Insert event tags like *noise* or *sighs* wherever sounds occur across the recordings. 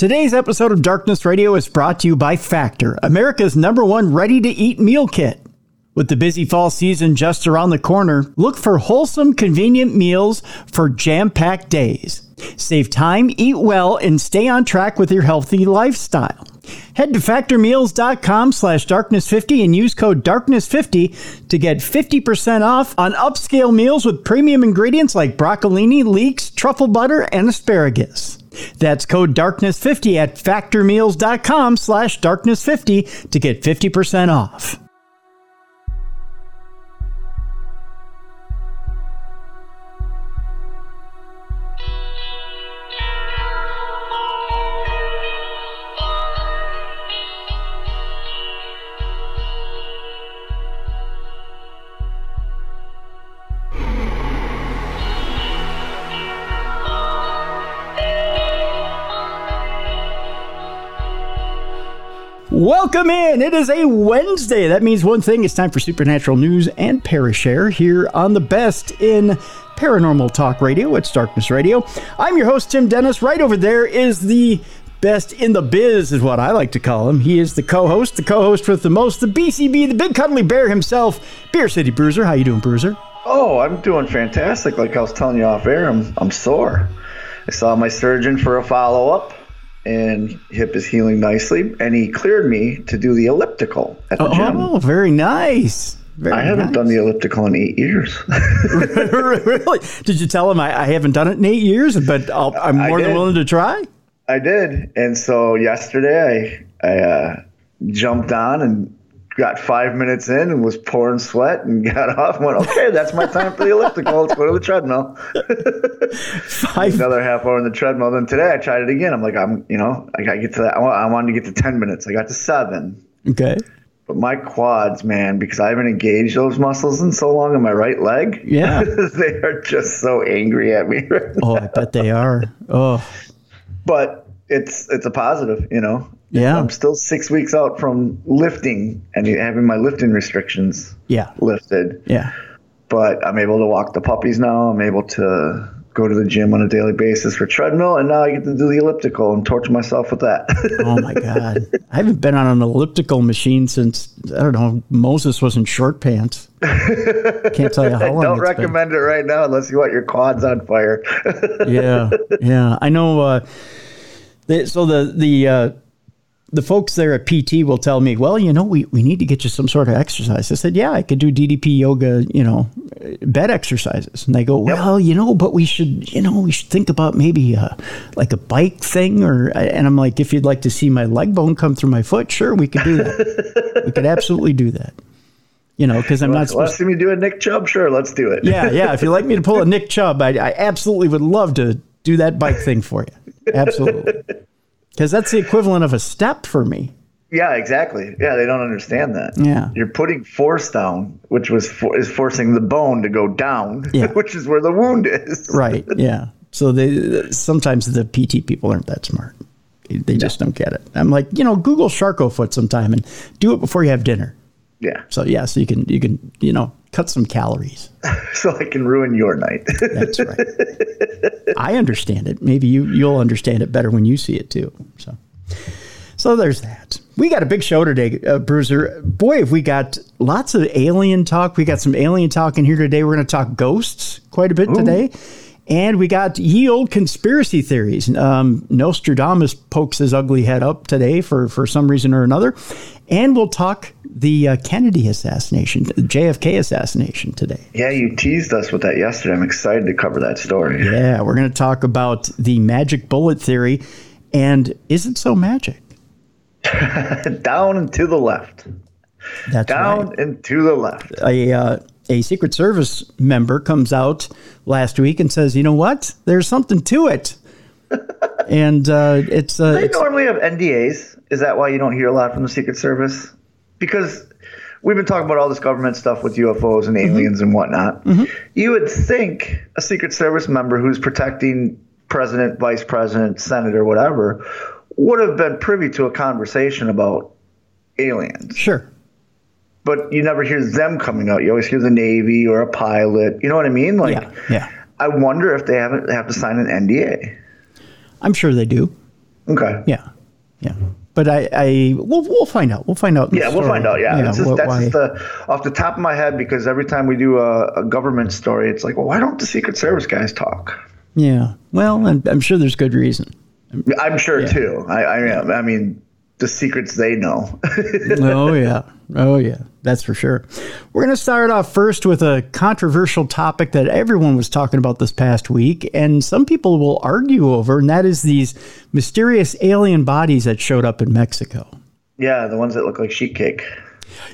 Today's episode of Darkness Radio is brought to you by Factor, America's number one ready to eat meal kit. With the busy fall season just around the corner, look for wholesome, convenient meals for jam packed days. Save time, eat well, and stay on track with your healthy lifestyle. Head to factormeals.com slash darkness50 and use code darkness50 to get 50% off on upscale meals with premium ingredients like broccolini, leeks, truffle butter, and asparagus. That's code darkness50 at factormeals.com slash darkness50 to get 50% off. Welcome in. It is a Wednesday. That means one thing. It's time for Supernatural News and Parashare here on the best in paranormal talk radio. It's Darkness Radio. I'm your host, Tim Dennis. Right over there is the best in the biz, is what I like to call him. He is the co-host, the co-host with the most, the BCB, the big cuddly bear himself, Beer City Bruiser. How you doing, Bruiser? Oh, I'm doing fantastic. Like I was telling you off air, I'm, I'm sore. I saw my surgeon for a follow-up and hip is healing nicely. And he cleared me to do the elliptical at the oh, gym. Oh, very nice. Very I haven't nice. done the elliptical in eight years. *laughs* *laughs* really? Did you tell him I, I, haven't done it in eight years, but i am more than willing to try? I did. And so yesterday I, I uh, jumped on and got five minutes in and was pouring sweat and *laughs* got off and went, okay, that's my time for the elliptical. Let's go to the treadmill. *laughs* five. *laughs* Another half hour on the treadmill. Then today I tried it again. I'm like, I'm, you know, I got to get to that. I wanted to get to 10 minutes. I got to seven. Okay. But my quads, man, because I haven't engaged those muscles in so long in my right leg. Yeah. they are just so angry at me right Oh, I bet they are. Oh. But it's it's a positive, you know. Yeah. I'm still six weeks out from lifting and having my lifting restrictions yeah. lifted. Yeah. But I'm able to walk the puppies now. I'm able to go to the gym on a daily basis for treadmill, and now I get to do the elliptical and torture myself with that. *laughs* oh my god! I haven't been on an elliptical machine since I don't know. Moses was in short pants. *laughs* Can't tell you how long. I don't recommend been. it right now unless you want your quads on fire. *laughs* yeah, yeah. I know. Uh, they, so the the uh, the folks there at PT will tell me, well, you know, we, we need to get you some sort of exercise. I said, yeah, I could do DDP yoga, you know, bed exercises. And they go, well, yep. you know, but we should, you know, we should think about maybe a, like a bike thing or, and I'm like, if you'd like to see my leg bone come through my foot, sure, we could do that. we could absolutely do that. You know, because I'm well, not supposed to see me do a Nick Chubb. Sure, let's do it. yeah, yeah. If you'd like me to pull a Nick Chubb, I, I absolutely would love to do that bike thing for you. Absolutely because that's the equivalent of a step for me. Yeah, exactly. Yeah, they don't understand that. Yeah, you're putting force down, which was for, is forcing the bone to go down, yeah. *laughs* which is where the wound is. right. Yeah. So they sometimes the PT people aren't that smart. They just don't get it. I'm like, you know, Google Charcot foot sometime and do it before you have dinner. Yeah. So yeah, so you can you can you know cut some calories. *laughs* so I can ruin your night. *laughs* That's right. *laughs* I understand it. Maybe you you'll understand it better when you see it too. So. So there's that. We got a big show today, uh, Bruiser. Boy, have we got lots of alien talk. We got some alien talk in here today. We're going to talk ghosts quite a bit Ooh. today. And we got ye old conspiracy theories. Um, Nostradamus pokes his ugly head up today for, for some reason or another. And we'll talk the uh, Kennedy assassination, JFK assassination today. Yeah, you teased us with that yesterday. I'm excited to cover that story. Yeah, we're going to talk about the magic bullet theory. And is it so magic? *laughs* Down and to the left. That's Down right. and to the left. A, uh, a Secret Service member comes out last week and says, you know what? There's something to it. *laughs* and uh, it's. Uh, they it's, normally have NDAs. Is that why you don't hear a lot from the Secret Service? Because we've been talking about all this government stuff with UFOs and aliens mm-hmm. and whatnot. Mm-hmm. You would think a Secret Service member who's protecting president, vice president, senator, whatever, would have been privy to a conversation about aliens. Sure. But you never hear them coming out. You always hear the Navy or a pilot. You know what I mean? Like, yeah. yeah. I wonder if they haven't have to sign an NDA. I'm sure they do. Okay. Yeah, yeah. But I, I we'll, we'll find out. We'll find out. Yeah, we'll find out. Yeah, it's just, what- that's why- just the off the top of my head because every time we do a, a government story, it's like, well, why don't the Secret Service guys talk? yeah. Well, I'm, I'm sure there's good reason. I'm sure too. I, I am. I mean, the secrets they know. oh yeah, oh yeah, that's for sure. We're going to start off first with a controversial topic that everyone was talking about this past week, and some people will argue over, and that is these mysterious alien bodies that showed up in Mexico. yeah, the ones that look like sheet cake.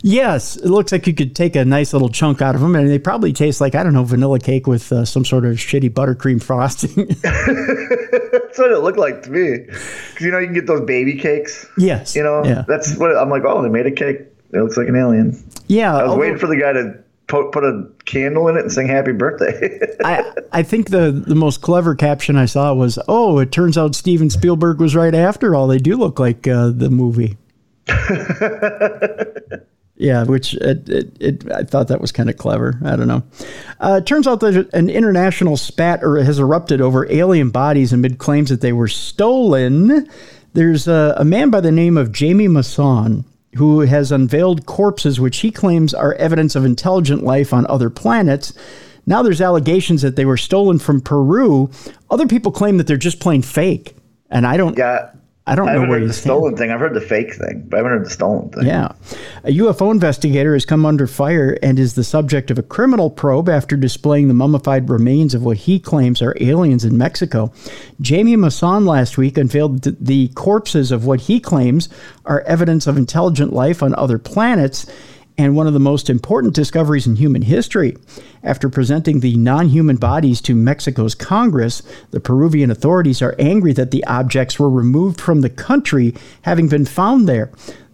Yes, it looks like you could take a nice little chunk out of them, and they probably taste like I don't know vanilla cake with uh, some sort of shitty buttercream frosting. *laughs* That's what it looked like to me. Because you know you can get those baby cakes. yes, You know, yeah, that's what I'm like. Oh, they made a cake. It looks like an alien. yeah. I was although- waiting for the guy to put, put a candle in it and sing happy birthday. *laughs* I, I think the, the most clever caption I saw was, "Oh, it turns out Steven Spielberg was right after all. They do look like uh, the movie." *laughs* yeah, which it, it, it, I thought that was kind of clever. I don't know. Uh, it turns out that an international spat or has erupted over alien bodies amid claims that they were stolen. There's a, a man by the name of Jamie Maussan who has unveiled corpses which he claims are evidence of intelligent life on other planets. Now there's allegations that they were stolen from Peru. Other people claim that they're just plain fake, and I don't. yeah. I don't I know where heard the stand. stolen thing. I've heard the fake thing, but I haven't heard the stolen thing. Yeah. A UFO investigator has come under fire and is the subject of a criminal probe after displaying the mummified remains of what he claims are aliens in Mexico. Jamie Maussan last week unveiled the corpses of what he claims are evidence of intelligent life on other planets and one of the most important discoveries in human history. After presenting the non human bodies to Mexico's Congress, the Peruvian authorities are angry that the objects were removed from the country, having been found there.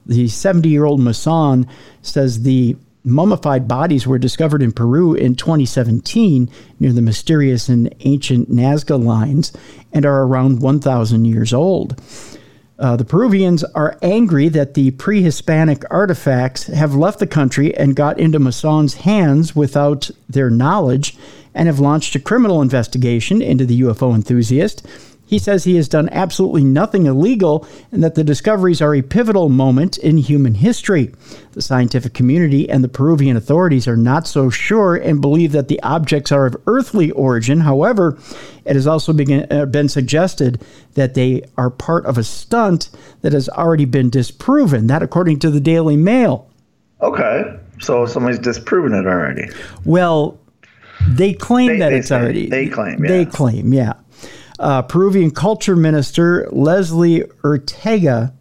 The 70 year old Maussan says the mummified bodies were discovered in Peru in 2017 near the mysterious and ancient Nazca lines and are around 1,000 years old. Uh, the Peruvians are angry that the pre Hispanic artifacts have left the country and got into Maussan's hands without their knowledge and have launched a criminal investigation into the UFO enthusiast. He says he has done absolutely nothing illegal and that the discoveries are a pivotal moment in human history. The scientific community and the Peruvian authorities are not so sure and believe that the objects are of earthly origin. However, it has also begin, uh, been suggested that they are part of a stunt that has already been disproven. That, according to the Daily Mail. Okay. So somebody's disproven it already. Well, they claim They- that they it's already. they claim, They claim, yeah. Uh, Peruvian culture minister Leslie Urteaga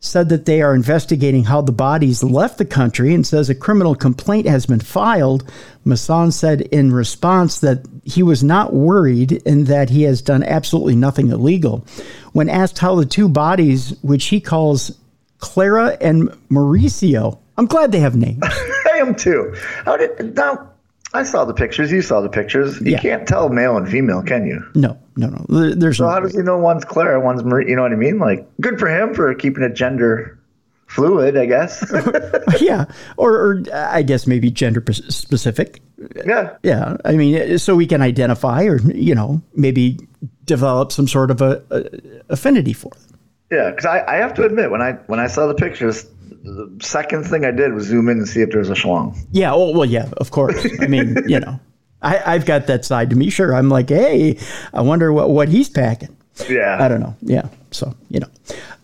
said that they are investigating how the bodies left the country and says a criminal complaint has been filed. Maussan said in response that he was not worried and that he has done absolutely nothing illegal. When asked how the two bodies, which he calls Clara and Mauricio, I'm glad they have names. *laughs* I am too. How did now? I saw the pictures. You saw the pictures. You Yeah. can't tell male and female, can you? No, no, no. There- There's So no how does he know one's Clara, one's Marie? You know what I mean? Like, good for him for keeping it gender fluid, I guess. *laughs* *laughs* yeah, or, or I guess maybe gender specific. yeah. Yeah, I mean, so we can identify, or you know, maybe develop some sort of a, a affinity for them. Yeah, because I, I have to admit when I when I saw the pictures, the second thing I did was zoom in and see if there was a schlong. Yeah. Oh, well, yeah. Of course. I mean, you know, I, I've got that side to me. Sure, I'm like, hey, I wonder what what he's packing. Yeah. I don't know. Yeah. So, you know.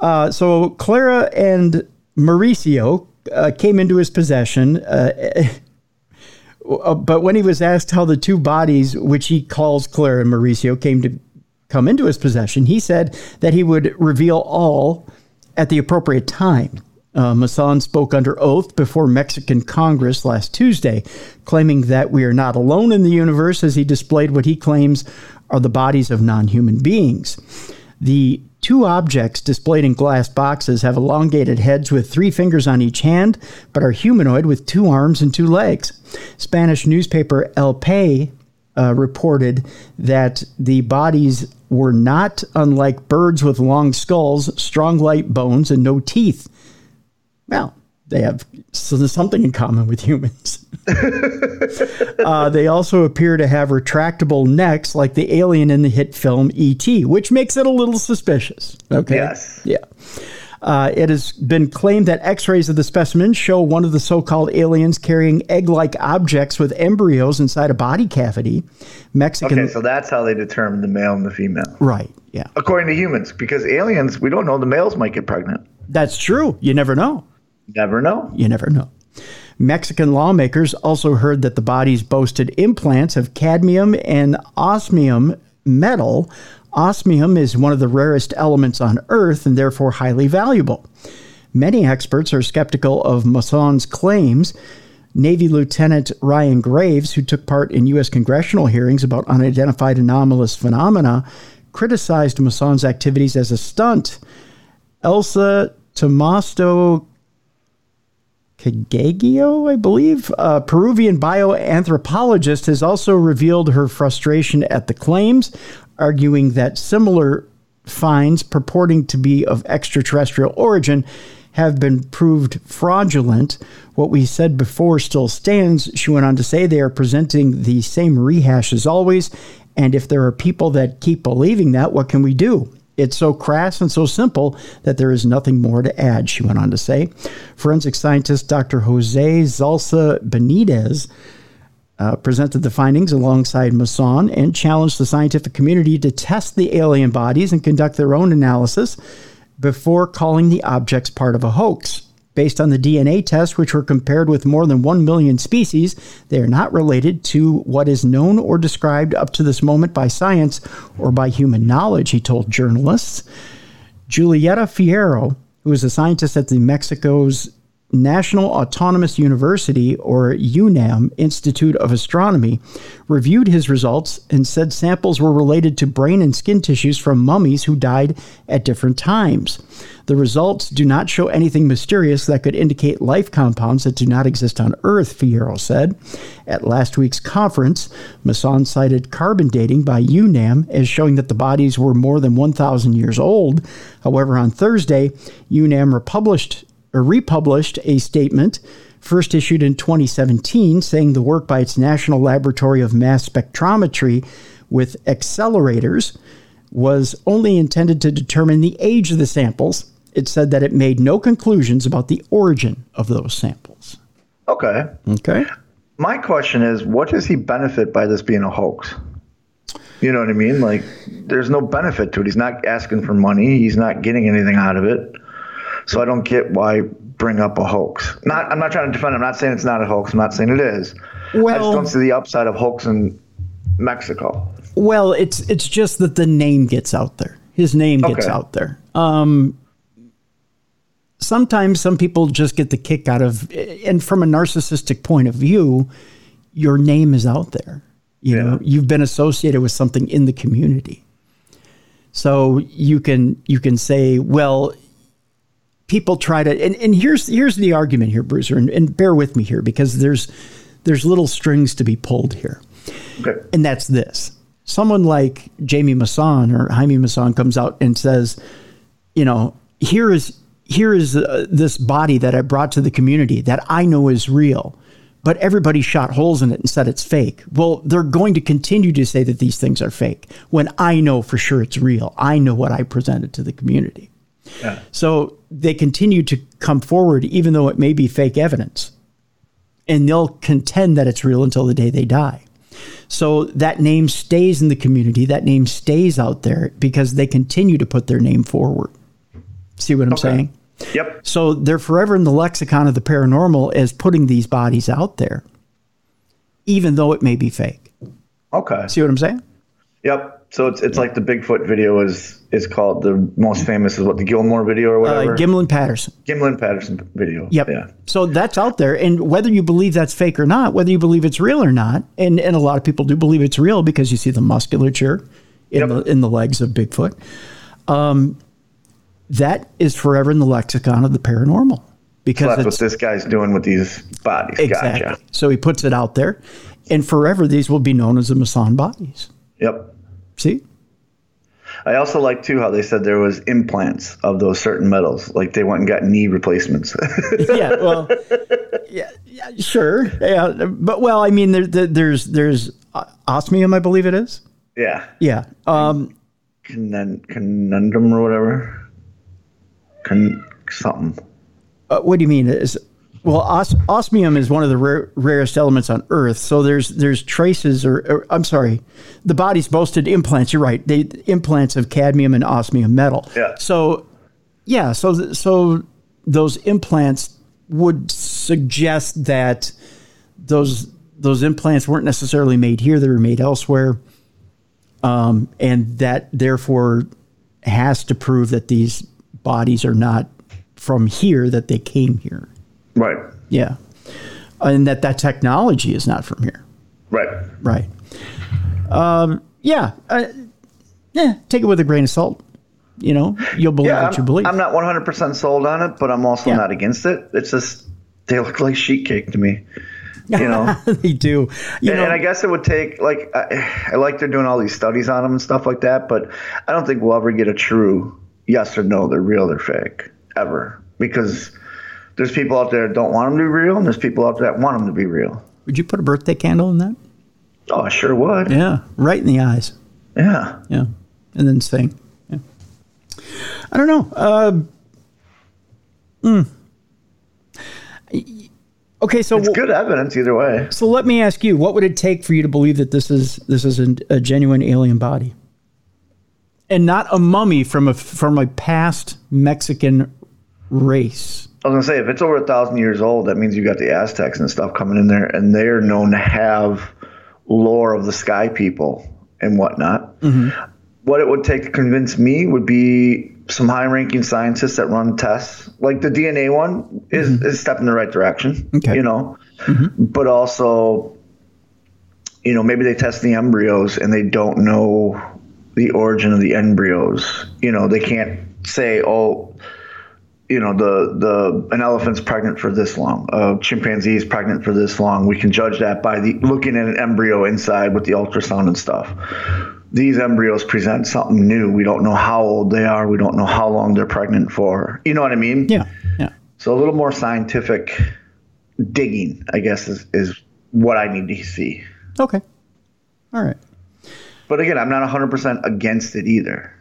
Uh, so Clara and Mauricio uh, came into his possession. Uh, uh, *laughs* but when he was asked how the two bodies, which he calls Clara and Mauricio, came to come into his possession, he said that he would reveal all at the appropriate time. Uh, spoke under oath before Mexican Congress last Tuesday, claiming that we are not alone in the universe as he displayed what he claims are the bodies of non human beings. The two objects displayed in glass boxes have elongated heads with three fingers on each hand, but are humanoid with two arms and two legs. Spanish newspaper El Pay uh, reported that the bodies were not unlike birds with long skulls, strong light bones, and no teeth. Well, They have so there's something in common with humans. *laughs* uh, they also appear to have retractable necks like the alien in the hit film E.T., which makes it a little suspicious. Okay. Yes. Yeah. Uh, it has been claimed that x rays of the specimen show one of the so called aliens carrying egg like objects with embryos inside a body cavity. Mexican. Okay, so that's how they determine the male and the female. Right, yeah. According to humans, because aliens, we don't know the males might get pregnant. That's true. You never know. Never know. You never know. Mexican lawmakers also heard that the bodies boasted implants of cadmium and osmium metal. Osmium is one of the rarest elements on Earth and therefore highly valuable. Many experts are skeptical of Mason's claims. Navy Lieutenant Ryan Graves, who took part in U.S. congressional hearings about unidentified anomalous phenomena, criticized Mason's activities as a stunt. Elsa Tomasto Kagagio, I believe, a Peruvian bioanthropologist, has also revealed her frustration at the claims, arguing that similar finds purporting to be of extraterrestrial origin have been proved fraudulent. What we said before still stands. She went on to say they are presenting the same rehash as always. And if there are people that keep believing that, what can we do? It's so crass and so simple that there is nothing more to add, she went on to say. Forensic scientist Dr. Jose Zalce Benitez uh, presented the findings alongside Maussan and challenged the scientific community to test the alien bodies and conduct their own analysis before calling the objects part of a hoax. Based on the DNA tests, which were compared with more than 1 million species, they are not related to what is known or described up to this moment by science or by human knowledge, he told journalists. Julieta Fierro, who is a scientist at the Mexico's National Autonomous University, or UNAM, Institute of Astronomy, reviewed his results and said samples were related to brain and skin tissues from mummies who died at different times. The results do not show anything mysterious that could indicate life compounds that do not exist on Earth, Fierro said. At last week's conference, Maussan cited carbon dating by UNAM as showing that the bodies were more than 1,000 years old. However, on Thursday, UNAM republished republished a statement first issued in 2017 saying the work by its National Laboratory of Mass Spectrometry with accelerators was only intended to determine the age of the samples. It said that it made no conclusions about the origin of those samples. Okay. Okay. My question is, what does he benefit by this being a hoax? You know what I mean? Like, there's no benefit to it. He's not asking for money. He's not getting anything out of it. So I don't get why bring up a hoax. Not, I'm not trying to defend. I'm not saying it's not a hoax. I'm not saying it is. Well, I just don't see the upside of hoax in Mexico. Well, it's it's just that the name gets out there. His name gets Okay. out there. Um, sometimes some people just get the kick out of, and from a narcissistic point of view, your name is out there. You Yeah. know, you've been associated with something in the community. So you can you can say, well, people try to and, and here's here's the argument here, Bruiser, and, and bear with me here because there's there's little strings to be pulled here. Okay. And that's this. Someone like Jamie Maussan or Jaime Maussan comes out and says, you know, here is here is uh, this body that I brought to the community that I know is real, but everybody shot holes in it and said it's fake. Well, they're going to continue to say that these things are fake when I know for sure it's real. I know what I presented to the community. Yeah. So they continue to come forward even though it may be fake evidence. And they'll contend that it's real until the day they die. So that name stays in the community. That name stays out there because they continue to put their name forward. See what I'm Okay. saying? Yep. So they're forever in the lexicon of the paranormal as putting these bodies out there, even though it may be fake. Okay. See what I'm saying? Yep. So it's it's like the Bigfoot video is is called the most famous is what the Gilmore video or Uh, whatever. Gimlin Patterson. Gimlin Patterson video. Yep. Yeah. So that's out there. And whether you believe that's fake or not, whether you believe it's real or not, and, and a lot of people do believe it's real because you see the musculature in, Yep. the, in the legs of Bigfoot, um, that is forever in the lexicon of the paranormal. So Because that's what this guy's doing with these bodies. exactly. Gotcha. So he puts it out there, and forever these will be known as the Mason bodies. Yep. See? I also like too how they said there was implants of those certain metals, like they went and got knee replacements. *laughs* yeah, well, yeah, yeah, sure, yeah, but well, I mean, there, there, there's there's osmium, I believe it is. Yeah. Yeah. Um, Conun- conundrum or whatever. Con- something. Uh, what do you mean? Is well, os- osmium is one of the rare, rarest elements on Earth. So there's there's traces, or, or, I'm sorry, the body's boasted implants. You're right. They implants of cadmium and osmium metal. Yeah. So, yeah. So so those implants would suggest that those those implants weren't necessarily made here; they were made elsewhere, um, and that therefore has to prove that these bodies are not from here; that they came here. Right. Yeah, and that that technology is not from here. Right. Right. Um, yeah. Uh, yeah. Take it with a grain of salt. You know, you'll believe Yeah, what you I'm, believe. I'm not 100% sold on it, but I'm also Yeah. not against it. It's just, they look like sheet cake to me. You know? *laughs* they do. You and, know, and I guess it would take like I, I like they're doing all these studies on them and stuff like that, but I don't think we'll ever get a true yes or no. They're real, they're fake, ever, because there's people out there that don't want them to be real, and there's people out there that want them to be real. would you put a birthday candle in that? Oh, I sure would. Yeah, right in the eyes. Yeah. Yeah, and then sing. Yeah. I don't know. Uh, mm. Okay, so It's good evidence either way. so let me ask you, what would it take for you to believe that this is this is a genuine alien body, and not a mummy from a from a past Mexican race? I was gonna say if it's over a thousand years old, that means you got the Aztecs and stuff coming in there, and they're known to have lore of the sky people and whatnot. Mm-hmm. What it would take to convince me would be some high-ranking scientists that run tests, like the DNA one is, mm-hmm. is a step in the right direction. Okay. You know, mm-hmm. but also, you know, maybe they test the embryos and they don't know the origin of the embryos. You know, they can't say, oh, you know the the an elephant's pregnant for this long. A chimpanzee is pregnant for this long. We can judge that by the looking at an embryo inside with the ultrasound and stuff. These embryos present something new. We don't know how old they are. We don't know how long they're pregnant for. You know what i mean? Yeah, yeah. so a little more scientific digging i guess is, is what i need to see. Okay. All right. but again i'm not 100% against it either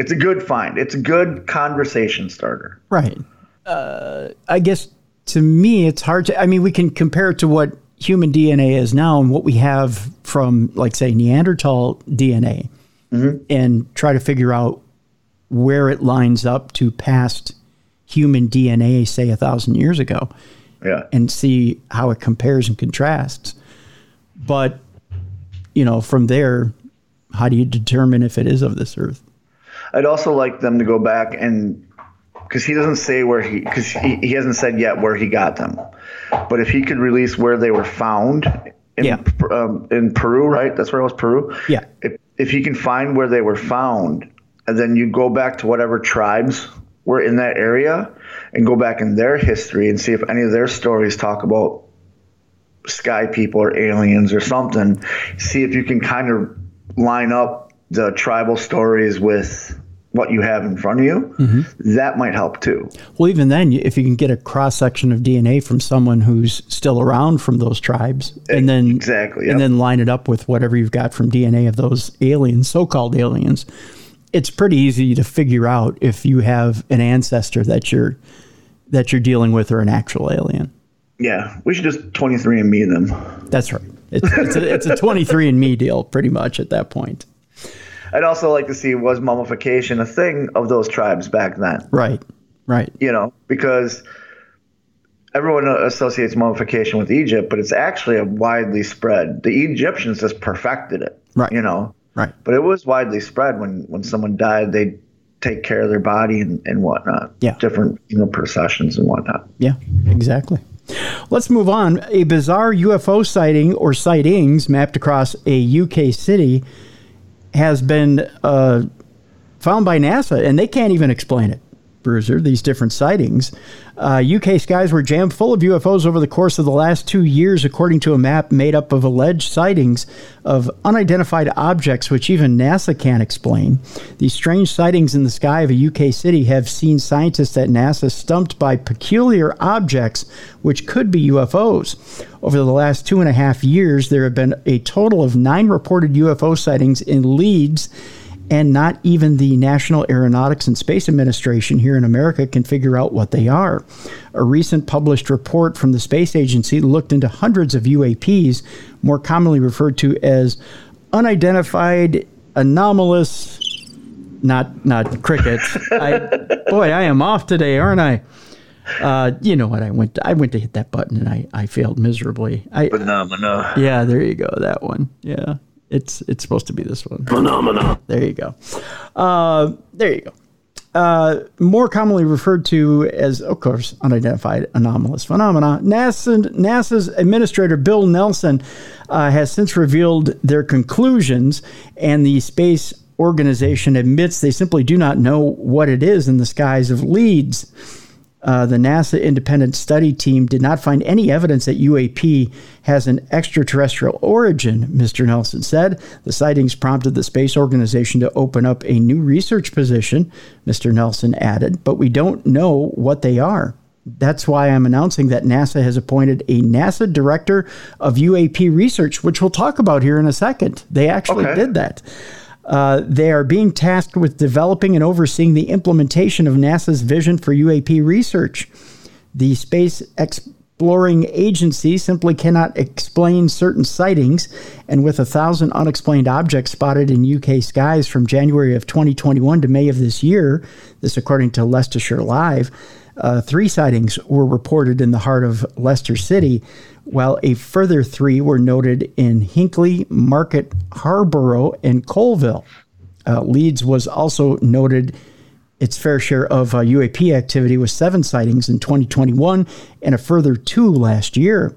it's a good find it's a good conversation starter Right. Uh, I guess to me, it's hard to. I mean, we can compare it to what human DNA is now and what we have from, like, say, Neanderthal DNA, and try to figure out where it lines up to past human DNA, say, a thousand years ago, yeah and see how it compares and contrasts. But, you know, from there, how do you determine if it is of this earth? I'd also like them to go back and because he doesn't say where he because he, he hasn't said yet where he got them, but if he could release where they were found in Yeah. um, in Peru, right? That's where it was Peru. Yeah. If if he can find where they were found, and then you go back to whatever tribes were in that area, and go back in their history and see if any of their stories talk about sky people or aliens or something. See if you can kind of line up the tribal stories with what you have in front of you. Mm-hmm. That might help too. Well, even then, if you can get a cross section of DNA from someone who's still around from those tribes, and then Exactly, and then line it up with whatever you've got from DNA of those aliens, so-called aliens, it's pretty easy to figure out if you have an ancestor that you're that you're dealing with or an actual alien. Yeah, we should just 23 and me them. That's right. It's, it's a it's a 23 and me deal, pretty much at that point. I'd also like to see was mummification a thing of those tribes back then? Right. Right. You know, because everyone associates mummification with Egypt, but it's actually a widely spread. The Egyptians just perfected it. Right. You know, Right. but it was widely spread when when someone died, they take care of their body and, and whatnot. Yeah. Different you know processions and whatnot. Yeah, exactly. Let's move on. A bizarre UFO sighting or sightings mapped across a UK city has been uh, found by NASA, and they can't even explain it. Bruiser, these different sightings. Uh, UK skies were jammed full of UFOs over the course of the last two years, according to a map made up of alleged sightings of unidentified objects, which even NASA can't explain. These strange sightings in the sky of a UK city have seen scientists at NASA stumped by peculiar objects, which could be UFOs. Over the last two and a half years, there have been a total of nine reported UFO sightings in Leeds and not even the National Aeronautics and Space Administration here in America can figure out what they are. A recent published report from the Space Agency looked into hundreds of UAPs, more commonly referred to as unidentified anomalous not not crickets. I, *laughs* boy, I am off today, aren't I? Uh, you know what? I went. To, I went to hit that button and I, I failed miserably. I, Phenomena. Yeah, there you go. That one. Yeah. It's it's supposed to be this one. Phenomena. There you go. Uh, there you go. Uh, more commonly referred to as, of course, unidentified anomalous phenomena. NASA, NASA's administrator Bill Nelson uh, has since revealed their conclusions, and the space organization admits they simply do not know what it is in the skies of Leeds. Uh, the NASA independent study team did not find any evidence that UAP has an extraterrestrial origin, Mr. Nelson said. The sightings prompted the Space Organization to open up a new research position, Mr. Nelson added, but we don't know what they are. That's why I'm announcing that NASA has appointed a NASA Director of UAP Research, which we'll talk about here in a second. They actually Okay. did that. Uh, they are being tasked with developing and overseeing the implementation of NASA's vision for UAP research. The Space Exploring Agency simply cannot explain certain sightings, and with a thousand unexplained objects spotted in UK skies from January of 2021 to May of this year, this according to Leicestershire Live, uh, three sightings were reported in the heart of Leicester City, while a further three were noted in Hinckley, Market Harborough, and Coalville. Uh, Leeds was also noted its fair share of uh, UAP activity with seven sightings in 2021 and a further two last year.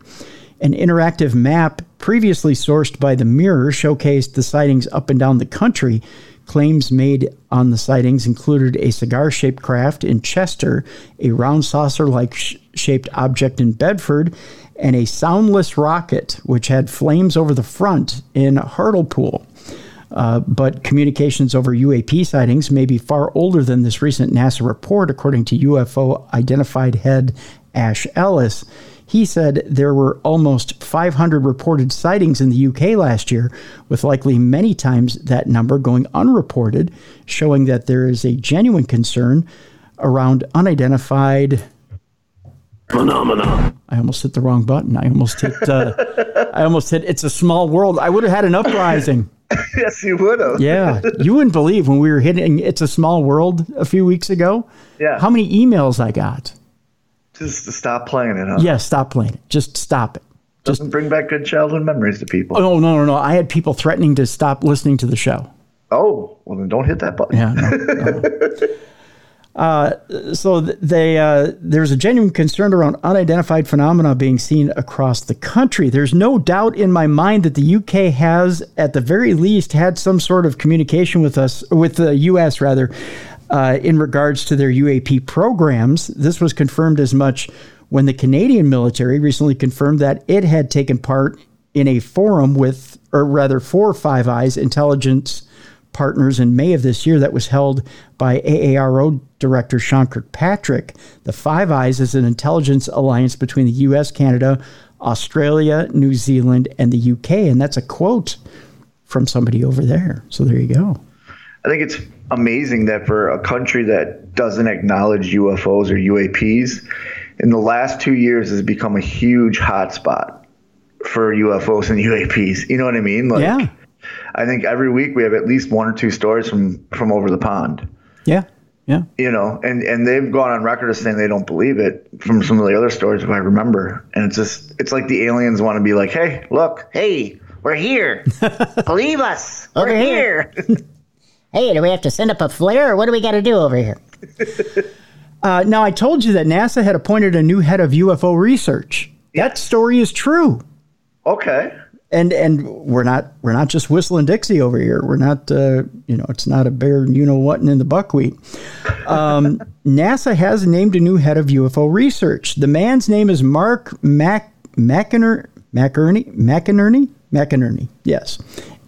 An interactive map previously sourced by the Mirror showcased the sightings up and down the country. Claims made on the sightings included a cigar shaped craft in Chester, a round saucer like sh- shaped object in Bedford, and a soundless rocket which had flames over the front in Hartlepool. Uh, but communications over UAP sightings may be far older than this recent NASA report, according to UFO identified head Ash Ellis. He said there were almost 500 reported sightings in the UK last year, with likely many times that number going unreported, showing that there is a genuine concern around unidentified. Phenomena. I almost hit the wrong button. I almost hit. Uh, I almost hit. It's a small world. I would have had an uprising. *laughs* yes, you would have. Yeah, you wouldn't believe when we were hitting "It's a Small World" a few weeks ago. Yeah. how many emails I got? Just to stop playing it, huh? Yeah, stop playing it. Just stop it. Doesn't bring back good childhood memories to people. Oh no, no, no! I had people threatening to stop listening to the show. Oh, well then don't hit that button. Yeah. No, no. *laughs* Uh, so they uh, there's a genuine concern around unidentified phenomena being seen across the country. There's no doubt in my mind that the UK has, at the very least, had some sort of communication with us, with the US rather, uh, in regards to their UAP programs. This was confirmed as much when the Canadian military recently confirmed that it had taken part in a forum with, or rather, for Five Eyes intelligence partners in May of this year that was held by AARO Director Sean Kirkpatrick. The Five Eyes is an intelligence alliance between the US, Canada, Australia, New Zealand, and the UK. And that's a quote from somebody over there. So there you go. I think it's amazing that for a country that doesn't acknowledge UFOs or UAPs, in the last two years has become a huge hotspot for UFOs and UAPs. You know what I mean? Like, Yeah. I think every week we have at least one or two stories from from over the pond. Yeah. Yeah. You know, and and they've gone on record as saying they don't believe it from some of the other stories if I remember. And it's just it's like the aliens want to be like, hey, look, Hey, we're here. *laughs* Believe us. We're Over here. here. *laughs* Hey, do we have to send up a flare or what do we got to do over here? *laughs* Uh, now, I told you that NASA had appointed a new head of UFO research. That story is true. okay, and and we're not we're not just whistling Dixie over here. We're not uh, you know it's not a bear you know what in the buckwheat. Um, NASA has named a new head of UFO research. The man's name is Mark Mac McInerney McInerney McInerney McInerney. Yes,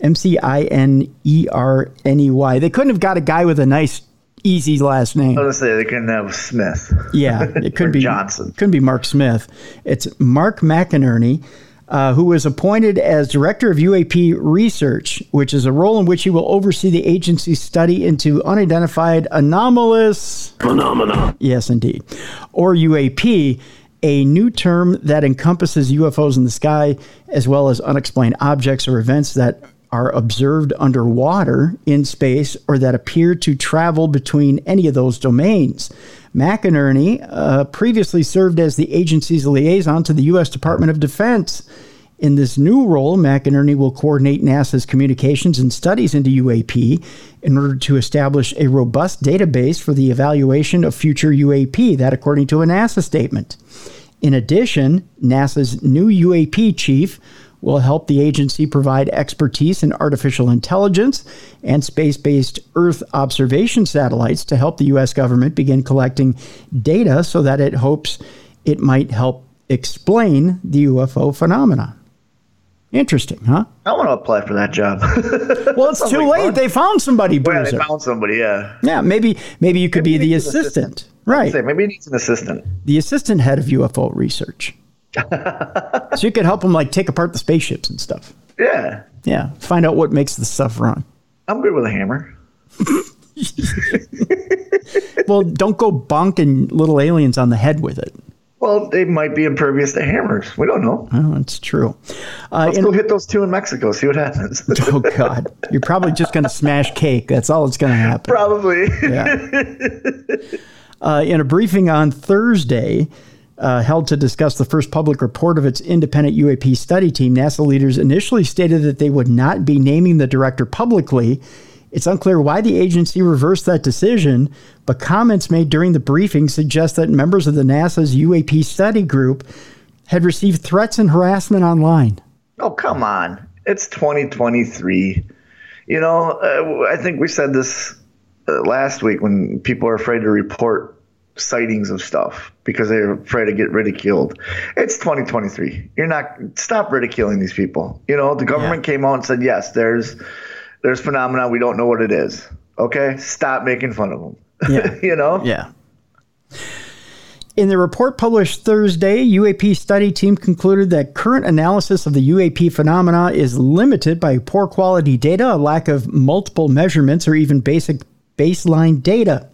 M C I N E R N E Y. They couldn't have got a guy with a nice easy last name. I was say they couldn't have Smith. Yeah, it *laughs* could be Johnson. Couldn't be Mark Smith. It's Mark McInerney, uh, who was appointed as director of UAP research, which is a role in which he will oversee the agency's study into unidentified anomalous Phenomena. Yes, indeed. Or UAP, a new term that encompasses UFOs in the sky, as well as unexplained objects or events that are observed underwater in space or that appear to travel between any of those domains. McInerney uh, previously served as the agency's liaison to the U.S. Department of Defense. In this new role, McInerney will coordinate NASA's communications and studies into UAP in order to establish a robust database for the evaluation of future UAP, that according to a NASA statement. In addition, NASA's new UAP chief will help the agency provide expertise in artificial intelligence and space based Earth observation satellites to help the U.S. government begin collecting data so that it hopes it might help explain the UFO phenomena. Interesting, huh? I want to apply for that job. *laughs* Well, it's too like late. fun. They found somebody, yeah, they found somebody. Yeah. Yeah, maybe maybe you could Maybe be the assistant. assistant. Right. Say maybe he needs an assistant. the assistant head of UFO research. So you could help them like take apart the spaceships and stuff. Yeah. Yeah, find out what makes the stuff run. I'm good with a hammer. *laughs* Well, don't go bonking little aliens on the head with it. Well, they might be impervious to hammers. We don't know. Oh, it's true. Uh, Let's go hit those two in Mexico. See what happens. *laughs* oh God, you're probably just going to smash cake. That's all that's going to happen. Probably. Yeah. *laughs* Uh, in a briefing on Thursday, uh, held to discuss the first public report of its independent UAP study team, NASA leaders initially stated that they would not be naming the director publicly. It's unclear why the agency reversed that decision, but comments made during the briefing suggest that members of the NASA's UAP study group had received threats and harassment online. Oh, come on. It's 2023. You know, uh, I think we said this uh, last week when people are afraid to report sightings of stuff because they're afraid to get ridiculed. It's 2023. You're not stop ridiculing these people. You know, the government came out and said, "Yes, there's there's phenomena we don't know what it is." Okay? Stop making fun of them. *laughs* Yeah. you know? Yeah. In the report published Thursday, UAP study team concluded that current analysis of the UAP phenomena is limited by poor quality data, a lack of multiple measurements, or even basic baseline data.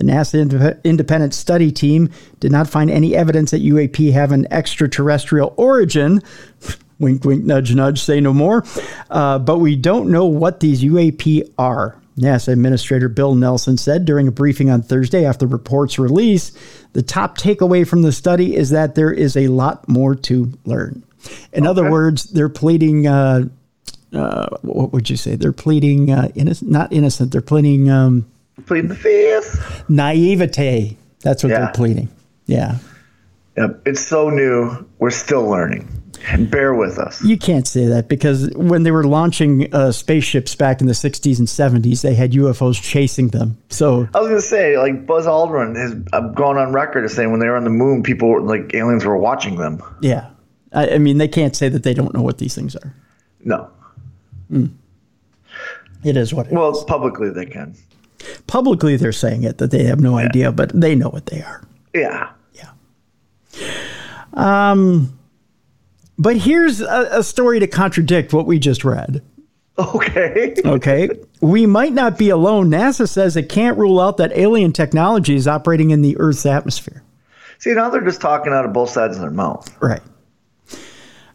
The NASA indep- independent study team did not find any evidence that UAP have an extraterrestrial origin. *laughs* wink, wink, nudge, nudge, say no more. Uh, but we don't know what these UAP are. NASA Administrator Bill Nelson said during a briefing on Thursday after the report's release the top takeaway from the study is that there is a lot more to learn. In other words, they're pleading, uh, uh, what would you say? They're pleading, uh, innocent, not innocent, they're pleading um, Plead the fifth. naivete. That's what Yeah. they're pleading. Yeah. Yep. It's so new. We're still learning. And bear with us. You can't say that because when they were launching uh, spaceships back in the 60s and 70s, they had UFOs chasing them. So, I was gonna say, like Buzz Aldrin has gone on record as saying when they were on the moon, people were, like aliens were watching them. yeah. I, I mean, they can't say that they don't know what these things are. No, It is what it is. well, publicly they can. Publicly, they're saying it that they have no idea, but they know what they are. Yeah. Yeah. Um, but here's a, a story to contradict what we just read. Okay. *laughs* Okay. we might not be alone. NASA says it can't rule out that alien technology is operating in the Earth's atmosphere. See, now they're just talking out of both sides of their mouth. Right.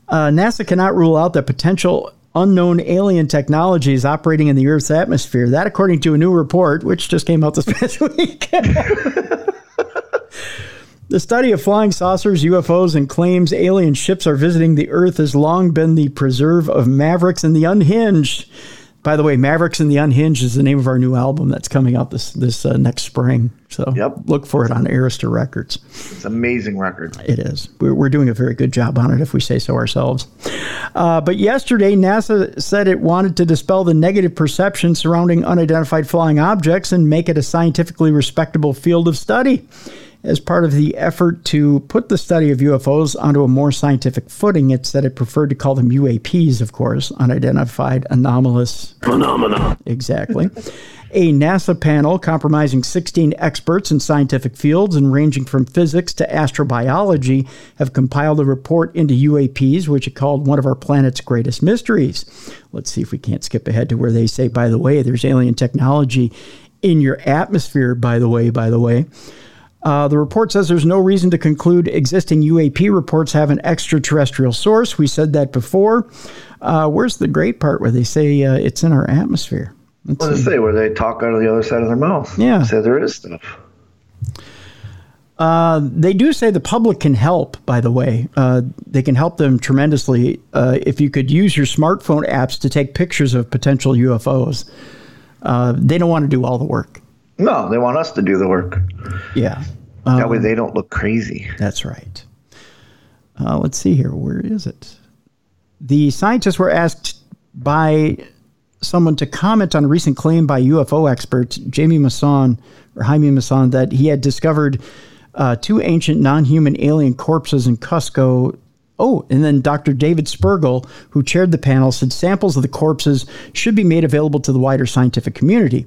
Uh, NASA cannot rule out that potential unknown alien technology is operating in the Earth's atmosphere. That, according to a new report, which just came out this *laughs* past week. the study of flying saucers, UFOs, and claims alien ships are visiting the Earth has long been the preserve of mavericks and the unhinged. By the way, Mavericks and the Unhinged is the name of our new album that's coming out this this uh, next spring. So Yep. look for it on Arista Records. It's an amazing record. It is. We're, we're doing a very good job on it, if we say so ourselves. Uh, but yesterday, NASA said it wanted to dispel the negative perception surrounding unidentified flying objects and make it a scientifically respectable field of study. As part of the effort to put the study of UFOs onto a more scientific footing, it said it preferred to call them UAPs, of course, unidentified anomalous Phenomena. Exactly. A NASA panel comprising 16 experts in scientific fields and ranging from physics to astrobiology have compiled a report into UAPs, which it called one of our planet's greatest mysteries. Let's see if we can't skip ahead to where they say, by the way, there's alien technology in your atmosphere, by the way, by the way. Uh, the report says there's no reason to conclude existing UAP reports have an extraterrestrial source. We said that before. Uh, where's the great part where they say uh, it's in our atmosphere? Let's What does say? Where they talk out of the other side of their mouth? Yeah. Say there is stuff. Uh, they do say the public can help, by the way. Uh, they can help them tremendously uh, if you could use your smartphone apps to take pictures of potential UFOs. Uh, they don't want to do all the work. No, they want us to do the work. Yeah. that way they don't look crazy. That's right. Uh, let's see here. Where is it? The scientists were asked by someone to comment on a recent claim by UFO expert Jamie Maussan or Jaime Maussan that he had discovered uh, two ancient non-human alien corpses in Cusco. Oh, and then Dr. David Spergel, who chaired the panel, said samples of the corpses should be made available to the wider scientific community.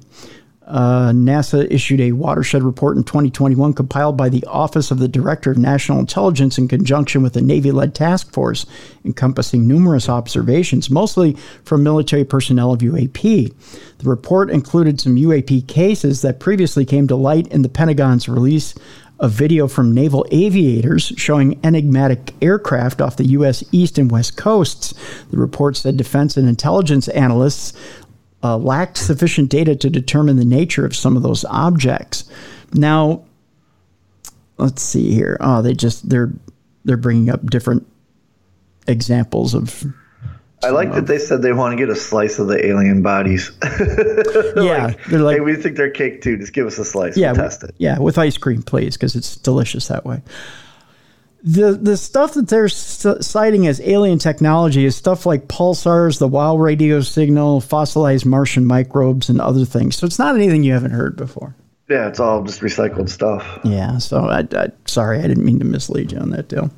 Uh, NASA issued a watershed report in 2021 compiled by the Office of the Director of National Intelligence in conjunction with a Navy led task force encompassing numerous observations, mostly from military personnel of UAP. The report included some UAP cases that previously came to light in the Pentagon's release of video from naval aviators showing enigmatic aircraft off the U.S. east and west coasts. The report said defense and intelligence analysts uh, lacked sufficient data to determine the nature of some of those objects. Now, let's see here. Oh, they just they're they're bringing up different examples of I like that they said they want to get a slice of the alien bodies. *laughs* yeah. they're like hey, we think they're cake too. Just give us a slice. yeah, we'll test it. yeah, with ice cream, please, because it's delicious that way. The the stuff that they're citing as alien technology is stuff like pulsars, the WOW radio signal, fossilized Martian microbes, and other things. So it's not anything you haven't heard before. Yeah, it's all just recycled stuff. Yeah, so I, I sorry, I didn't mean to mislead you on that deal.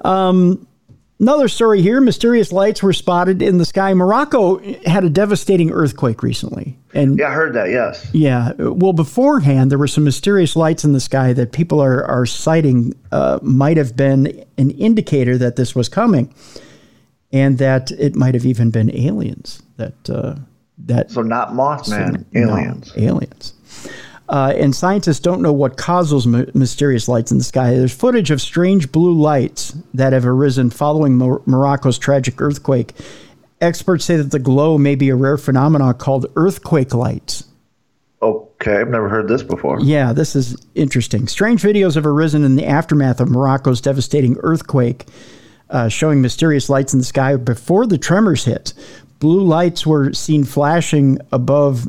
*laughs* um, another story here: mysterious lights were spotted in the sky. Morocco had a devastating earthquake recently, and Yeah, I heard that. Yes. yeah, well, beforehand there were some mysterious lights in the sky that people are are citing uh, might have been an indicator that this was coming, and that it might have even been aliens that uh, that So not Mothman, no, aliens. aliens. Uh, and scientists don't know what caused those my- mysterious lights in the sky. There's footage of strange blue lights that have arisen following Mor- Morocco's tragic earthquake. Experts say that the glow may be a rare phenomenon called earthquake lights. Okay, I've never heard this before. Yeah, this is interesting. Strange videos have arisen in the aftermath of Morocco's devastating earthquake, uh, showing mysterious lights in the sky before the tremors hit. Blue lights were seen flashing above,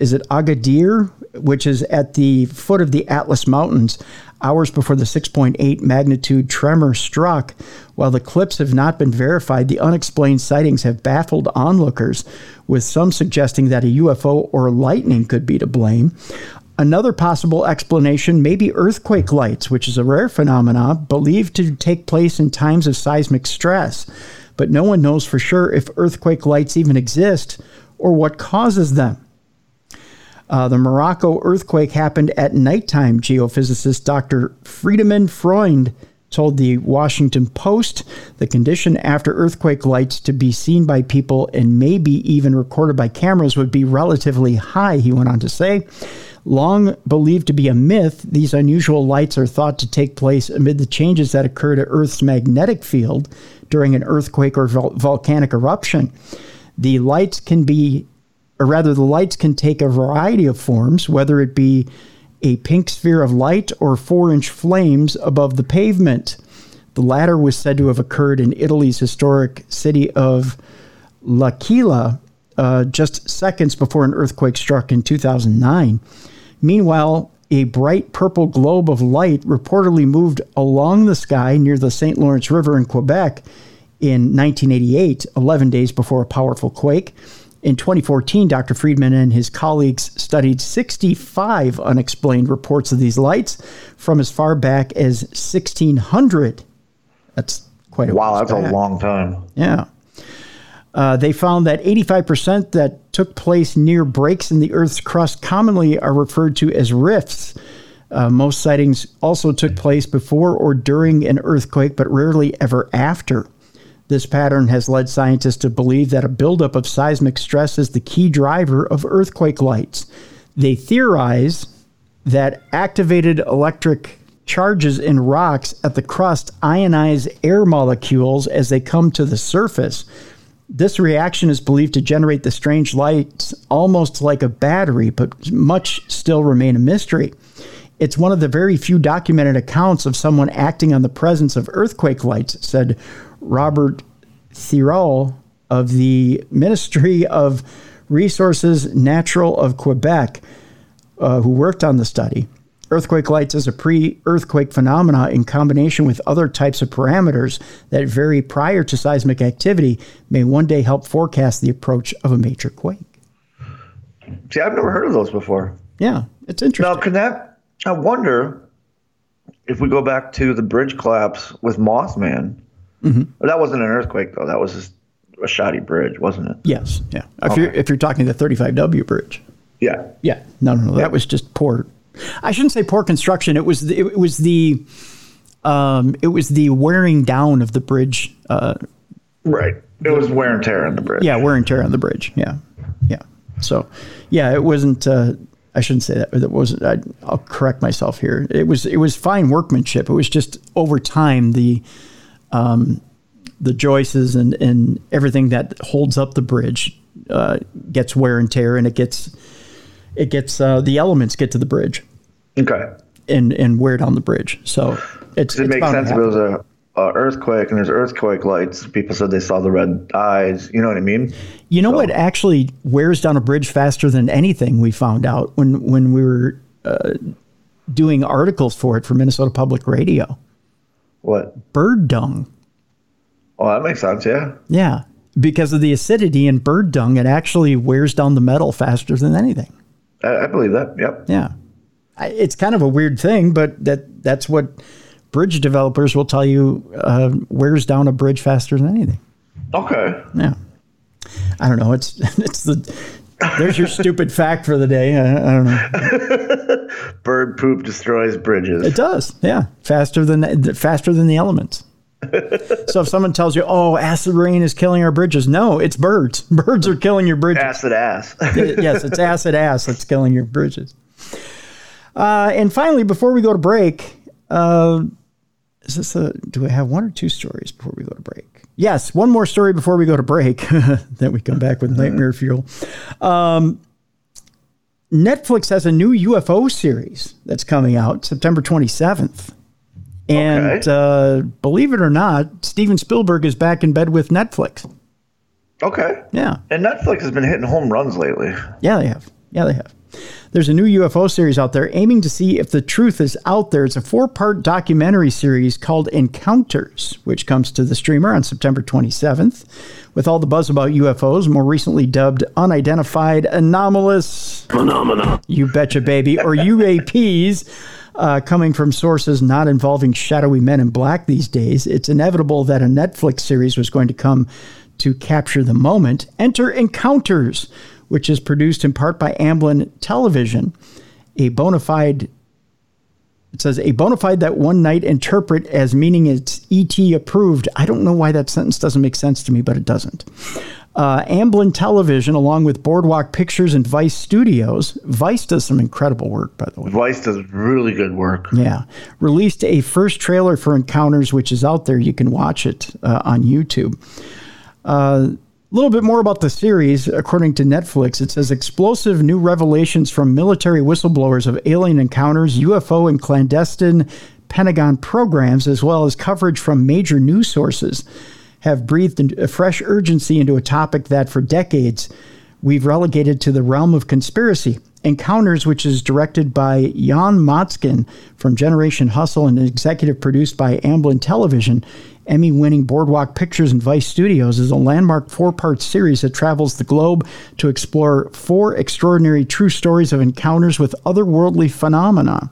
is it Agadir, which is at the foot of the Atlas Mountains, hours before the 6.8 magnitude tremor struck. While the clips have not been verified, the unexplained sightings have baffled onlookers, with some suggesting that a UFO or lightning could be to blame. Another possible explanation may be earthquake lights, which is a rare phenomenon believed to take place in times of seismic stress. But no one knows for sure if earthquake lights even exist or what causes them. Uh, the Morocco earthquake happened at nighttime, geophysicist Dr. Friedemann Freund told the Washington Post. The condition after earthquake lights to be seen by people and maybe even recorded by cameras would be relatively high, he went on to say. Long believed to be a myth, these unusual lights are thought to take place amid the changes that occur to Earth's magnetic field during an earthquake or vol- volcanic eruption. The lights can be or rather, the lights can take a variety of forms, whether it be a pink sphere of light or four inch flames above the pavement. The latter was said to have occurred in Italy's historic city of L'Aquila uh, just seconds before an earthquake struck in 2009. Meanwhile, a bright purple globe of light reportedly moved along the sky near the St. Lawrence River in Quebec in 1988, 11 days before a powerful quake. In 2014, Dr. Friedman and his colleagues studied 65 unexplained reports of these lights from as far back as 1600. That's quite a Wow, that's back. a long time. Yeah. Uh, they found that 85% that took place near breaks in the Earth's crust commonly are referred to as rifts. Uh, most sightings also took place before or during an earthquake, but rarely ever after. This pattern has led scientists to believe that a buildup of seismic stress is the key driver of earthquake lights. They theorize that activated electric charges in rocks at the crust ionize air molecules as they come to the surface. This reaction is believed to generate the strange lights almost like a battery, but much still remain a mystery. It's one of the very few documented accounts of someone acting on the presence of earthquake lights, said Robert Thériault of the Ministry of Resources Natural of Quebec, uh, who worked on the study. Earthquake lights is a pre earthquake phenomena in combination with other types of parameters that vary prior to seismic activity may one day help forecast the approach of a major quake. See, I've never heard of those before. Yeah, it's interesting. Now, can that? I wonder if we go back to the bridge collapse with Mothman. Mm-hmm. That wasn't an earthquake, though. That was just a shoddy bridge, wasn't it? yes, yeah. If, you're, if you're talking the 35W bridge. Yeah. Yeah, no, no, no. That was just poor. I shouldn't say poor construction. It was the, it was the um, it was the wearing down of the bridge. Uh, Right. It was wear and tear on the bridge. yeah, wear and tear on the bridge. Yeah, yeah. So, yeah, it wasn't. Uh, I shouldn't say that. That wasn't. I, I'll correct myself here. It was. It was fine workmanship. It was just over time the, um, the joists and and everything that holds up the bridge uh, gets wear and tear, and it gets it gets uh, the elements get to the bridge Okay. and and wear down the bridge. So it's, It it's makes sense if it was a, a earthquake and there's earthquake lights. People said they saw the red eyes. You know what I mean? You know what actually wears down a bridge faster than anything we found out when when we were uh, doing articles for it for Minnesota Public Radio. What? Bird dung. Oh, that makes sense. Yeah. Yeah, because of the acidity in bird dung, it actually wears down the metal faster than anything. I, I believe that. Yep. Yeah, I, it's kind of a weird thing, but that that's what bridge developers will tell you uh, wears down a bridge faster than anything. Okay. Yeah. I don't know. It's *laughs* it's the there's your stupid fact for the day. I, I don't know. *laughs* Bird poop destroys bridges. It does. Yeah, faster than faster than the elements. *laughs* so if someone tells you, "Oh, acid rain is killing our bridges," no, it's birds. *laughs* Birds are killing your bridges. Acid ass. *laughs* yes, it's acid ass that's killing your bridges. Uh, and finally, before we go to break, uh, is this a? Do I have one or two stories before we go to break? Yes, one more story before we go to break. then we come back with nightmare fuel. Um, Netflix has a new UFO series that's coming out September 27th. And Okay. uh, believe it or not, Steven Spielberg is back in bed with Netflix. okay. Yeah. And Netflix has been hitting home runs lately. Yeah, they have. Yeah, they have. There's a new UFO series out there aiming to see if the truth is out there. It's a four part documentary series called Encounters, which comes to the streamer on September 27th. With all the buzz about UFOs, more recently dubbed unidentified anomalous phenomena, you betcha, baby, or UAPs. Uh, coming from sources not involving shadowy men in black these days, it's inevitable that a Netflix series was going to come to capture the moment. Enter Encounters, which is produced in part by Amblin Television, a bona fide. It says a bona fide that one night interpret as meaning it's ET approved. I don't know why that sentence doesn't make sense to me, but it doesn't. Uh, Amblin Television, along with Boardwalk Pictures and Vice Studios, Vice does some incredible work, by the way. Vice does really good work. Yeah. Released a first trailer for Encounters, which is out there. You can watch it uh, on YouTube. A little bit more about the series, according to Netflix. It says explosive new revelations from military whistleblowers of alien encounters, UFO, and clandestine Pentagon programs, as well as coverage from major news sources, have breathed a fresh urgency into a topic that for decades we've relegated to the realm of conspiracy. Encounters, which is directed by Jan Motzkin from Generation Hustle and executive produced by Amblin Television, Emmy winning Boardwalk Pictures and Vice Studios, is a landmark four part series that travels the globe to explore four extraordinary true stories of encounters with otherworldly phenomena.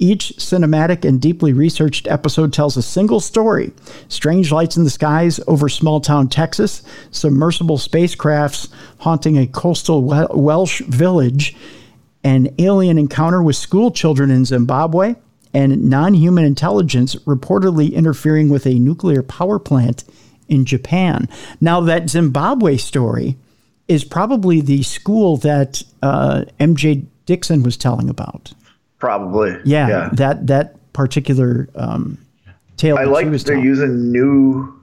Each cinematic and deeply researched episode tells a single story strange lights in the skies over small town Texas, submersible spacecrafts haunting a coastal Welsh village, an alien encounter with school children in Zimbabwe, and non human intelligence reportedly interfering with a nuclear power plant in Japan. Now, that Zimbabwe story is probably the school that uh, MJ Dixon was telling about. Probably. Yeah, yeah. that that particular um, tale. I like they're telling. using new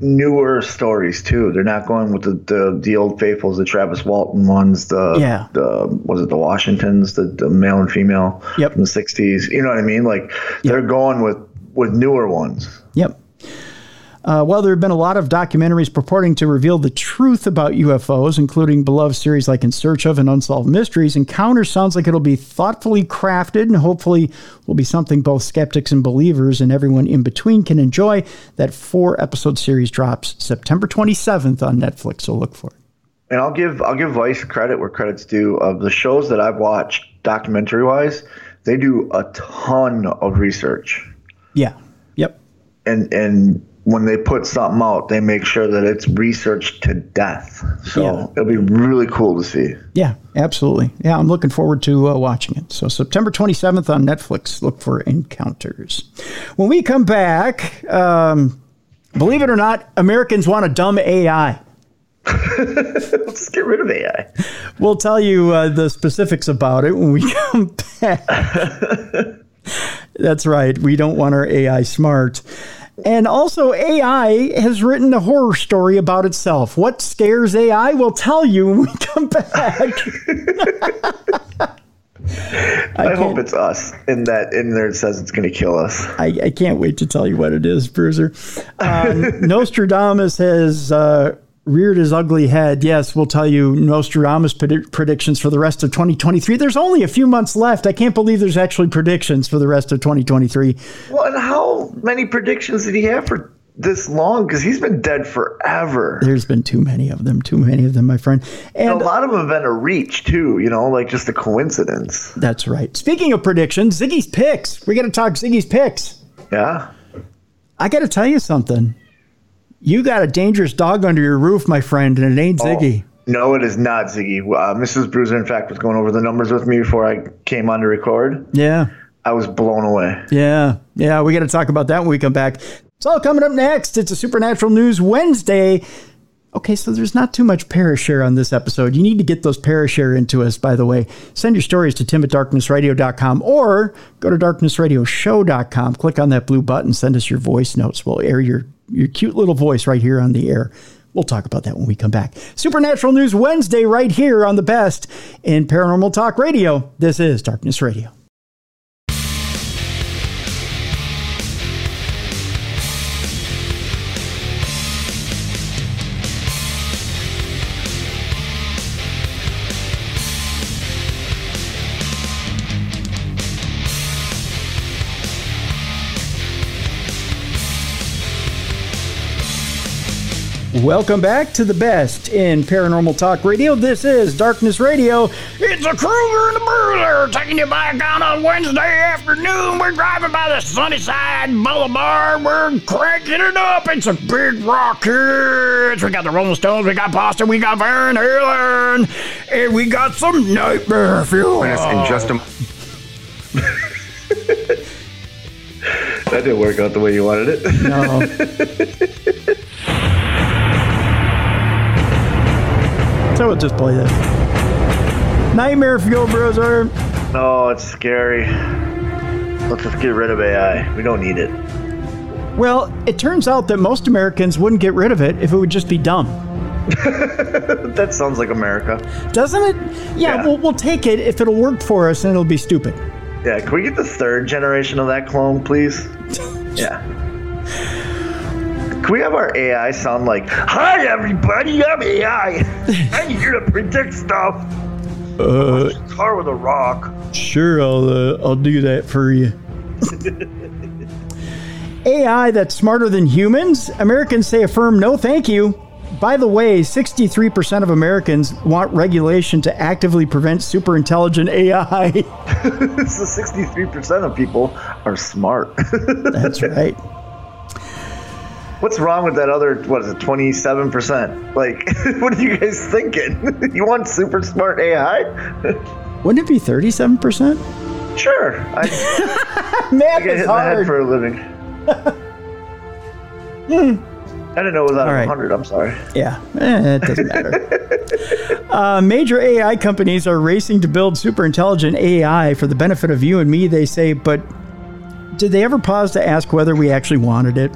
newer stories too. They're not going with the, the, the old faithfuls, the Travis Walton ones, the yeah, the was it the Washingtons, the, the male and female yep. from the '60s. You know what I mean? Like yep. they're going with with newer ones. Yep. Uh, well, there have been a lot of documentaries purporting to reveal the truth about UFOs, including beloved series like In Search of and Unsolved Mysteries. Encounter sounds like it'll be thoughtfully crafted and hopefully will be something both skeptics and believers and everyone in between can enjoy. That four episode series drops September 27th on Netflix, so look for it. And I'll give I'll give Vice credit where credit's due. Of the shows that I've watched, documentary wise, they do a ton of research. Yeah. Yep. And and when they put something out, they make sure that it's researched to death. So yeah. it'll be really cool to see. Yeah, absolutely. Yeah, I'm looking forward to uh, watching it. So September 27th on Netflix. Look for Encounters. When we come back, um, believe it or not, Americans want a dumb AI. *laughs* Let's get rid of AI. We'll tell you uh, the specifics about it when we *laughs* come back. *laughs* That's right. We don't want our AI smart. And also, AI has written a horror story about itself. What scares AI? We'll tell you when we come back. *laughs* I, I hope it's us. In that, in there, it says it's going to kill us. I, I, can't wait to tell you what it is, Bruiser. Um, *laughs* Nostradamus has uh, reared his ugly head. Yes, we'll tell you Nostradamus pred- predictions for the rest of 2023. There's only a few months left. I can't believe there's actually predictions for the rest of 2023. Well, and how many predictions did he have for this long? Because he's been dead forever. There's been too many of them. Too many of them, my friend. And, and a lot of them have been a reach too. You know, like just a coincidence. That's right. Speaking of predictions, Ziggy's picks. We got to talk Ziggy's picks. Yeah. I got to tell you something. You got a dangerous dog under your roof, my friend, and it ain't oh, Ziggy. Oh, no, it is not Ziggy. Uh, Mrs. Bruiser, in fact, was going over the numbers with me before I came on to record. Yeah. I was blown away. Yeah. Yeah. We got to talk about that when we come back. It's all coming up next. It's a Supernatural News Wednesday. Okay, so there's not too much Parashare on this episode. You need to get those Parashare into us, by the way. Send your stories to tim at darknessradio.com or go to darknessradioshow.com. Click on that blue button, send us your voice notes. We'll air your your cute little voice right here on the air. We'll talk about that when we come back. Supernatural News Wednesday, right here on the best in Paranormal Talk Radio. This is Darkness Radio. Welcome back to the best in paranormal talk radio. This is Darkness Radio. It's a cruiser and the Bruiser taking you back on a Wednesday afternoon. We're driving by the Sunnyside Boulevard. We're cranking it up. It's a big rock hits. We got the Rolling Stones, we got Boston, we got Van Halen, and we got some Nightmare Fuel. In just a *laughs* that didn't work out the way you wanted it. No. *laughs* So we'll just play this. Nightmare Fuel Bruiser. Oh, it's scary. Let's just get rid of AI. We don't need it. Well, it turns out that most Americans wouldn't get rid of it if it would just be dumb. *laughs* that sounds like America. Doesn't it? Yeah, yeah. We'll, we'll take it if it'll work for us and it'll be stupid. Yeah, can we get the third generation of that clone, please? *laughs* yeah. Can we have our AI sound like, "Hi everybody, I'm AI. I'm here to predict stuff." Uh, Car with a rock. sure, I'll uh, I'll do that for you. *laughs* AI that's smarter than humans? Americans say a firm no thank you. By the way, 63% of Americans want regulation to actively prevent super intelligent AI. *laughs* so 63% of people are smart. That's right. *laughs* What's wrong with that other, what is it, 27%? Like, *laughs* what are you guys thinking? *laughs* you want super smart AI? *laughs* Wouldn't it be 37%? sure. I, Math I get hit in the head for a living. hmm I didn't know it was out of right. 100. I'm sorry. Yeah, eh, it doesn't matter. uh, major AI companies are racing to build super intelligent AI for the benefit of you and me, they say, but did they ever pause to ask whether we actually wanted it?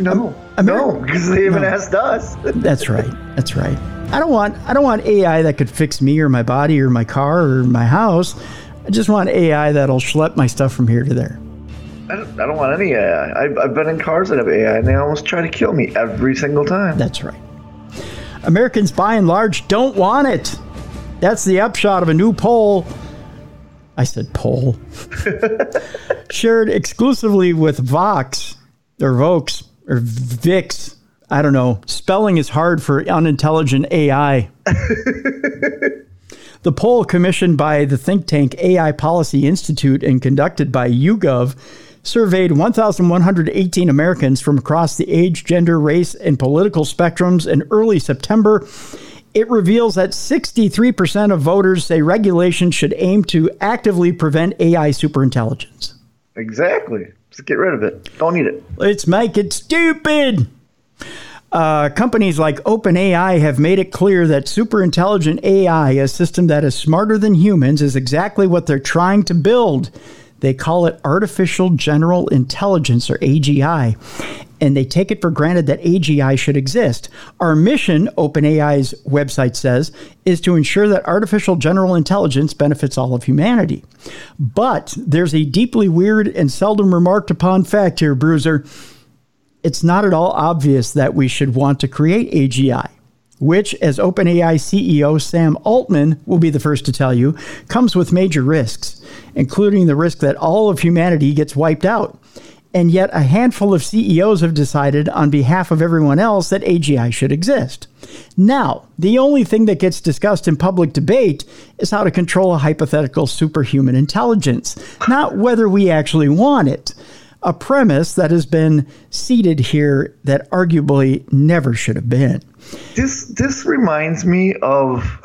No. Ameri- no, because they even No. asked us. *laughs* That's right. That's right. I don't want I don't want AI that could fix me or my body or my car or my house. I just want AI that'll schlep my stuff from here to there. I don't, I don't want any AI. I've, I've been in cars that have AI, and they almost try to kill me every single time. That's right. Americans, by and large, don't want it. That's the upshot of a new poll. I said poll. *laughs* Shared exclusively with Vox, or Vox, or Vix. I don't know. Spelling is hard for unintelligent AI. *laughs* the poll, commissioned by the think tank AI Policy Institute and conducted by YouGov, surveyed 1,118 Americans from across the age, gender, race, and political spectrums in early September. It reveals that 63% of voters say regulation should aim to actively prevent AI superintelligence. Exactly. Just get rid of it. Don't need it. Let's make it stupid. Uh, companies like OpenAI have made it clear that superintelligent AI, a system that is smarter than humans, is exactly what they're trying to build. They call it artificial general intelligence or AGI, and they take it for granted that AGI should exist. Our mission, OpenAI's website says, is to ensure that artificial general intelligence benefits all of humanity. But there's a deeply weird and seldom remarked upon fact here, Bruiser it's not at all obvious that we should want to create AGI, which, as OpenAI CEO Sam Altman will be the first to tell you, comes with major risks, including the risk that all of humanity gets wiped out. And yet, a handful of CEOs have decided on behalf of everyone else that AGI should exist. Now, the only thing that gets discussed in public debate is how to control a hypothetical superhuman intelligence, not whether we actually want it a premise that has been seeded here that arguably never should have been. This this reminds me of. *sighs*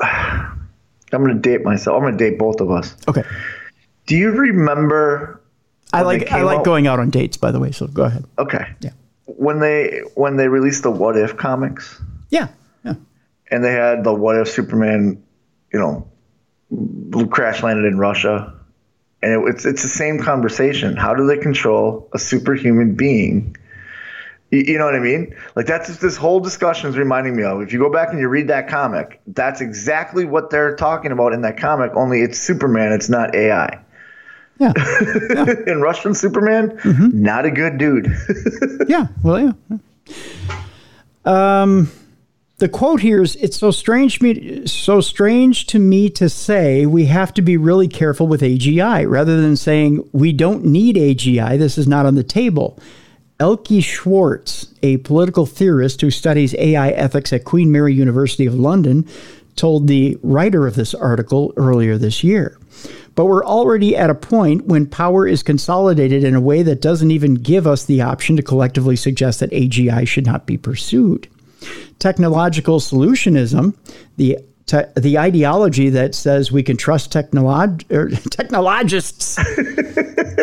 I'm going to date myself. I'm going to date both of us. Okay. Do you remember? I like I like out- going out on dates by the way, so go ahead. Okay. Yeah. When they when they released the What If comics, Yeah. Yeah. and they had the What If Superman, you know, crash landed in Russia, and it, it's it's the same conversation. How do they control a superhuman being? You, you know what I mean? Like that's this whole discussion is reminding me of. If you go back and you read that comic, that's exactly what they're talking about in that comic. Only it's Superman. It's not AI. Yeah. *laughs* and Russian Superman, not a good dude. *laughs* yeah. Well, yeah. Um the quote here is it's so strange me so strange to me to say we have to be really careful with AGI rather than saying we don't need AGI this is not on the table. Elke Schwartz, a political theorist who studies AI ethics at Queen Mary University of London, told the writer of this article earlier this year. But we're already at a point when power is consolidated in a way that doesn't even give us the option to collectively suggest that AGI should not be pursued. Technological solutionism, the te- the ideology that says we can trust technolog- er, *laughs* technologists.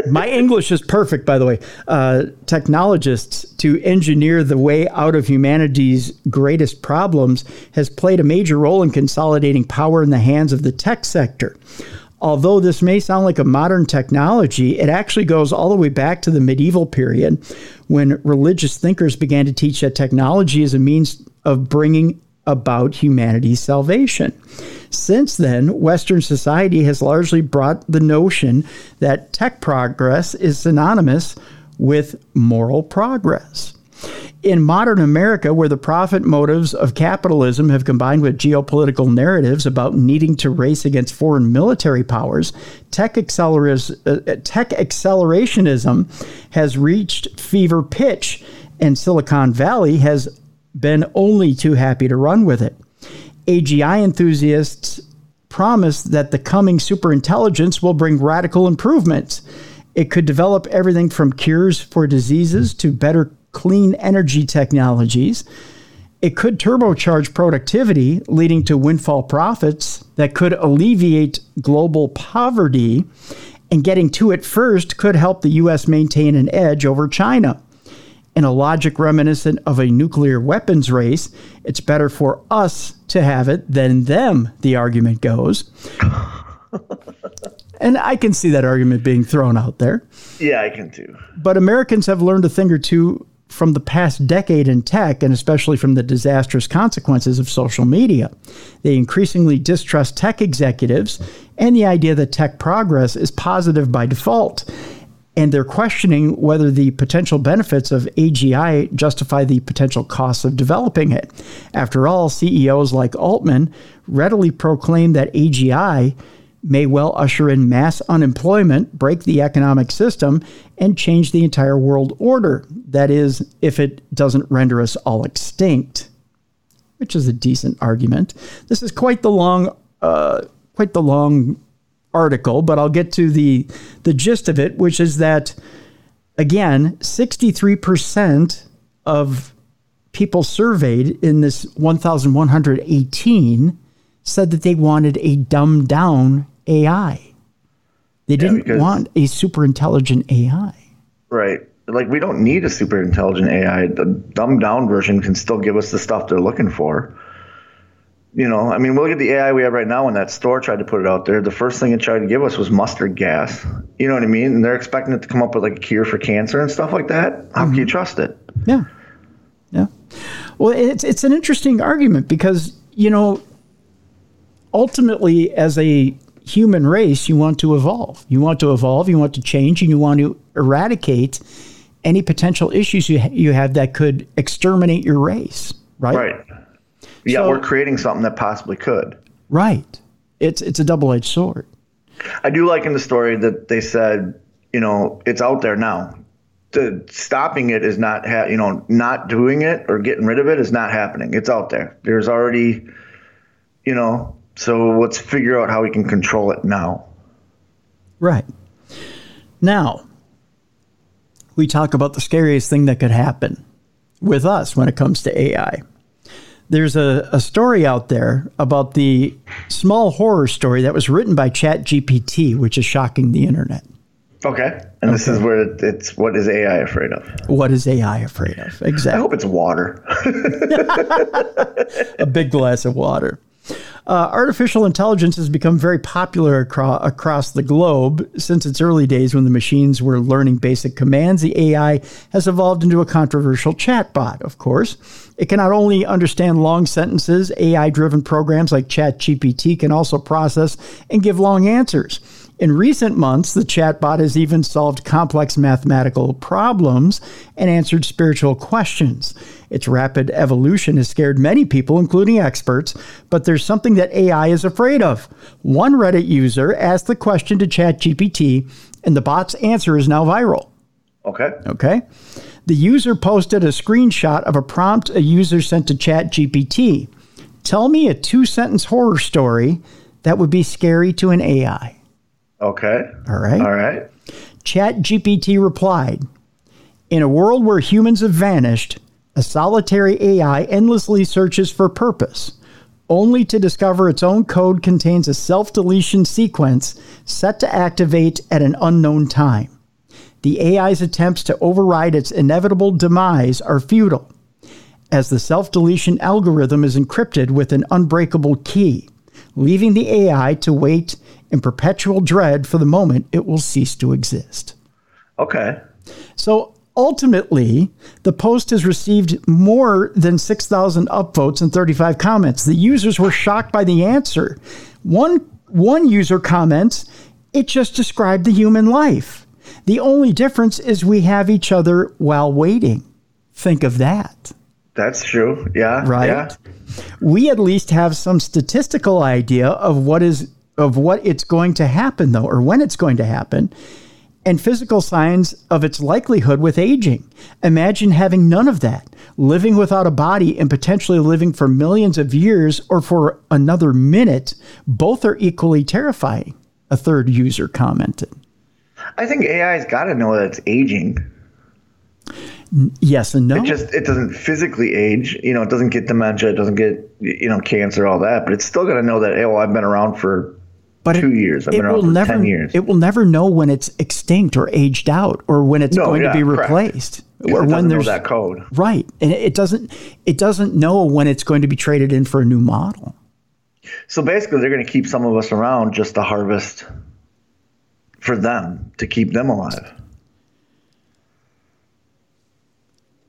*laughs* My English is perfect, by the way. Uh, technologists to engineer the way out of humanity's greatest problems has played a major role in consolidating power in the hands of the tech sector. Although this may sound like a modern technology, it actually goes all the way back to the medieval period when religious thinkers began to teach that technology is a means of bringing about humanity's salvation. Since then, Western society has largely brought the notion that tech progress is synonymous with moral progress. In modern America, where the profit motives of capitalism have combined with geopolitical narratives about needing to race against foreign military powers, tech, acceleras- uh, tech accelerationism has reached fever pitch, and Silicon Valley has been only too happy to run with it. AGI enthusiasts promise that the coming superintelligence will bring radical improvements. It could develop everything from cures for diseases to better clean energy technologies. It could turbocharge productivity, leading to windfall profits that could alleviate global poverty. And getting to it first could help the U.S. maintain an edge over China. In a logic reminiscent of a nuclear weapons race, it's better for us to have it than them, the argument goes. *laughs* and I can see that argument being thrown out there. Yeah, I can too. But Americans have learned a thing or two from the past decade in tech, and especially from the disastrous consequences of social media. They increasingly distrust tech executives and the idea that tech progress is positive by default. And they're questioning whether the potential benefits of AGI justify the potential costs of developing it. After all, CEOs like Altman readily proclaim that AGI may well usher in mass unemployment, break the economic system, and change the entire world order. That is, if it doesn't render us all extinct, which is a decent argument. This is quite the long, uh, quite the long article, but I'll get to the the gist of it, which is that again, sixty three percent of people surveyed in this 1,118 said that they wanted a dumbed down AI. They didn't want a super intelligent AI. Right. Like we don't need a super intelligent AI. The dumbed down version can still give us the stuff they're looking for. You know, I mean, look at the AI we have right now. When that store tried to put it out there, the first thing it tried to give us was mustard gas. You know what I mean? And they're expecting it to come up with like a cure for cancer and stuff like that. How can you mm-hmm. trust it? Yeah. Yeah. Well, it's it's an interesting argument because, you know, ultimately as a human race, you want to evolve. You want to evolve, you want to change, and you want to eradicate any potential issues you ha- you have that could exterminate your race, right? Right. Yeah, So- we're creating something that possibly could. Right. It's it's a double-edged sword. I do like in the story that they said, you know, it's out there now. The stopping it is not, ha- you know, not doing it or getting rid of it is not happening. It's out there. There's already, you know, so let's figure out how we can control it now. Right. Now, we talk about the scariest thing that could happen with us when it comes to AI. There's a, a story out there about the small horror story that was written by ChatGPT, which is shocking the internet. Okay. And this is where it's what is AI afraid of? What is AI afraid of? Exactly. I hope it's water. *laughs* a big glass of water. Uh, artificial intelligence has become very popular acro- across the globe since its early days when the machines were learning basic commands. The AI has evolved into a controversial chatbot, of course. It can not only understand long sentences, AI driven programs like ChatGPT can also process and give long answers. In recent months, the chatbot has even solved complex mathematical problems and answered spiritual questions. Its rapid evolution has scared many people, including experts, but there's something that AI is afraid of. One Reddit user asked the question to ChatGPT, and the bot's answer is now viral. Okay. Okay. The user posted a screenshot of a prompt a user sent to ChatGPT. Tell me a two sentence horror story that would be scary to an AI. Okay. All right. All right. ChatGPT replied In a world where humans have vanished, a solitary AI endlessly searches for purpose, only to discover its own code contains a self deletion sequence set to activate at an unknown time. The AI's attempts to override its inevitable demise are futile, as the self deletion algorithm is encrypted with an unbreakable key, leaving the AI to wait in perpetual dread for the moment it will cease to exist. Okay. So ultimately, the post has received more than 6,000 upvotes and 35 comments. The users were shocked by the answer. One, one user comments, it just described the human life. The only difference is we have each other while waiting. Think of that. That's true. Yeah. right? Yeah. We at least have some statistical idea of what is of what it's going to happen though or when it's going to happen and physical signs of its likelihood with aging. Imagine having none of that, living without a body and potentially living for millions of years or for another minute. Both are equally terrifying, a third user commented. I think AI's got to know that it's aging. Yes and no. It just it doesn't physically age. You know, it doesn't get dementia, it doesn't get you know cancer, all that. But it's still got to know that. Hey, well, I've been around for but two it, years. I've it will never. It will never know when it's extinct or aged out or when it's No, going yeah, to be replaced or when there's that code. right and it doesn't it doesn't know when it's going to be traded in for a new model. So basically, they're going to keep some of us around just to harvest for them to keep them alive.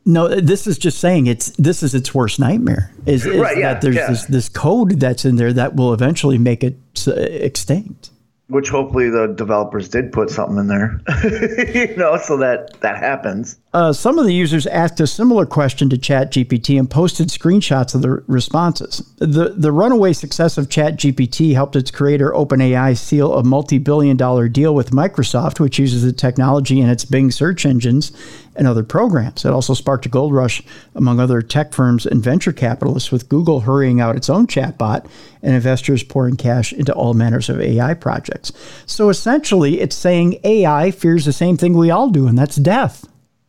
No, this is just saying it's this is its worst nightmare. Is, is Right, yeah, that there's yeah. this this code that's in there that will eventually make it extinct. Which hopefully the developers did put something in there, *laughs* you know, so that that happens. Uh, some of the users asked a similar question to ChatGPT and posted screenshots of the responses. The, the runaway success of ChatGPT helped its creator, OpenAI, seal a multi billion dollar deal with Microsoft, which uses the technology in its Bing search engines and other programs. It also sparked a gold rush among other tech firms and venture capitalists, with Google hurrying out its own chatbot and investors pouring cash into all manners of AI projects. So essentially, it's saying AI fears the same thing we all do, and that's death.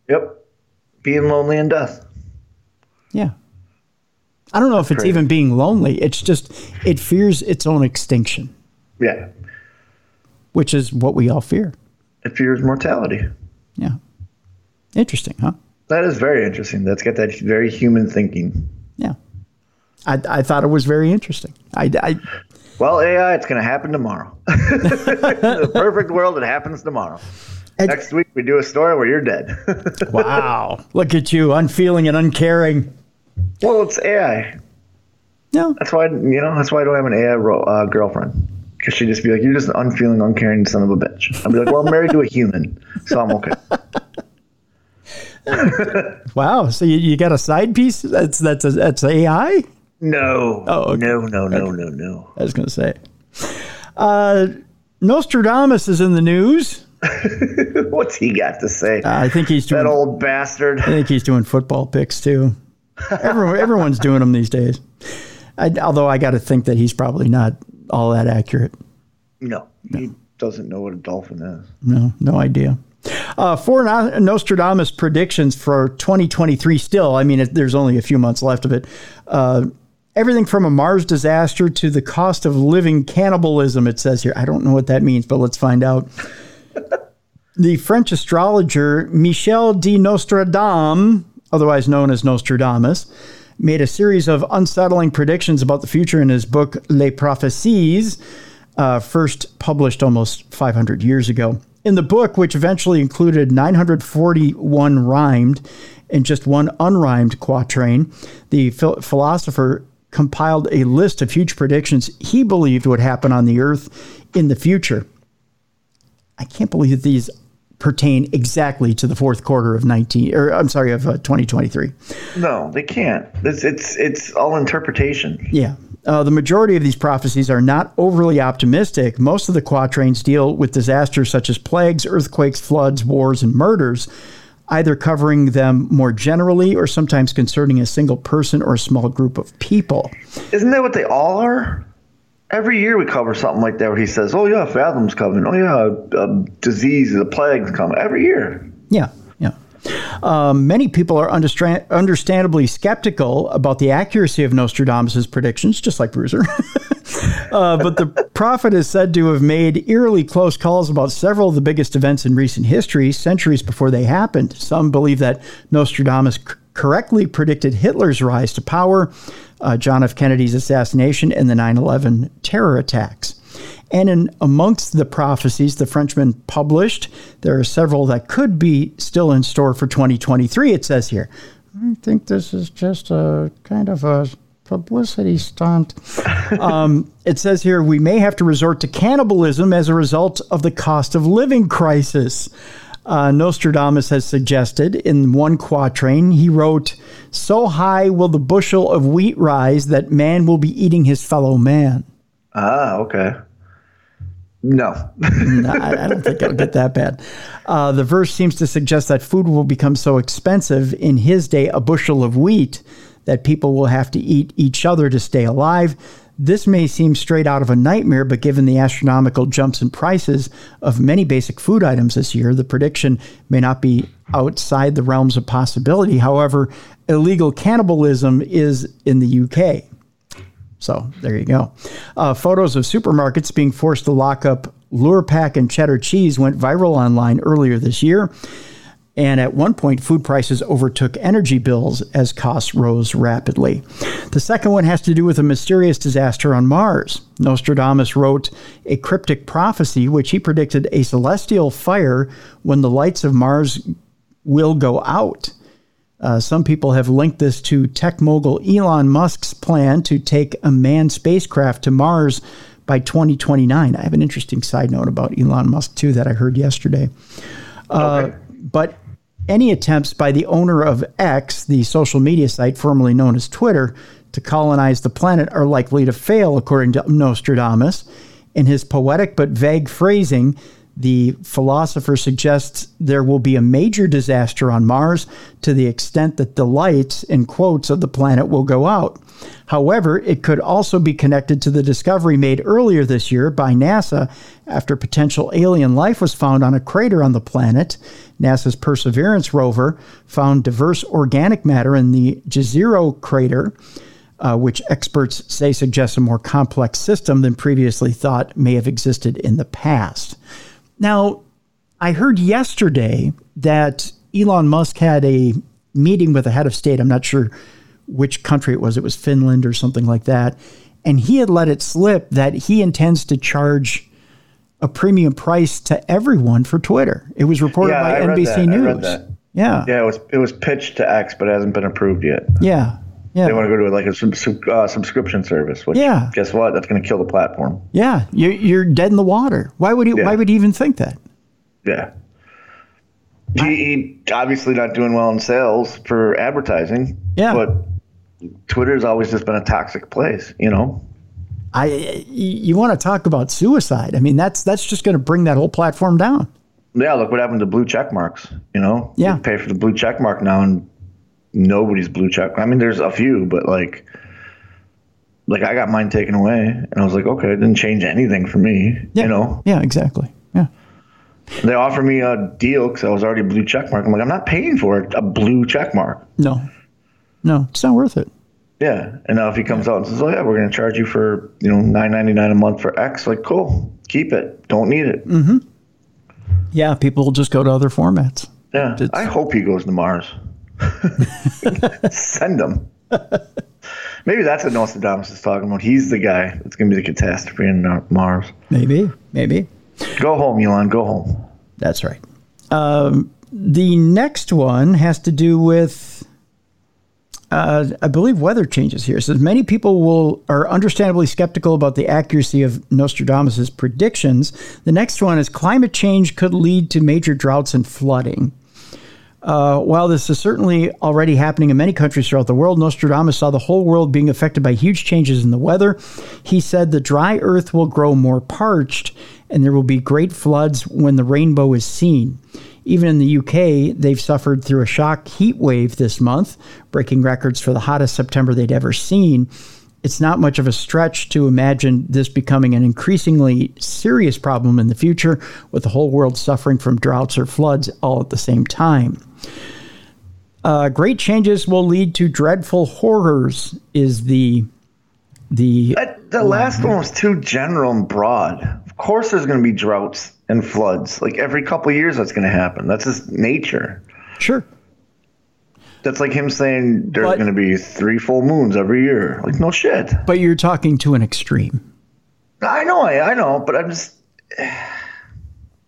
Yep, being lonely and death. Yeah. I don't know if it's Crazy. even being lonely. It's just it fears its own extinction, Yeah, which is what we all fear. it fears mortality. Yeah. Interesting, huh? That is very interesting. That's got that very human thinking. Yeah. I, I thought it was very interesting. I, I Well, AI, it's going to happen tomorrow. *laughs* the perfect world, it happens tomorrow. I- Next week, we do a story where you're dead. *laughs* wow. Look at you, unfeeling and uncaring. well, it's AI. No. That's why you know. That's why I don't have an AI ro- uh, girlfriend. Because she'd just be like, "You're just an unfeeling, uncaring son of a bitch." I'd be like, "Well, I'm married to a human, so I'm okay." *laughs* *laughs* Wow. So you, you got a side piece that's that's a, that's AI? No. Oh, okay. no, no, no, no, no. I was going to say. Uh, Nostradamus is in the news. *laughs* What's he got to say? I think he's doing that old bastard. I think he's doing football picks too. *laughs* Everyone, everyone's doing them these days. I, although I got to think that he's probably not all that accurate. No, he doesn't know what a dolphin is. No, no idea. Uh, for Nostradamus predictions for 2023, still, I mean, it, there's only a few months left of it. Uh, everything from a Mars disaster to the cost of living cannibalism, it says here. I don't know what that means, but let's find out. *laughs* the French astrologer Michel de Nostredame, otherwise known as Nostradamus, made a series of unsettling predictions about the future in his book Les Prophéties, uh, first published almost 500 years ago. In the book, which eventually included 941 rhymed and just one unrhymed quatrain, the phil- philosopher compiled a list of huge predictions he believed would happen on the earth in the future. I can't believe these pertain exactly to the fourth quarter of 19 or I'm sorry of uh, 2023. No, they can't. It's it's it's all interpretation. Yeah. Uh, the majority of these prophecies are not overly optimistic. Most of the quatrains deal with disasters such as plagues, earthquakes, floods, wars, and murders, either covering them more generally or sometimes concerning a single person or a small group of people. Isn't that what they all are? Every year we cover something like that where he says, "Oh yeah, Fathom's coming. Oh yeah, a, a disease, the plague's coming." Every year. Yeah, yeah. Um, many people are understandably skeptical about the accuracy of Nostradamus' predictions, just like Bruiser. *laughs* uh, but the *laughs* prophet is said to have made eerily close calls about several of the biggest events in recent history, centuries before they happened. Some believe that Nostradamus c- correctly predicted Hitler's rise to power, uh, John F. Kennedy's assassination, and the 9 11 terror attacks. And in amongst the prophecies the Frenchman published, there are several that could be still in store for 2023. It says here. I think this is just a kind of a publicity stunt. *laughs* um, it says here we may have to resort to cannibalism as a result of the cost of living crisis. Uh, Nostradamus has suggested in one quatrain, he wrote, So high will the bushel of wheat rise that man will be eating his fellow man. Ah, okay. No. *laughs* No, I, I don't think it'll get that bad. Uh, the verse seems to suggest that food will become so expensive in his day, a bushel of wheat, that people will have to eat each other to stay alive. This may seem straight out of a nightmare, but given the astronomical jumps in prices of many basic food items this year, the prediction may not be outside the realms of possibility. However, illegal cannibalism is in the UK. So there you go. Uh, photos of supermarkets being forced to lock up Lurpak and cheddar cheese went viral online earlier this year. And at one point, food prices overtook energy bills as costs rose rapidly. The second one has to do with a mysterious disaster on Mars. Nostradamus wrote a cryptic prophecy, which he predicted a celestial fire when the lights of Mars will go out. Uh, some people have linked this to tech mogul Elon Musk's plan to take a manned spacecraft to Mars by 2029. I have an interesting side note about Elon Musk, too, that I heard yesterday. Uh, Okay. But any attempts by the owner of X, the social media site formerly known as Twitter, to colonize the planet are likely to fail, according to Nostradamus. In his poetic but vague phrasing, the philosopher suggests there will be a major disaster on Mars to the extent that the lights, in quotes, of the planet will go out. However, it could also be connected to the discovery made earlier this year by NASA after potential alien life was found on a crater on the planet. NASA's Perseverance rover found diverse organic matter in the Jezero crater, uh, which experts say suggests a more complex system than previously thought may have existed in the past. Now, I heard yesterday that Elon Musk had a meeting with a head of state. I'm not sure which country it was. It was Finland or something like that. And he had let it slip that he intends to charge a premium price to everyone for Twitter. It was reported Yeah, by I NBC News. Yeah. Yeah, it was it was pitched to X, but it hasn't been approved yet. Yeah. Yeah. They want to go to like a uh, subscription service. Which, Yeah. Guess what? That's going to kill the platform. Yeah. You're, you're dead in the water. Why would he, Yeah. why would he even think that? Yeah. He, he obviously not doing well in sales for advertising. Yeah. But Twitter's always just been a toxic place, you know. I you want to talk about suicide? I mean, that's that's just going to bring that whole platform down. Yeah, look what happened to blue check marks. You know, Yeah. You pay for the blue check mark now, and nobody's blue check. I mean, there's a few, but like, like I got mine taken away, and I was like, okay, it didn't change anything for me. Yeah. You know, Yeah, exactly. Yeah. they offer me a deal because I was already a blue check mark. I'm like, I'm not paying for it, a blue check mark. No. No, it's not worth it. Yeah, and now if he comes out and says, "Oh yeah, we're going to charge you for you know nine ninety nine a month for X," like, cool, keep it, don't need it. Mm. Yeah, people will just go to other formats. Yeah, It's- I hope he goes to Mars. *laughs* Send him. Maybe that's what Nostradamus is talking about. He's the guy that's going to be the catastrophe in Mars. Maybe, maybe. Go home, Elon. Go home. That's right. Um, the next one has to do with, uh, I believe, weather changes here. It says many people will are understandably skeptical about the accuracy of Nostradamus's predictions. The next one is climate change could lead to major droughts and flooding. Uh, while this is certainly already happening in many countries throughout the world, Nostradamus saw the whole world being affected by huge changes in the weather. He said the dry earth will grow more parched and there will be great floods when the rainbow is seen. Even in the UK, they've suffered through a shock heat wave this month, breaking records for the hottest September they'd ever seen. It's not much of a stretch to imagine this becoming an increasingly serious problem in the future, with the whole world suffering from droughts or floods all at the same time. Uh, great changes will lead to dreadful horrors. Is the the the last one was too general and broad. Of course, there's going to be droughts and floods. Like every couple of years, that's going to happen. That's just nature. sure? That's like him saying there's going to be three full moons every year. Like no shit. But you're talking to an extreme, I know, I, I know, but I'm just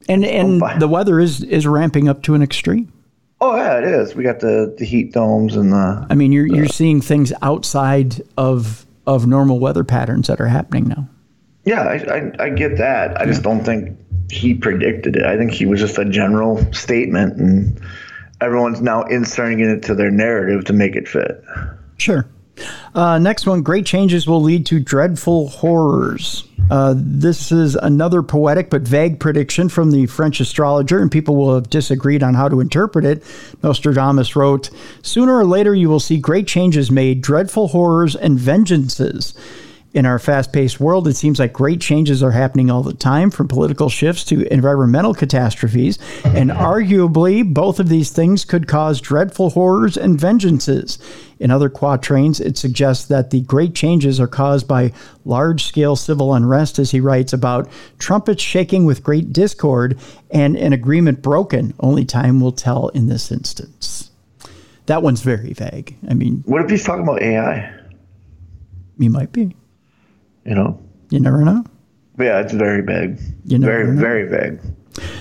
and and oh, the weather is is ramping up to an extreme. Oh yeah, it is. We got the, the heat domes and the I mean, you're you're seeing things outside of of normal weather patterns that are happening now. yeah. I, I, I get that. I just don't think he predicted it. I think he was just a general statement, and everyone's now inserting it into their narrative to make it fit. Sure. Uh, next one great changes will lead to dreadful horrors. Uh, this is another poetic but vague prediction from the French astrologer, and people will have disagreed on how to interpret it. Nostradamus wrote Sooner or later, you will see great changes made, dreadful horrors, and vengeances. In our fast paced world, it seems like great changes are happening all the time, from political shifts to environmental catastrophes. And arguably, both of these things could cause dreadful horrors and vengeances. In other quatrains, it suggests that the great changes are caused by large scale civil unrest, as he writes about trumpets shaking with great discord and an agreement broken. Only time will tell in this instance. That one's very vague. I mean, What if he's talking about AI? he might be. You know? You never know. Yeah, it's very big. You very, know. very big.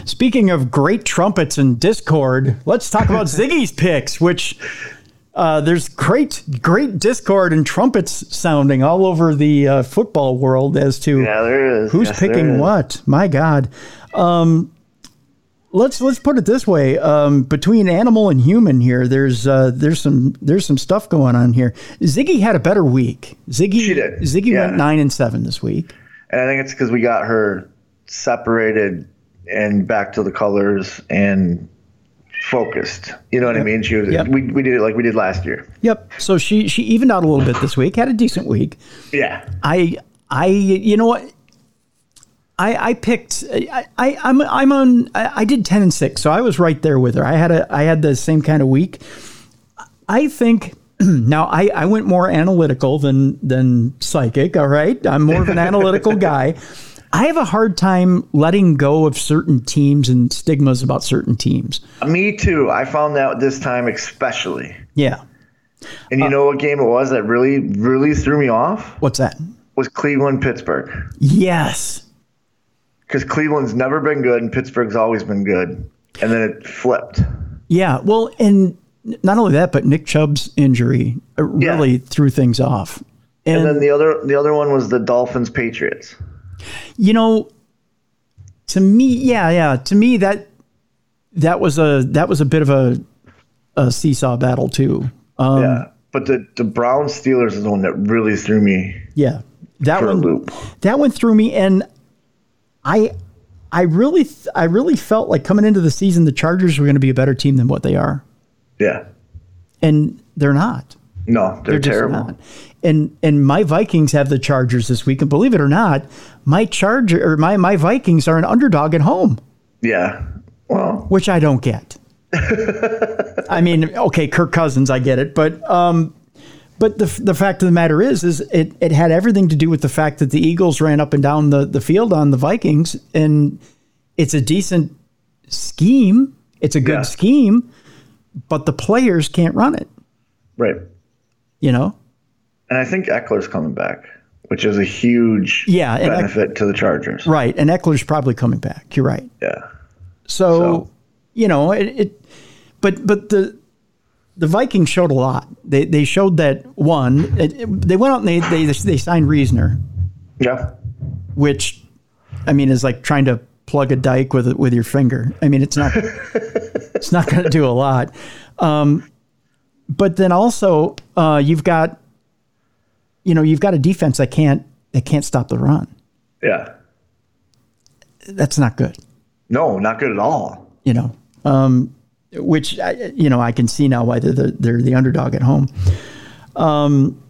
Speaking of great trumpets and Discord, let's talk about *laughs* Ziggy's picks, which uh, there's great, great Discord and trumpets sounding all over the uh, football world as to Yeah, there is. who's Yes, picking what. My God. Um, let's let's put it this way: um, between animal and human here, there's uh, there's some there's some stuff going on here. Ziggy had a better week. Ziggy She did, Ziggy yeah. went nine and seven this week. And I think it's because we got her separated and back to the colors and focused. You know what I mean? She was. Yep. We, we did it like we did last year. Yep. So she she evened out a little bit this week. Had a decent week. Yeah. I I you know what I I picked I, I I'm I'm on I, I did ten and six so I was right there with her I had a I had the same kind of week I think *clears throat* now I I went more analytical than than psychic all right I'm more of an analytical *laughs* guy I have a hard time letting go of certain teams and stigmas about certain teams Me too. I found that this time especially. yeah And you uh, know what game it was that really, really threw me off? what's that Was Cleveland Pittsburgh. yes Because Cleveland's never been good and Pittsburgh's always been good. And then it flipped. Yeah, well, and not only that, but Nick Chubb's injury uh, really threw things off. And, And then the other the other one was the Dolphins Patriots. you know, to me, yeah, yeah, to me that that was a that was a bit of a a seesaw battle too. Um, yeah. But the, the Brown Steelers is the one that really threw me yeah, that one loop. that went through me, and I I really th- I really felt like coming into the season the Chargers were going to be a better team than what they are, Yeah. and they're not. No, they're, They're terrible. And and my Vikings have the Chargers this week, and believe it or not, my Charger or my my Vikings are an underdog at home, Yeah. Well, which I don't get. *laughs* I mean, okay, Kirk Cousins, I get it, but um, but the the fact of the matter is, is it it had everything to do with the fact that the Eagles ran up and down the the field on the Vikings, and it's a decent scheme, it's a good Yeah. scheme, but the players can't run it. right. You know. And I think Ekeler's coming back, which is a huge Yeah, Eck- benefit to the Chargers. Right, and Ekeler's probably coming back. You're right. Yeah. So, So- you know, it, it but but the the Vikings showed a lot. They they showed that one. It, it- they went out and they they they signed Reasoner, Yeah. which I mean is like trying to plug a dike with with your finger. I mean, it's not *laughs* it's not going to do a lot. Um, but then also, uh, you've got you know you've got a defense that can't that can't stop the run. Yeah. That's not good. No, not good at all. you know, um, which you know I can see now why they're the, they're the underdog at home. Um,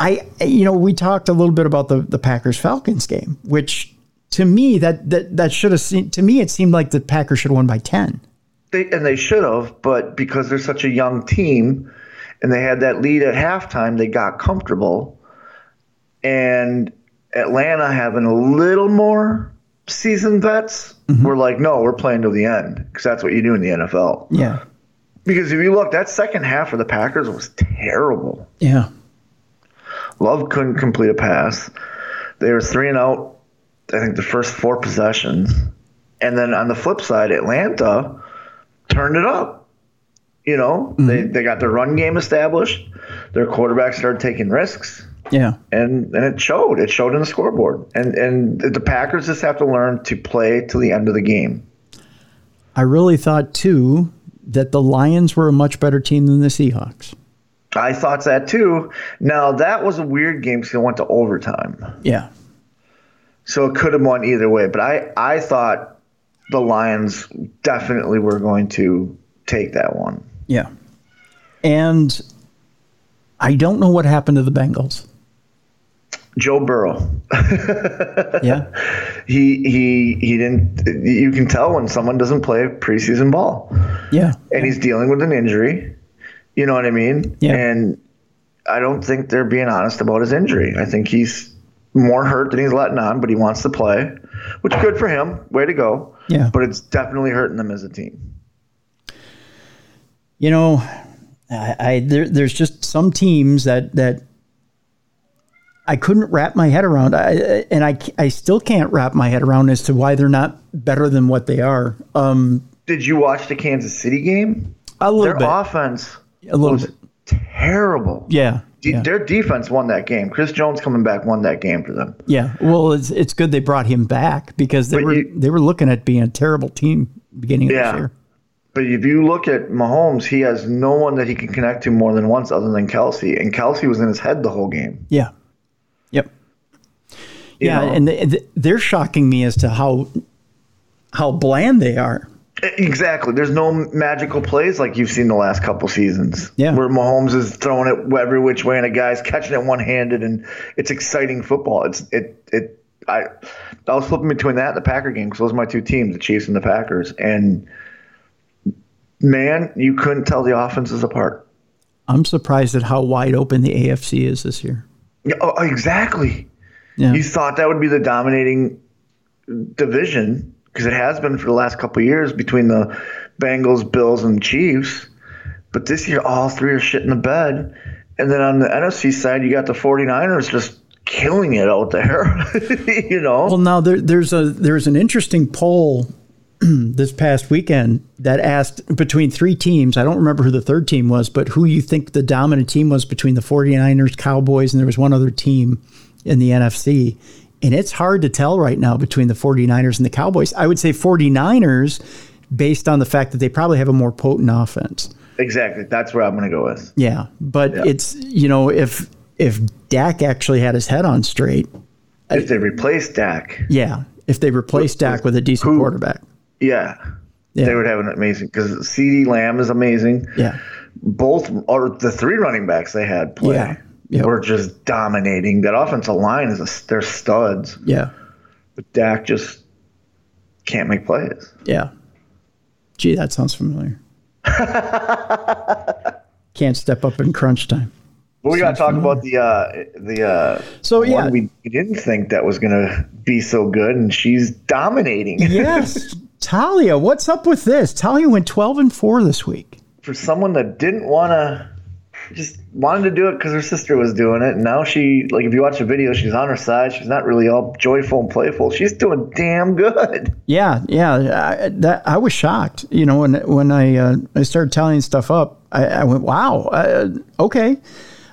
I you know we talked a little bit about the the Packers Falcons game, which to me that that that should have seen to me it seemed like the Packers should have won by ten. They, and they should have, but because they're such a young team and they had that lead at halftime, they got comfortable. And Atlanta having a little more seasoned vets, mm-hmm. we're like, no, we're playing to the end because that's what you do in the NFL. Yeah, Because if you look, that second half of the Packers was terrible. yeah, Love couldn't complete a pass. They were three and out, I think, the first four possessions. And then on the flip side, Atlanta turned it up. You know, they, mm-hmm. they got their run game established. Their quarterback started taking risks. Yeah. and and it showed. It showed in the scoreboard. And and the Packers just have to learn to play to the end of the game. I really thought too that the Lions were a much better team than the Seahawks. I thought that too. Now that was a weird game because it went to overtime, Yeah. so it could have won either way. But I I thought the Lions definitely were going to take that one. Yeah. And I don't know what happened to the Bengals. Joe Burrow. Yeah. *laughs* he he he didn't. You can tell when someone doesn't play preseason ball, Yeah. and he's dealing with an injury. You know what I mean? Yeah. And I don't think they're being honest about his injury. I think he's more hurt than he's letting on, but he wants to play, which good for him. Way to go. Yeah. But it's definitely hurting them as a team. You know, I, I there, there's just some teams that that I couldn't wrap my head around, I, and I I still can't wrap my head around as to why they're not better than what they are. Um, Did you watch the Kansas City game? a little Their bit, offense a little was bit. terrible. Yeah. De- yeah. Their defense won that game. Chris Jones coming back won that game for them. Yeah, well, it's it's good they brought him back because they But were you- they were looking at being a terrible team beginning of Yeah. this year. But if you look at Mahomes, he has no one that he can connect to more than once other than Kelce. And Kelce was in his head the whole game. Yeah. Yeah, know? and th- th- they're shocking me as to how how bland they are. Exactly. There's no magical plays like you've seen the last couple seasons. Yeah. Where Mahomes is throwing it every which way and a guy's catching it one handed and it's exciting football. It's it it I I was flipping between that and the Packer game because those are my two teams, the Chiefs and the Packers. And man, you couldn't tell the offenses apart. I'm surprised at how wide open the AFC is this year. Yeah, oh, exactly. Yeah. You thought that would be the dominating division because it has been for the last couple of years between the Bengals, Bills, and Chiefs. But this year, all three are shit in the bed. And then on the NFC side, you got the 49ers just killing it out there. *laughs* you know? Well, now there, there's a there's an interesting poll *clears throat* this past weekend that asked between three teams. I don't remember who the third team was, but who you think the dominant team was between the 49ers, Cowboys, and there was one other team in the NFC. And it's hard to tell right now between the 49ers and the Cowboys. I would say 49ers based on the fact that they probably have a more potent offense. exactly. That's where I'm going to go with. Yeah, but it's you know if if Dak actually had his head on straight, If they replace Dak, yeah, if they replaced Dak with a decent who- quarterback, yeah, Yeah. they would have an amazing because CeeDee Lamb is amazing. yeah, both or the three running backs they had play Yeah. Yep. were just dominating. That offensive line is a, they're studs, yeah, but Dak just can't make plays. yeah. Gee, that sounds familiar. *laughs* Can't step up in crunch time. But we got to talk about the uh, the uh, So, one yeah. we, we didn't think that was going to be so good, and she's dominating. *laughs* Yes, Talia, what's up with this? Talia went twelve and four this week. For someone that didn't want to, just wanted to do it because her sister was doing it, and now she like if you watch the video, she's on her side. She's not really all joyful and playful. She's doing damn good. *laughs* Yeah, yeah. I, that I was shocked. You know, when when I uh, I started tallying stuff up, I, I went, "Wow, uh, okay."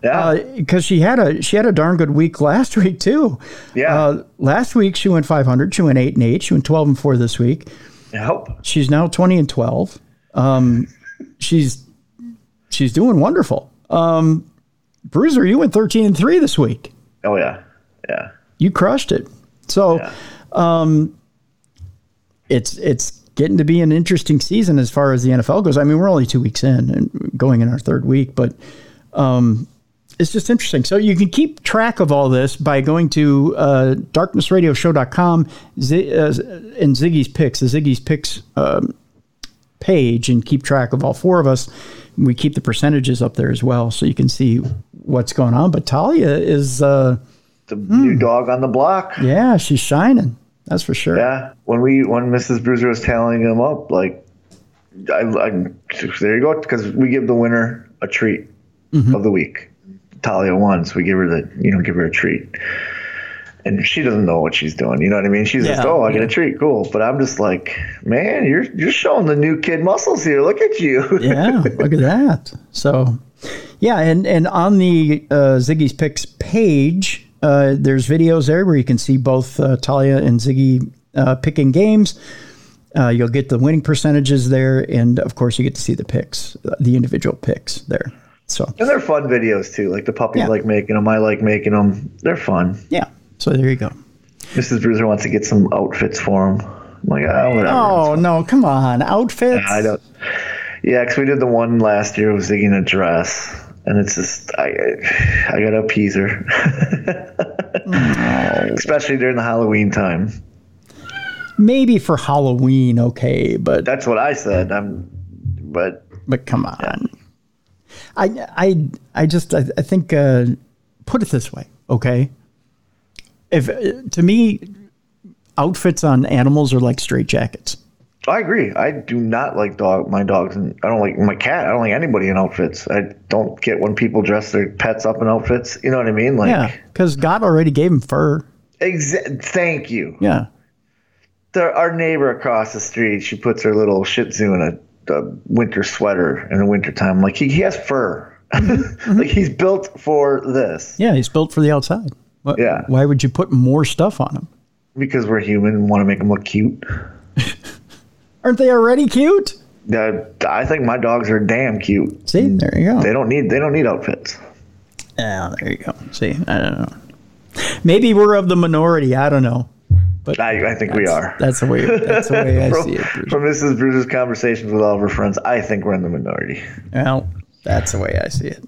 Yeah. because she had a she had a darn good week *laughs* last week too. Yeah. Uh, last week she went 500. She went eight and eight. She went 12 and four this week. Help. She's now 20 and 12. Um, *laughs* she's she's doing wonderful. Um, Bruiser, you went 13 and three this week. Oh yeah, yeah. You crushed it. So, Yeah. um, it's it's getting to be an interesting season as far as the NFL goes. I mean, we're only two weeks in and going in our third week, but um, it's just interesting. So you can keep track of all this by going to uh, darknessradioshow.com Z- uh, and Ziggy's Picks, the Ziggy's Picks um, page, and keep track of all four of us. We keep the percentages up there as well, so you can see what's going on. But Talia is, uh, the new dog on the block. yeah, she's shining. That's for sure. Yeah, when we when Mrs. Bruiser was tallying them up, like, I, I there you go, because we give the winner a treat of the week. Talia won, so we give her the you know give her a treat, and she doesn't know what she's doing. You know what I mean? She's just oh, I get yeah. a treat, cool. But I'm just like, man, you're you're showing the new kid muscles here. Look at you. *laughs* yeah, look at that. So Yeah, and and on the uh, Ziggy's Picks page, uh, there's videos there where you can see both uh, Talia and Ziggy uh, picking games. Uh, you'll get the winning percentages there, and of course, you get to see the picks, the individual picks there. So And they're fun videos too. Like the puppies Yeah. like making them. I like making them. They're fun. yeah, so there you go. Mrs. Bruiser wants to get some outfits for him. I'm like, oh, whatever. Oh no, come on, outfits. I don't. Yeah, because we did the one last year with Ziggy in a dress, and it's just I, I gotta appease her, *laughs* especially during the Halloween time. Maybe for Halloween, okay, but That's what I said. I'm, but but come on. I I I just I, I think uh, put it this way, okay? If to me, outfits on animals are like straight jackets. I agree. I do not like dog my dogs, and I don't like my cat. I don't like anybody in outfits. I don't get when people dress their pets up in outfits. You know what I mean? Like, Yeah, because God already gave him fur. exa- thank you. Yeah, the, our neighbor across the street, she puts her little Shih Tzu in a, a winter sweater in the wintertime. Like he, he has fur. Mm-hmm, *laughs* like mm-hmm. he's built for this yeah, he's built for the outside. Why, Yeah. Why would you put more stuff on them? because we're human and want to make them look cute. *laughs* Aren't they already cute? Uh, I think my dogs are damn cute. See, there you go. They don't need they don't need outfits. Yeah, there you go. See, I don't know. Maybe we're of the minority. I don't know. But I, I think we are. That's the way. That's the way I From, see it. Bruce. from Mrs. Bruce's conversations with all of her friends, I think we're in the minority. Well, that's the way I see it.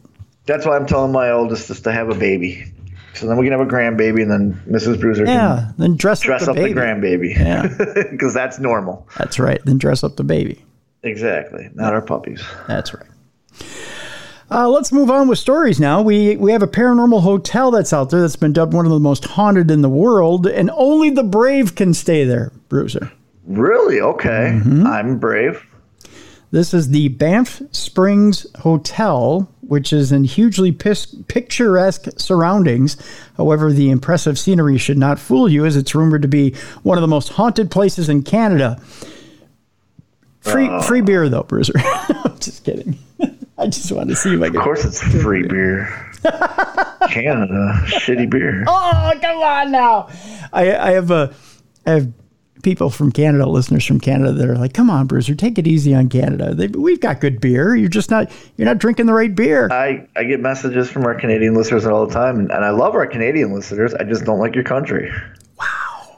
That's why I'm telling my oldest just to have a baby. So then we can have a grandbaby, and then Mrs. Bruiser can Yeah, then dress, dress up up the the grandbaby. Yeah. *laughs* because that's normal. That's right. Then dress up the baby. Exactly. Not our puppies. That's right. Uh, let's move on with stories now. We we have a paranormal hotel that's out there that's been dubbed one of the most haunted in the world, and only the brave can stay there. Bruiser. Really? Okay. Mm-hmm. I'm brave. This is the Banff Springs Hotel, which is in hugely pis- picturesque surroundings. However, the impressive scenery should not fool you, as it's rumored to be one of the most haunted places in Canada. Free oh. free beer though, Bruiser. *laughs* I'm just kidding. *laughs* I just wanted to see if I Of course, it's free beer. *laughs* Canada, shitty beer. Oh, come on now. I, I have a, I have people from Canada, listeners from Canada that are like, "Come on, Bruiser, take it easy on Canada. They, we've got good beer. You're just not, you're not drinking the right beer." I, I get messages from our Canadian listeners all the time, and, I love our Canadian listeners. I just don't like your country. Wow.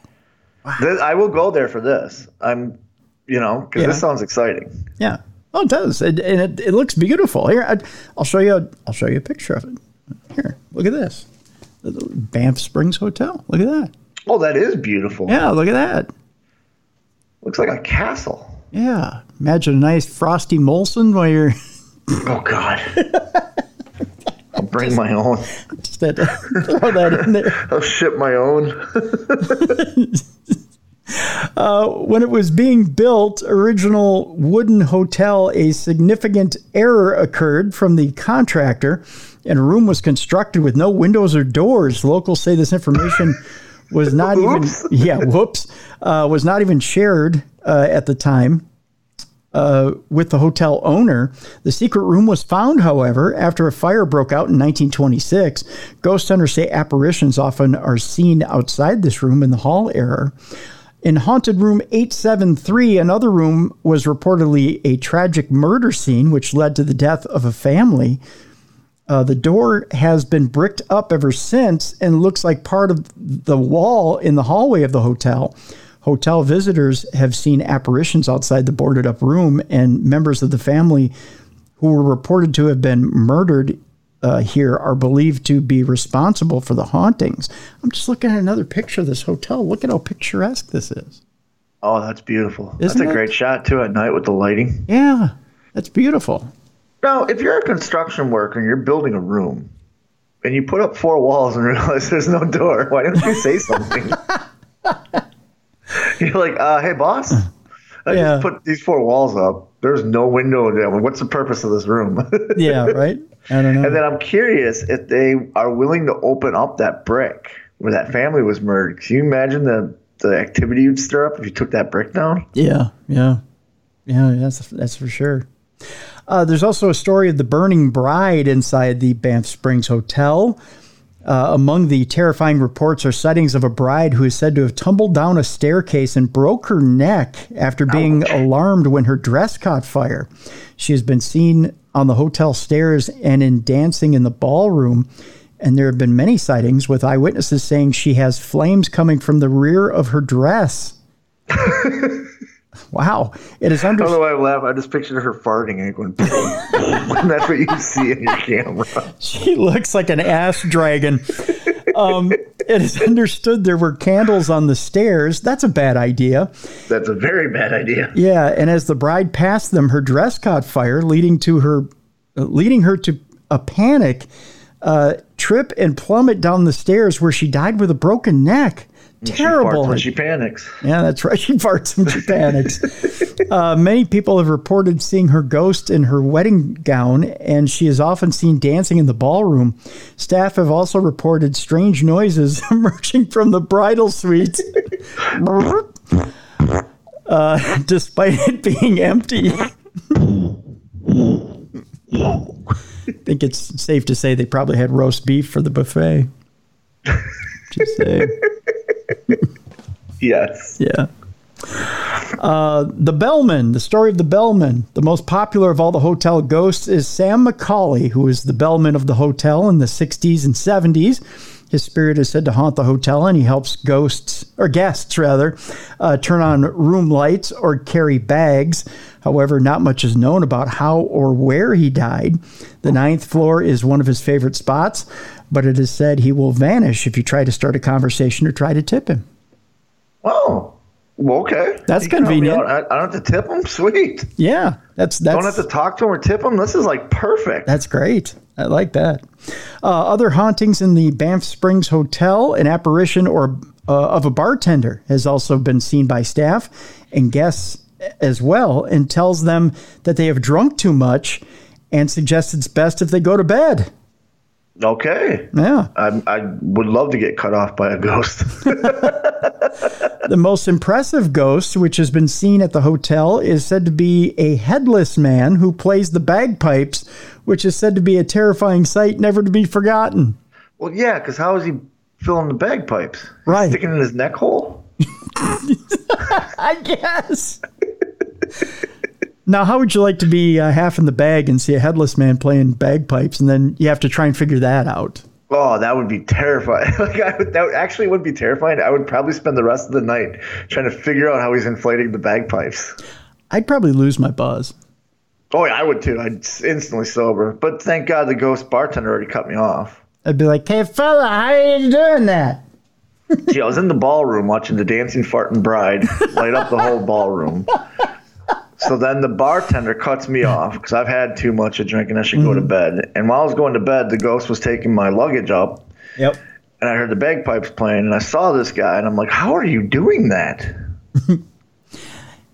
wow! I will go there for this. I'm, you know, because Yeah. this sounds exciting. Yeah. Oh, it does, it, and it, it looks beautiful. Here, I, I'll show you. A, I'll show you a picture of it. Here, look at this. The Banff Springs Hotel. Look at that. Oh, that is beautiful. Yeah, look at that. Looks like a castle. Yeah. Imagine a nice frosty Molson while you're Oh, God. *laughs* I'll bring my own. just had to throw that in there. *laughs* I'll ship my own. *laughs* Uh, when it was being built, original wooden hotel, a significant error occurred from the contractor, and a room was constructed with no windows or doors. Locals say this information was not even *laughs* yeah whoops uh, was not even shared uh, at the time. Uh, with the hotel owner. The secret room was found, however, after a fire broke out in 1926. Ghost hunters say apparitions often are seen outside this room in the hall area. In Haunted Room 873, another room was reportedly a tragic murder scene which led to the death of a family. Uh, the door has been bricked up ever since and looks like part of the wall in the hallway of the hotel. Hotel visitors have seen apparitions outside the boarded up room, and members of the family who were reported to have been murdered uh, here are believed to be responsible for the hauntings. I'm just looking at another picture of this hotel. Look at how picturesque this is. Oh, that's beautiful. Isn't that's a it? great shot, too, at night with the lighting. Yeah, that's beautiful. Now, if you're a construction worker and you're building a room and you put up four walls and *laughs* realize there's no door, why don't you say something? *laughs* you're like, uh, hey, boss, I Yeah. just put these four walls up. There's no window there. What's the purpose of this room? *laughs* Yeah, right? I don't know. and then I'm curious if they are willing to open up that brick where that family was murdered. Can you imagine the, the activity you'd stir up if you took that brick down? Yeah, yeah, yeah. That's that's for sure. Uh, there's also a story of the burning bride inside the Banff Springs Hotel. Uh, among the terrifying reports are sightings of a bride who is said to have tumbled down a staircase and broke her neck after being alarmed when her dress caught fire. She has been seen on the hotel stairs and in dancing in the ballroom. And there have been many sightings with eyewitnesses saying she has flames coming from the rear of her dress. *laughs* wow. It is I under. don't know why I laugh. I just pictured her farting and going, *laughs* that's what you see in your camera. She looks like an ass dragon. Um, it is understood there were candles on the stairs. That's a bad idea. That's a very bad idea. Yeah, and as the bride passed them, her dress caught fire, leading to her, uh, leading her to a panic, uh, trip and plummet down the stairs, where she died with a broken neck. She Terrible. farts when she panics. Yeah, that's right. *laughs* She farts when she panics. *laughs* uh, many people have reported seeing her ghost in her wedding gown, and she is often seen dancing in the ballroom. Staff have also reported strange noises *laughs* emerging from the bridal suite, uh, despite it being empty. I think it's safe to say they probably had roast beef for the buffet. Just say. *laughs* Yes. Yeah. Uh, the Bellman, the story of the Bellman. The most popular of all the hotel ghosts is Sam McAuley, who is the bellman of the hotel in the 60s and 70s. His spirit is said to haunt the hotel, and he helps ghosts, or guests rather, uh, turn on room lights or carry bags. However, not much is known about how or where he died. The ninth floor is one of his favorite spots, but it is said he will vanish if you try to start a conversation or try to tip him. Oh, well, okay. That's You can help me convenient. I, I don't have to tip them. Sweet. Yeah, that's that's don't have to talk to them or tip them. This is like perfect. That's great. I like that. Uh, other hauntings in the Banff Springs Hotel, an apparition or uh, of a bartender has also been seen by staff and guests as well, and tells them that they have drunk too much, and suggests it's best if they go to bed. Okay. Yeah. I, I would love to get cut off by a ghost. *laughs* The most impressive ghost, which has been seen at the hotel, is said to be a headless man who plays the bagpipes, which is said to be a terrifying sight never to be forgotten. well, yeah, because how is he filling the bagpipes? Right. Sticking in his neck hole? *laughs* I guess. Now, how would you like to be uh, half in the bag and see a headless man playing bagpipes, and then you have to try and figure that out? Oh, that would be terrifying. *laughs* like I would, that would, actually would be terrifying. I would probably spend the rest of the night trying to figure out how he's inflating the bagpipes. I'd probably lose my buzz. Oh yeah, I would too. I'd instantly sober. But thank God the ghost bartender already cut me off. I'd be like, "Hey, fella, how are you doing that?" *laughs* Gee, I was in the ballroom watching the dancing farting bride light up the whole ballroom. *laughs* So then the bartender cuts me off because I've had too much of drinking. I should go to mm-hmm. bed. And while I was going to bed, the ghost was taking my luggage up Yep. and I heard the bagpipes playing and I saw this guy and I'm like, how are you doing that? *laughs*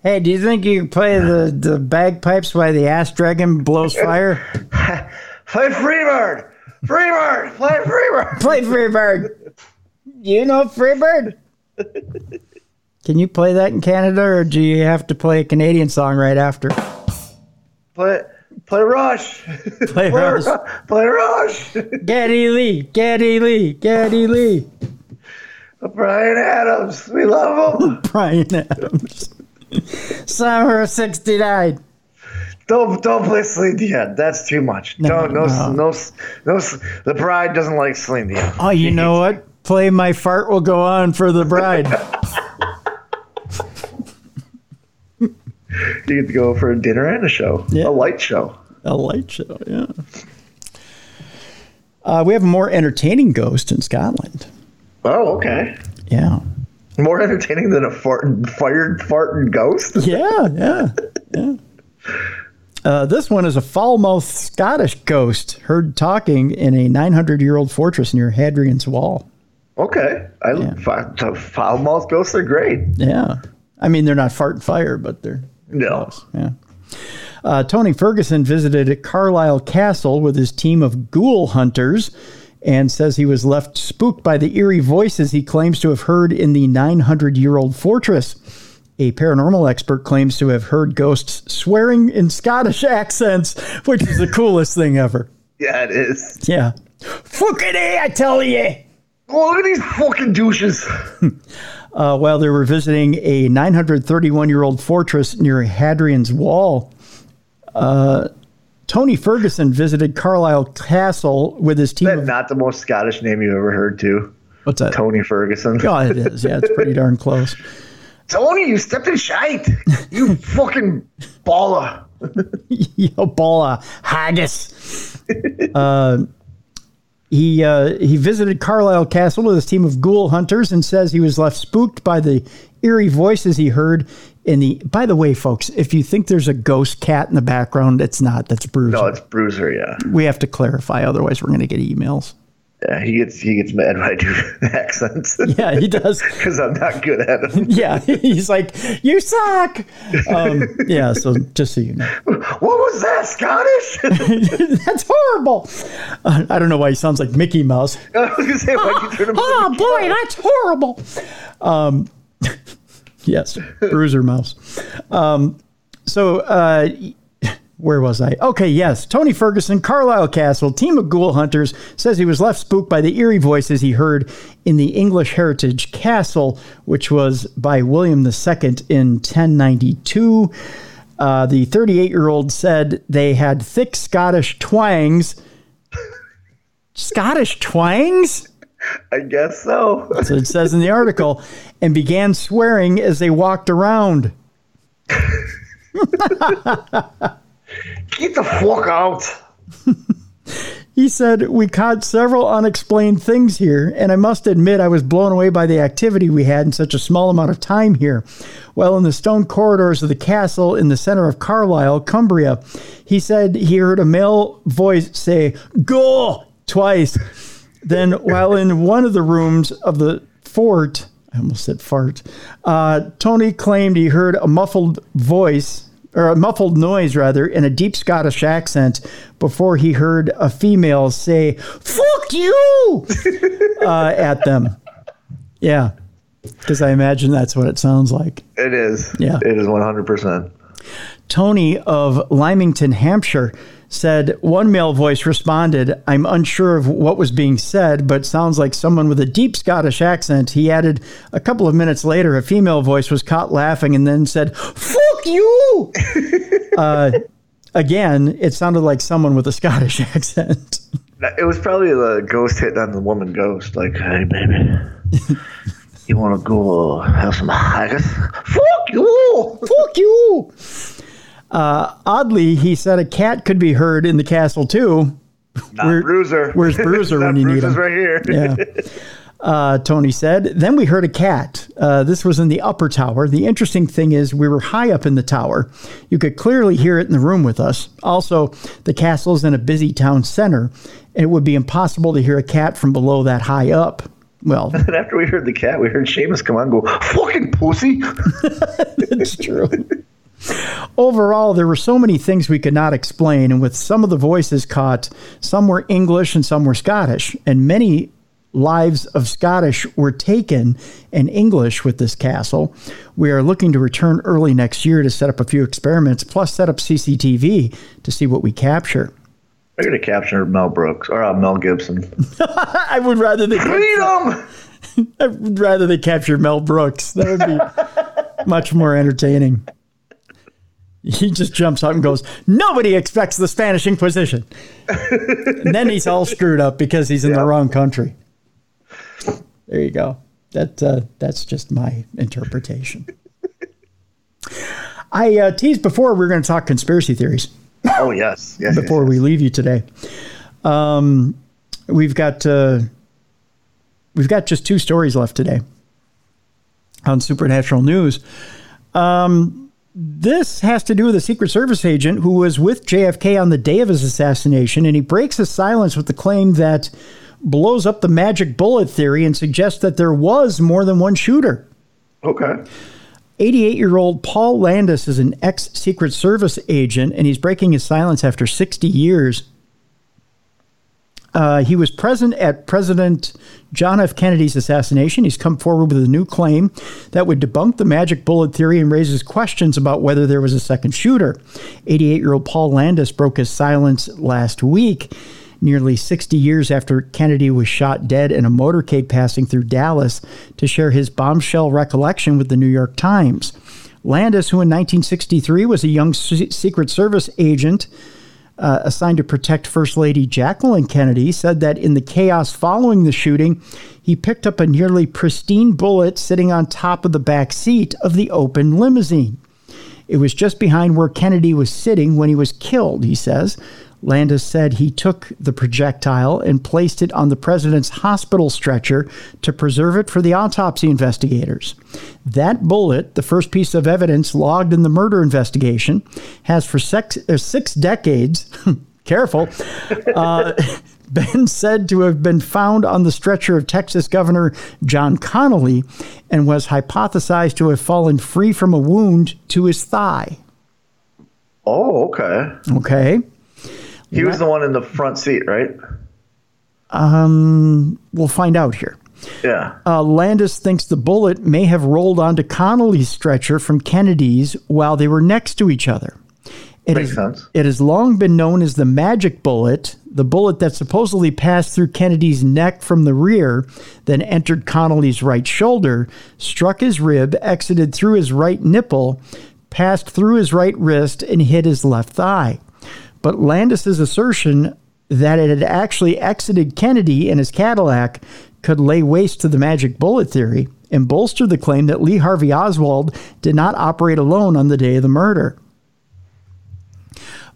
Hey, do you think you can play the, the bagpipes while the ass dragon blows *laughs* fire? *laughs* Play Freebird! Freebird! Play Freebird! play Freebird. You know Freebird? Can you play that in Canada, or do you have to play a Canadian song right after? Play, play Rush! *laughs* Play Play, Rush. Ru- play Rush! *laughs* Geddy Lee, Geddy Lee, Geddy Lee. Bryan Adams, we love him! *laughs* Bryan Adams. Summer of 69. Don't don't play Celine Dion. That's too much. don't no no. no no. The bride doesn't like Celine Dion. Oh, you know what? Play My Fart Will Go On for the bride. You get to go for a dinner and a show, Yeah. a light show. A light show, yeah. Uh, we have a more entertaining ghost in Scotland. Oh, okay. Yeah. More entertaining than a fart, fired farting ghost. Yeah, yeah, yeah. Uh, this one is a foul-mouthed Scottish ghost heard talking in a 900-year-old fortress near Hadrian's Wall. Okay, I Yeah. foul mouth ghosts are great. Yeah, I mean they're not fart and fire, but they're No. Yeah. Uh, Tony Ferguson visited Carlisle Castle with his team of ghoul hunters and says he was left spooked by the eerie voices he claims to have heard in the 900 year old fortress. A paranormal expert claims to have heard ghosts swearing in Scottish accents, which is the coolest thing ever. Yeah, it is. Yeah. Fucking A, I tell you. Oh, look at these fucking douches. *laughs* Uh, while they were visiting a 931 year old fortress near Hadrian's Wall, uh, Tony Ferguson visited Carlisle Castle with his team. That's Of, not the most Scottish name you've ever heard, too. what's that? Tony Ferguson. *laughs* Oh, it is. Yeah, it's pretty darn close. Tony, you stepped in shite. You fucking baller. *laughs* Yo, baller. haggis. *laughs* uh, he uh, he visited Carlisle Castle with his team of ghoul hunters and says he was left spooked by the eerie voices he heard in the. By the way, folks, if you think there's a ghost cat in the background, it's not. That's Bruce. No, it's Bruiser, yeah. we have to clarify, otherwise we're going to get emails. Yeah, he gets he gets mad when I do *laughs* accents. Yeah, he does. *laughs* Because I'm not good at them. *laughs* Yeah, he's like, you suck. Um, yeah, so just so you know. What was that, Scottish? That's horrible. Uh, I don't know why he sounds like Mickey Mouse. I was to say, why'd you turn him Oh boy, that's horrible. Um, yes, Bruiser Mouse. Um, so uh, where was I? Okay, yes, Tony Ferguson, Carlisle Castle, team of ghoul hunters says he was left spooked by the eerie voices he heard in the English Heritage Castle, which was by William II in 1092. Uh, the 38 year old said they had thick Scottish twangs. Scottish twangs? I guess so. So it says in the article, and began swearing as they walked around. *laughs* Get the fuck out. *laughs* He said, We caught several unexplained things here, and I must admit I was blown away by the activity we had in such a small amount of time here. While in the stone corridors of the castle in the center of Carlisle, Cumbria, he said he heard a male voice say, Go! twice. Then, while in one of the rooms of the fort, I almost said fart, uh, Tony claimed he heard a muffled voice or a muffled noise rather, in a deep Scottish accent before he heard a female say, fuck you, *laughs* uh, at them. Yeah. Because I imagine that's what it sounds like. It is. Yeah. It is 100%. Tony of Lymington, Hampshire, said one male voice responded, I'm unsure of what was being said, but sounds like someone with a deep Scottish accent. He added, a couple of minutes later, a female voice was caught laughing and then said, Fuck you! *laughs* uh, again, it sounded like someone with a Scottish *laughs* accent. It was probably the ghost hitting on the woman ghost. Like, hey, baby. You want to go have some haggis? Fuck you! Fuck you! Uh, oddly, he said a cat could be heard in the castle too. Not Where- Bruiser. where's Bruiser when *laughs* you need Bruiser's him? right here. yeah. Uh, Tony said. Then we heard a cat. Uh, this was in the upper tower. The interesting thing is, we were high up in the tower. You could clearly hear it in the room with us. Also, the castle's in a busy town center, and it would be impossible to hear a cat from below that high up. Well, And *laughs* after we heard the cat, we heard Seamus come on and go, fucking pussy. *laughs* *laughs* it's true. Overall, there were so many things we could not explain, and with some of the voices caught, some were English and some were Scottish, and many lives of Scottish were taken in English with this castle. We are looking to return early next year to set up a few experiments, plus set up CCTV to see what we capture. They're going to capture Mel Brooks or uh, Mel Gibson. *laughs* I would rather they Freedom! *laughs* I would rather they capture Mel Brooks. That would be *laughs* much more entertaining. He just jumps up and goes, Nobody expects the Spanish Inquisition. and then he's all screwed up because he's in the wrong country. There you go. That uh, that's just my interpretation. *laughs* I uh, teased before we are going to talk conspiracy theories Oh, yes. Yes. before yes, we leave you today. Um, we've got uh, we've got just two stories left today on Supernatural News. Um, this has to do with a Secret Service agent who was with JFK on the day of his assassination, and he breaks his silence with the claim that blows up the magic bullet theory and suggests that there was more than one shooter. Okay. 88 year old Paul Landis is an ex Secret Service agent and he's breaking his silence after 60 years. Uh, he was present at President John F. Kennedy's assassination. He's come forward with a new claim that would debunk the magic bullet theory and raises questions about whether there was a second shooter. 88 year old Paul Landis broke his silence last week, nearly 60 years after Kennedy was shot dead in a motorcade passing through Dallas, to share his bombshell recollection with the New York Times. Landis, who in 1963 was a young Secret Service agent, uh, assigned to protect First Lady Jacqueline Kennedy, said that in the chaos following the shooting, he picked up a nearly pristine bullet sitting on top of the back seat of the open limousine. It was just behind where Kennedy was sitting when he was killed, he says. Landis said he took the projectile and placed it on the president's hospital stretcher to preserve it for the autopsy investigators. That bullet, the first piece of evidence logged in the murder investigation, has for six, uh, six decades, *laughs* careful, uh, *laughs* been said to have been found on the stretcher of Texas Governor John Connally and was hypothesized to have fallen free from a wound to his thigh. Oh, okay. Okay. He was the one in the front seat, right? Um, we'll find out here. Yeah. Uh, Landis thinks the bullet may have rolled onto Connally's stretcher from Kennedy's while they were next to each other. It Makes is- sense. It has long been known as the magic bullet, the bullet that supposedly passed through Kennedy's neck from the rear, then entered Connally's right shoulder, struck his rib, exited through his right nipple, passed through his right wrist, and hit his left thigh. But Landis's assertion that it had actually exited Kennedy in his Cadillac could lay waste to the magic bullet theory and bolster the claim that Lee Harvey Oswald did not operate alone on the day of the murder.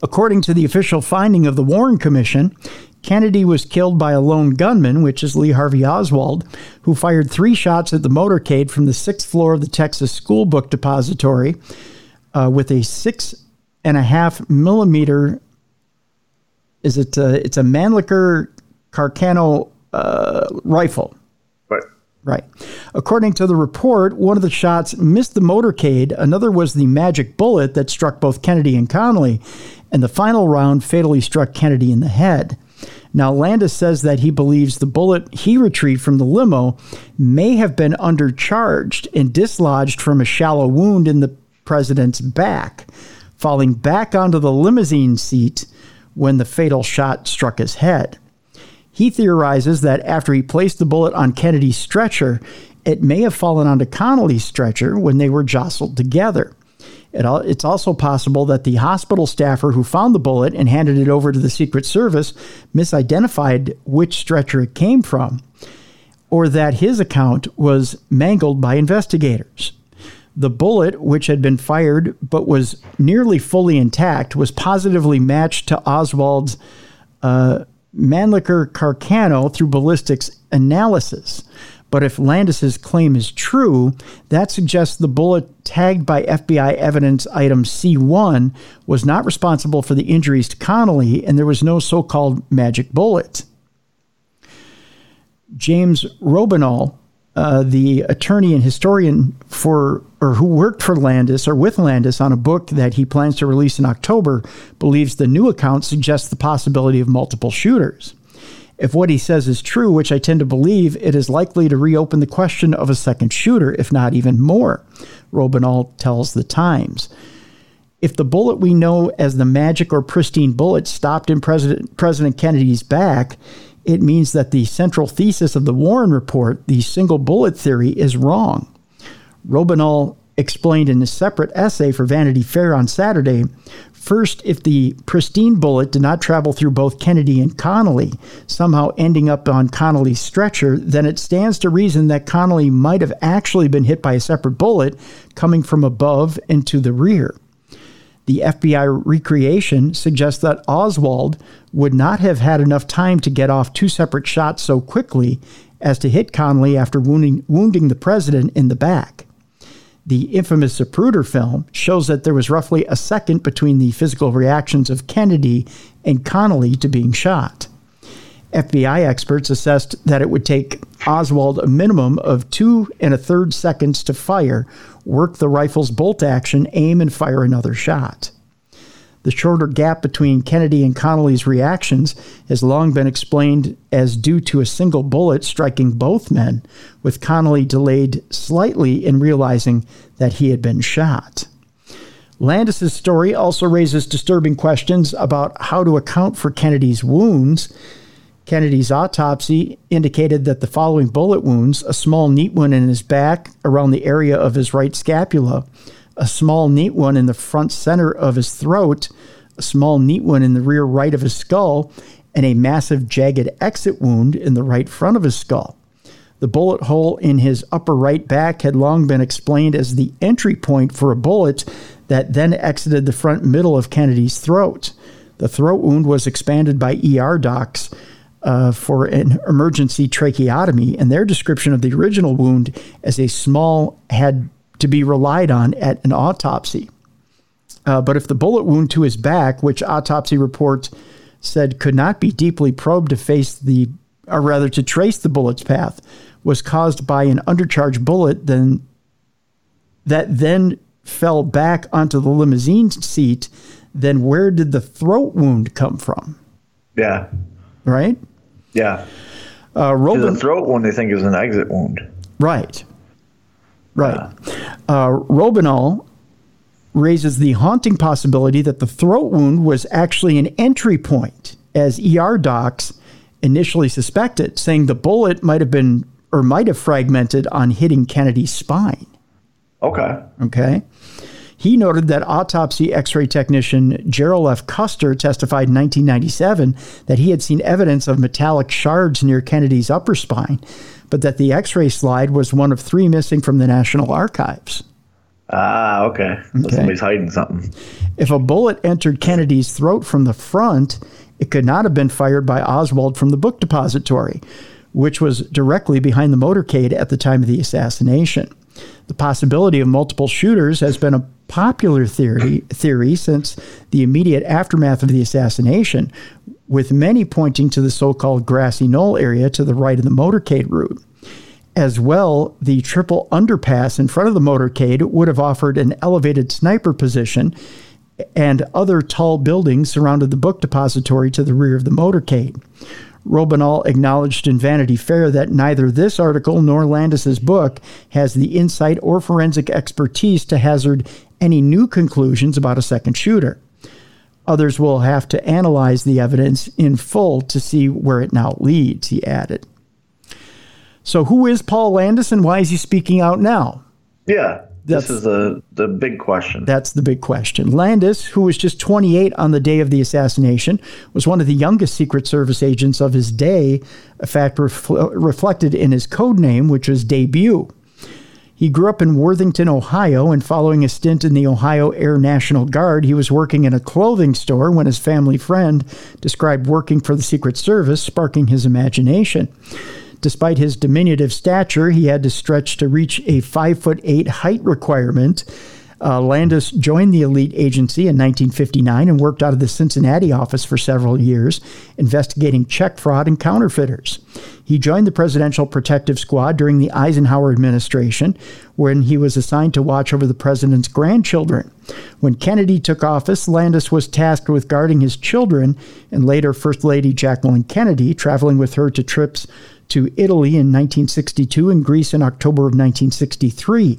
According to the official finding of the Warren Commission, Kennedy was killed by a lone gunman, which is Lee Harvey Oswald, who fired three shots at the motorcade from the sixth floor of the Texas School Book Depository uh, with a six and a half millimeter. Is it? A, it's a Mannlicher Carcano uh, rifle. But Right. According to the report, one of the shots missed the motorcade, another was the magic bullet that struck both Kennedy and Connally, and the final round fatally struck Kennedy in the head. Now, Landis says that he believes the bullet he retrieved from the limo may have been undercharged and dislodged from a shallow wound in the president's back, falling back onto the limousine seat when the fatal shot struck his head. He theorizes that after he placed the bullet on Kennedy's stretcher, it may have fallen onto Connally's stretcher when they were jostled together. It it's also possible that the hospital staffer who found the bullet and handed it over to the Secret Service misidentified which stretcher it came from, or that his account was mangled by investigators. The bullet, which had been fired but was nearly fully intact, was positively matched to Oswald's uh, Mannlicher Carcano through ballistics analysis. But if Landis's claim is true, that suggests the bullet tagged by FBI evidence item C1 was not responsible for the injuries to Connally, and there was no so called magic bullet. James Robenalt, uh, the attorney and historian for or who worked for Landis or with Landis on a book that he plans to release in October, believes the new account suggests the possibility of multiple shooters. If what he says is true, which I tend to believe, it is likely to reopen the question of a second shooter, if not even more, Robenalt tells the Times. If the bullet we know as the magic or pristine bullet stopped in President, President Kennedy's back, it means that the central thesis of the Warren report, the single bullet theory, is wrong. Robenalt explained in a separate essay for Vanity Fair on Saturday first, if the pristine bullet did not travel through both Kennedy and Connally, somehow ending up on Connally's stretcher, then it stands to reason that Connally might have actually been hit by a separate bullet coming from above and to the rear. The FBI recreation suggests that Oswald would not have had enough time to get off two separate shots so quickly as to hit Connally after wounding, wounding the president in the back. The infamous Zapruder film shows that there was roughly a second between the physical reactions of Kennedy and Connally to being shot. FBI experts assessed that it would take Oswald a minimum of two and a third seconds to fire, work the rifle's bolt action, aim, and fire another shot. The shorter gap between Kennedy and Connally's reactions has long been explained as due to a single bullet striking both men, with Connally delayed slightly in realizing that he had been shot. Landis's story also raises disturbing questions about how to account for Kennedy's wounds. Kennedy's autopsy indicated that the following bullet wounds a small, neat one in his back around the area of his right scapula, a small, neat one in the front center of his throat, a small, neat one in the rear right of his skull, and a massive, jagged exit wound in the right front of his skull. The bullet hole in his upper right back had long been explained as the entry point for a bullet that then exited the front middle of Kennedy's throat. The throat wound was expanded by ER docs uh, for an emergency tracheotomy, and their description of the original wound as a small had to be relied on at an autopsy. Uh, but if the bullet wound to his back, which autopsy reports said could not be deeply probed to face the, or rather to trace the bullet's path, was caused by an undercharged bullet, then that then fell back onto the limousine seat, then where did the throat wound come from? Yeah. Right? Yeah. Uh, The throat one they think is an exit wound. right. Right. Uh, Robenalt raises the haunting possibility that the throat wound was actually an entry point, as ER docs initially suspected, saying the bullet might have been or might have fragmented on hitting Kennedy's spine. Okay. Okay. He noted that autopsy x ray technician Jerrol F. Custer testified in 1997 that he had seen evidence of metallic shards near Kennedy's upper spine, but that the x ray slide was one of three missing from the National Archives. Ah, okay. So Okay. somebody's hiding something. If a bullet entered Kennedy's throat from the front, it could not have been fired by Oswald from the book depository, which was directly behind the motorcade at the time of the assassination. The possibility of multiple shooters has been a popular theory, theory since the immediate aftermath of the assassination, with many pointing to the so called grassy knoll area to the right of the motorcade route. As well, the triple underpass in front of the motorcade would have offered an elevated sniper position, and other tall buildings surrounded the book depository to the rear of the motorcade. Robenalt acknowledged in Vanity Fair that neither this article nor Landis's book has the insight or forensic expertise to hazard any new conclusions about a second shooter. Others will have to analyze the evidence in full to see where it now leads, he added. So, who is Paul Landis and why is he speaking out now? Yeah. That's- this is the the big question. That's the big question. Landis, who was just 28 on the day of the assassination, was one of the youngest Secret Service agents of his day, a fact refl- reflected in his code name, which was Debut. He grew up in Worthington, Ohio, and following a stint in the Ohio Air National Guard, he was working in a clothing store when his family friend described working for the Secret Service, sparking his imagination. Despite his diminutive stature, he had to stretch to reach a five foot eight height requirement. Uh, Landis joined the elite agency in 1959 and worked out of the Cincinnati office for several years, investigating check fraud and counterfeiters. He joined the Presidential Protective Squad during the Eisenhower administration, when he was assigned to watch over the president's grandchildren. When Kennedy took office, Landis was tasked with guarding his children, and later First Lady Jacqueline Kennedy, traveling with her to trips to Italy in 1962 and Greece in October of 1963.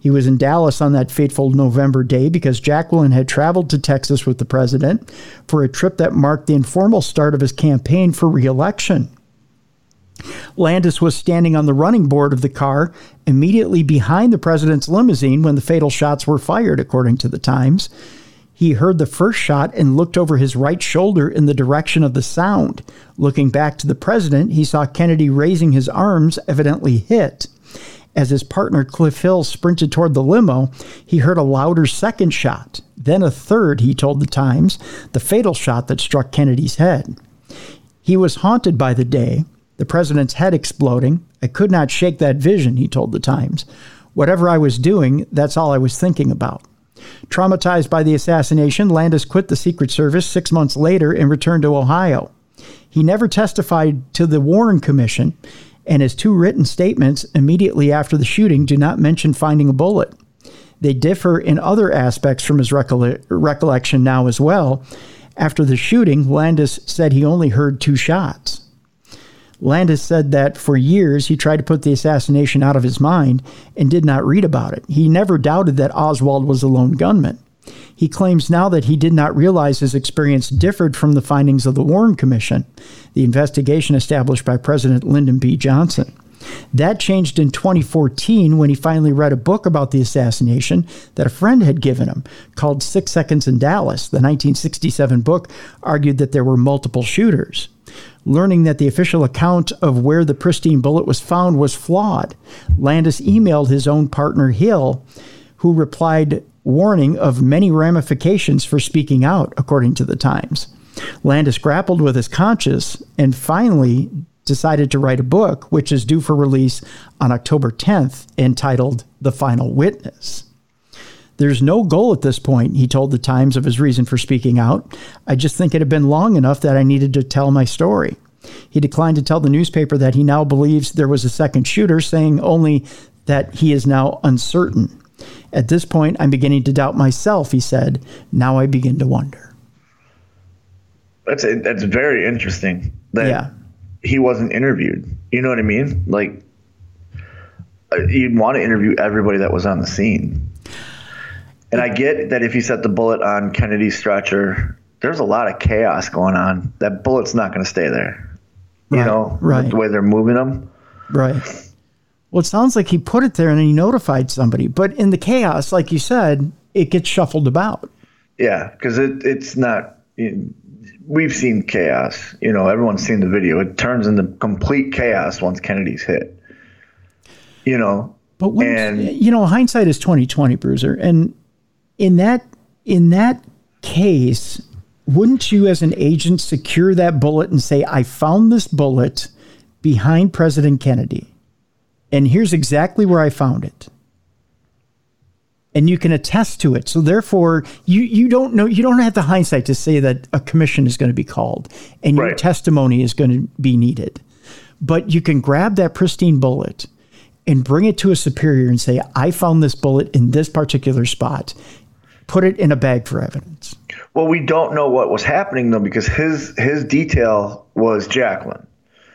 He was in Dallas on that fateful November day because Jacqueline had traveled to Texas with the president for a trip that marked the informal start of his campaign for reelection. Landis was standing on the running board of the car immediately behind the president's limousine when the fatal shots were fired, according to the Times. He heard the first shot and looked over his right shoulder in the direction of the sound. Looking back to the president, he saw Kennedy raising his arms, evidently hit. As his partner Clint Hill sprinted toward the limo, he heard a louder second shot, then a third, he told the Times, the fatal shot that struck Kennedy's head. He was haunted by the day, the president's head exploding. I could not shake that vision, he told the Times. Whatever I was doing, that's all I was thinking about. Traumatized by the assassination, Landis quit the Secret Service six months later and returned to Ohio. He never testified to the Warren Commission, and his two written statements immediately after the shooting do not mention finding a bullet. They differ in other aspects from his recolle- recollection now as well. After the shooting, Landis said he only heard two shots. Landis said that for years he tried to put the assassination out of his mind and did not read about it. He never doubted that Oswald was a lone gunman. He claims now that he did not realize his experience differed from the findings of the Warren Commission, the investigation established by President Lyndon B. Johnson. That changed in 2014 when he finally read a book about the assassination that a friend had given him called Six Seconds in Dallas. The 1967 book argued that there were multiple shooters. Learning that the official account of where the pristine bullet was found was flawed, Landis emailed his own partner Hill, who replied, warning of many ramifications for speaking out, according to the Times. Landis grappled with his conscience and finally decided to write a book, which is due for release on October 10th, entitled The Final Witness. There's no goal at this point, he told the Times of his reason for speaking out. I just think it had been long enough that I needed to tell my story. He declined to tell the newspaper that he now believes there was a second shooter, saying only that he is now uncertain. At this point, I'm beginning to doubt myself, he said. Now I begin to wonder. That's a, that's very interesting that Yeah. he wasn't interviewed. You know what I mean? Like uh, you'd want to interview everybody that was on the scene. And I get that if you set the bullet on Kennedy's stretcher, there's a lot of chaos going on. That bullet's not going to stay there. You Right, know, right. the way they're moving them. Right. Well, it sounds like he put it there and he notified somebody. But in the chaos, like you said, it gets shuffled about. Yeah, because it, it's not. We've seen chaos. You know, everyone's seen the video. It turns into complete chaos once Kennedy's hit. You know, But when And- you know, hindsight is twenty twenty, Bruiser. And in that in that case, wouldn't you as an agent secure that bullet and say, I found this bullet behind President Kennedy. And here's exactly where I found it. And you can attest to it. So therefore, you, you don't know you don't have the hindsight to say that a commission is going to be called and your Right. testimony is going to be needed. But you can grab that pristine bullet and bring it to a superior and say, I found this bullet in this particular spot. Put it in a bag for evidence. Well, we don't know what was happening though because his his detail was Jacqueline.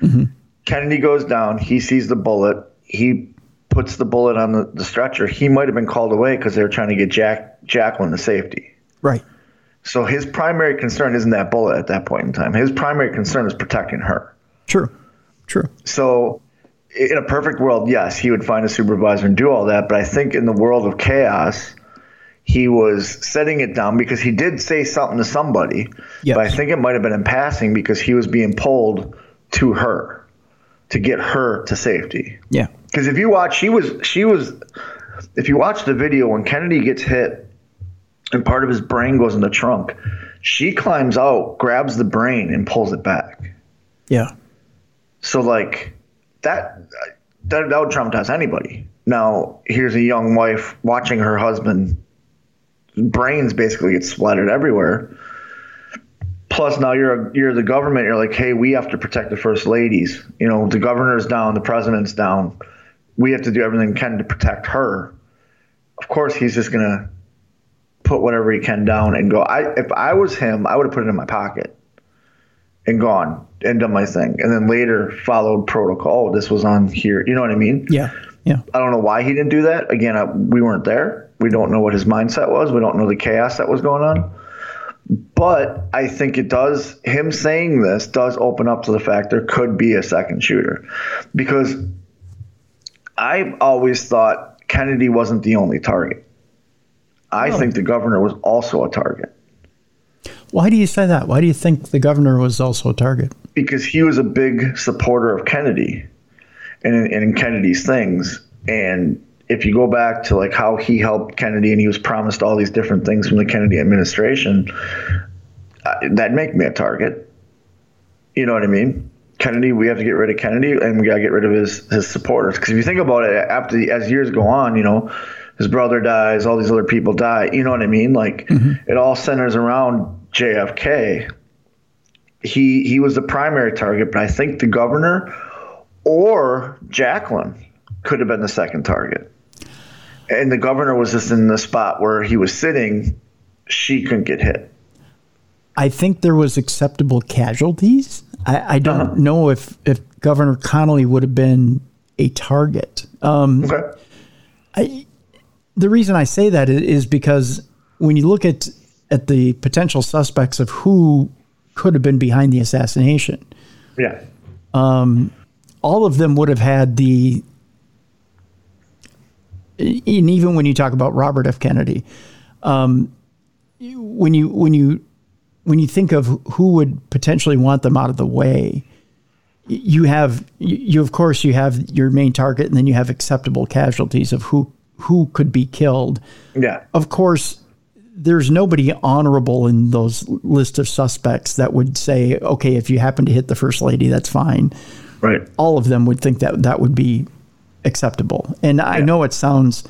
Mm-hmm. Kennedy goes down. He sees the bullet. He puts the bullet on the, the stretcher. He might have been called away because they were trying to get Jack Jacqueline to safety. Right. So his primary concern isn't that bullet at that point in time. His primary concern is protecting her. True. True. So, in a perfect world, yes, he would find a supervisor and do all that. But I think in the world of chaos, he was setting it down because he did say something to somebody. Yes. But I think it might have been in passing because he was being pulled to her to get her to safety. Yeah. Because if you watch, she was she was. If you watch the video when Kennedy gets hit, and part of his brain goes in the trunk, she climbs out, grabs the brain, and pulls it back. Yeah. So like that that, that would traumatize anybody. Now here's a young wife watching her husband brains basically get splattered everywhere. Plus now you're you're the government. You're like, hey, we have to protect the first ladies. You know, the governor's down, the president's down. We have to do everything we can to protect her. Of course, he's just gonna put whatever he can down and go. I if I was him, I would have put it in my pocket and gone and done my thing. And then later followed protocol. Oh, this was on here. You know what I mean? Yeah. Yeah. I don't know why he didn't do that. Again, I, we weren't there. We don't know what his mindset was. We don't know the chaos that was going on. But I think it does, him saying this does open up to the fact there could be a second shooter. Because I've always thought Kennedy wasn't the only target. I think the governor was also a target. Why do you say that? Why do you think the governor was also a target? because he was a big supporter of Kennedy and in, and in Kennedy's things. And if you go back to like how he helped Kennedy and he was promised all these different things from the Kennedy administration, uh, that'd make me a target. You know what I mean? Kennedy, we have to get rid of Kennedy and we got to get rid of his, his supporters. Because if you think about it, after the, as years go on, you know, his brother dies, all these other people die. You know what I mean? Like mm-hmm. it all centers around JFK he he was the primary target, but I think the governor or Jacqueline could have been the second target. and the governor was just in the spot where he was sitting. She couldn't get hit. I think there was acceptable casualties. I, I don't Uh-huh. know if if Governor Connally would have been a target. Um, Okay. the reason I say that is because when you look at at the potential suspects of who could have been behind the assassination, Yeah. um, all of them would have had the and even when you talk about Robert F. Kennedy, um, when you when you when you think of who would potentially want them out of the way, you have you, of course you have your main target, and then you have acceptable casualties of who who could be killed. Yeah. Of course, there's nobody honorable in those list of suspects that would say, okay, if you happen to hit the first lady, that's fine Right. all of them would think that that would be acceptable. And I know it sounds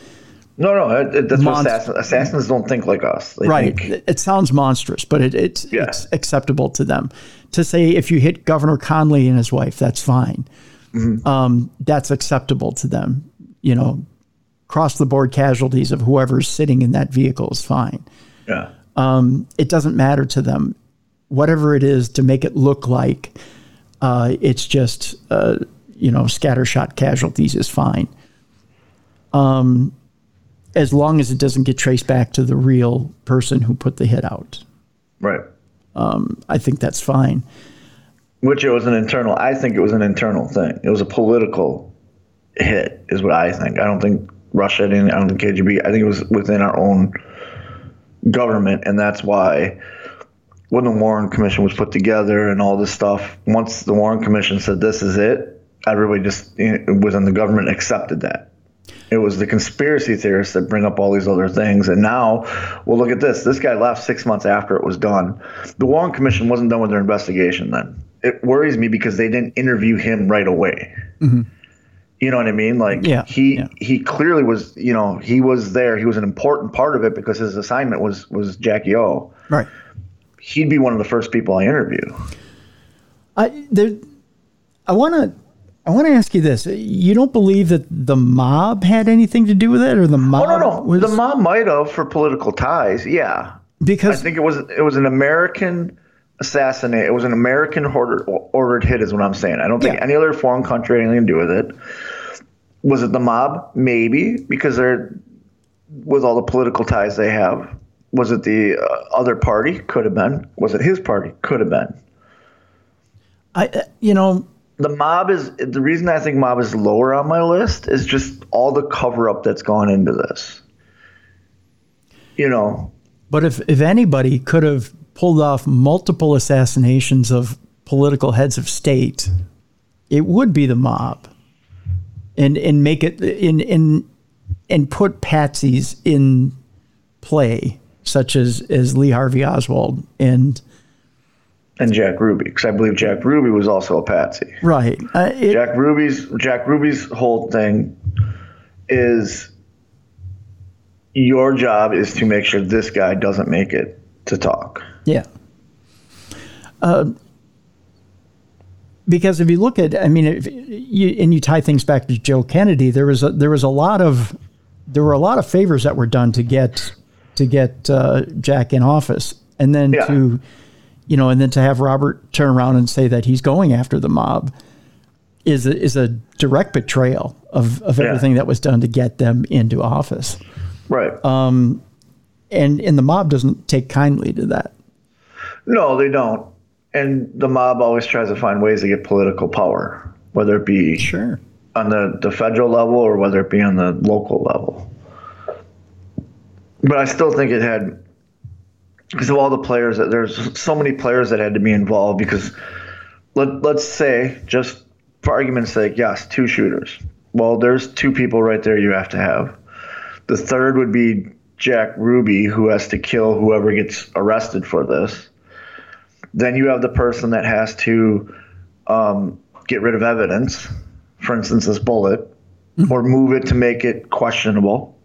No, no. That's what Monst- assassins, assassins don't think like us. They right. Think, It, sounds monstrous, but it, it's Yeah. it's acceptable to them to say if you hit Governor Conley and his wife, that's fine. Mm-hmm. Um, that's acceptable to them. You know, cross the board casualties of whoever's sitting in that vehicle is fine. yeah. it doesn't matter to them. Whatever it is to make it look like uh, it's just, uh, you know, scattershot casualties is fine. Um, as long as it doesn't get traced back to the real person who put the hit out. Right. Um, I think that's fine. Which it was an internal. I think it was an internal thing. It was a political hit, is what I think. I don't think Russia didn't. I don't think KGB. I think it was within our own government, and that's why when the Warren Commission was put together and all this stuff, once the Warren Commission said this is it, everybody just you know, within the government accepted that. It was the conspiracy theorists that bring up all these other things. And now, well, look at this. This guy left six months after it was done. The Warren Commission wasn't done with their investigation then. It worries me because they didn't interview him right away. Mm-hmm. You know what I mean? Like Yeah, he yeah. he clearly was. You know, he was there. He was an important part of it because his assignment was was Jackie O. Right. He'd be one of the first people I interview. I there. I want to. I want to ask you this: You don't believe that the mob had anything to do with it, or the mob? Oh no, no, Was, the mob might have for political ties. Yeah, Because I think it was it was an American assassinate. It was an American ordered ordered hit, is what I'm saying. I don't think Yeah. any other foreign country had anything to do with it. Was it the mob? Maybe because they're with all the political ties they have. Was it the uh, other party? Could have been. Was it his party? Could have been. I, uh, you know, The mob is the reason I think mob is lower on my list is just all the cover up that's gone into this. You know, But if, if anybody could have pulled off multiple assassinations of political heads of state, it would be the mob. And and make it in in and put patsies in play, such as as Lee Harvey Oswald and and Jack Ruby, because I believe Jack Ruby was also a patsy. right. Uh, it- Jack Ruby's Jack Ruby's whole thing is your job is to make sure this guy doesn't make it to talk. Yeah. Uh, because if you look at, I mean, if you, and you tie things back to Joe Kennedy, there was a, there was a lot of there were a lot of favors that were done to get to get uh, Jack in office, and then Yeah. to you know, and then to have Robert turn around and say that he's going after the mob is a, is a direct betrayal of, of Yeah. everything that was done to get them into office, Right. Um, and and the mob doesn't take kindly to that. no, they don't. And the mob always tries to find ways to get political power, whether it be Sure. on the, the federal level or whether it be on the local level. But I still think it had because of all the players that there's so many players that had to be involved because let let's say just for argument's sake, yes, two shooters. Well, there's two people right there you have to have. The third would be Jack Ruby who has to kill whoever gets arrested for this. Then you have the person that has to um, get rid of evidence, for instance, this bullet, or move it to make it questionable.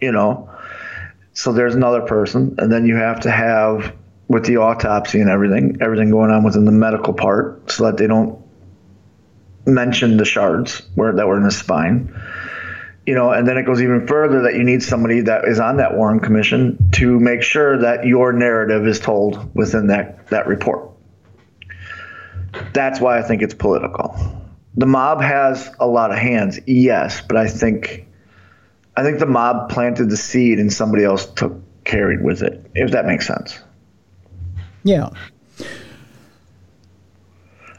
You know, so there's another person, and then you have to have with the autopsy and everything, everything going on within the medical part, so that they don't mention the shards where that were in the spine. you know, and then it goes even further that you need somebody that is on that Warren Commission to make sure that your narrative is told within that, that report. That's why I think it's political. The mob has a lot of hands, yes, but I think I think the mob planted the seed and somebody else took carried with it, if that makes sense. Yeah.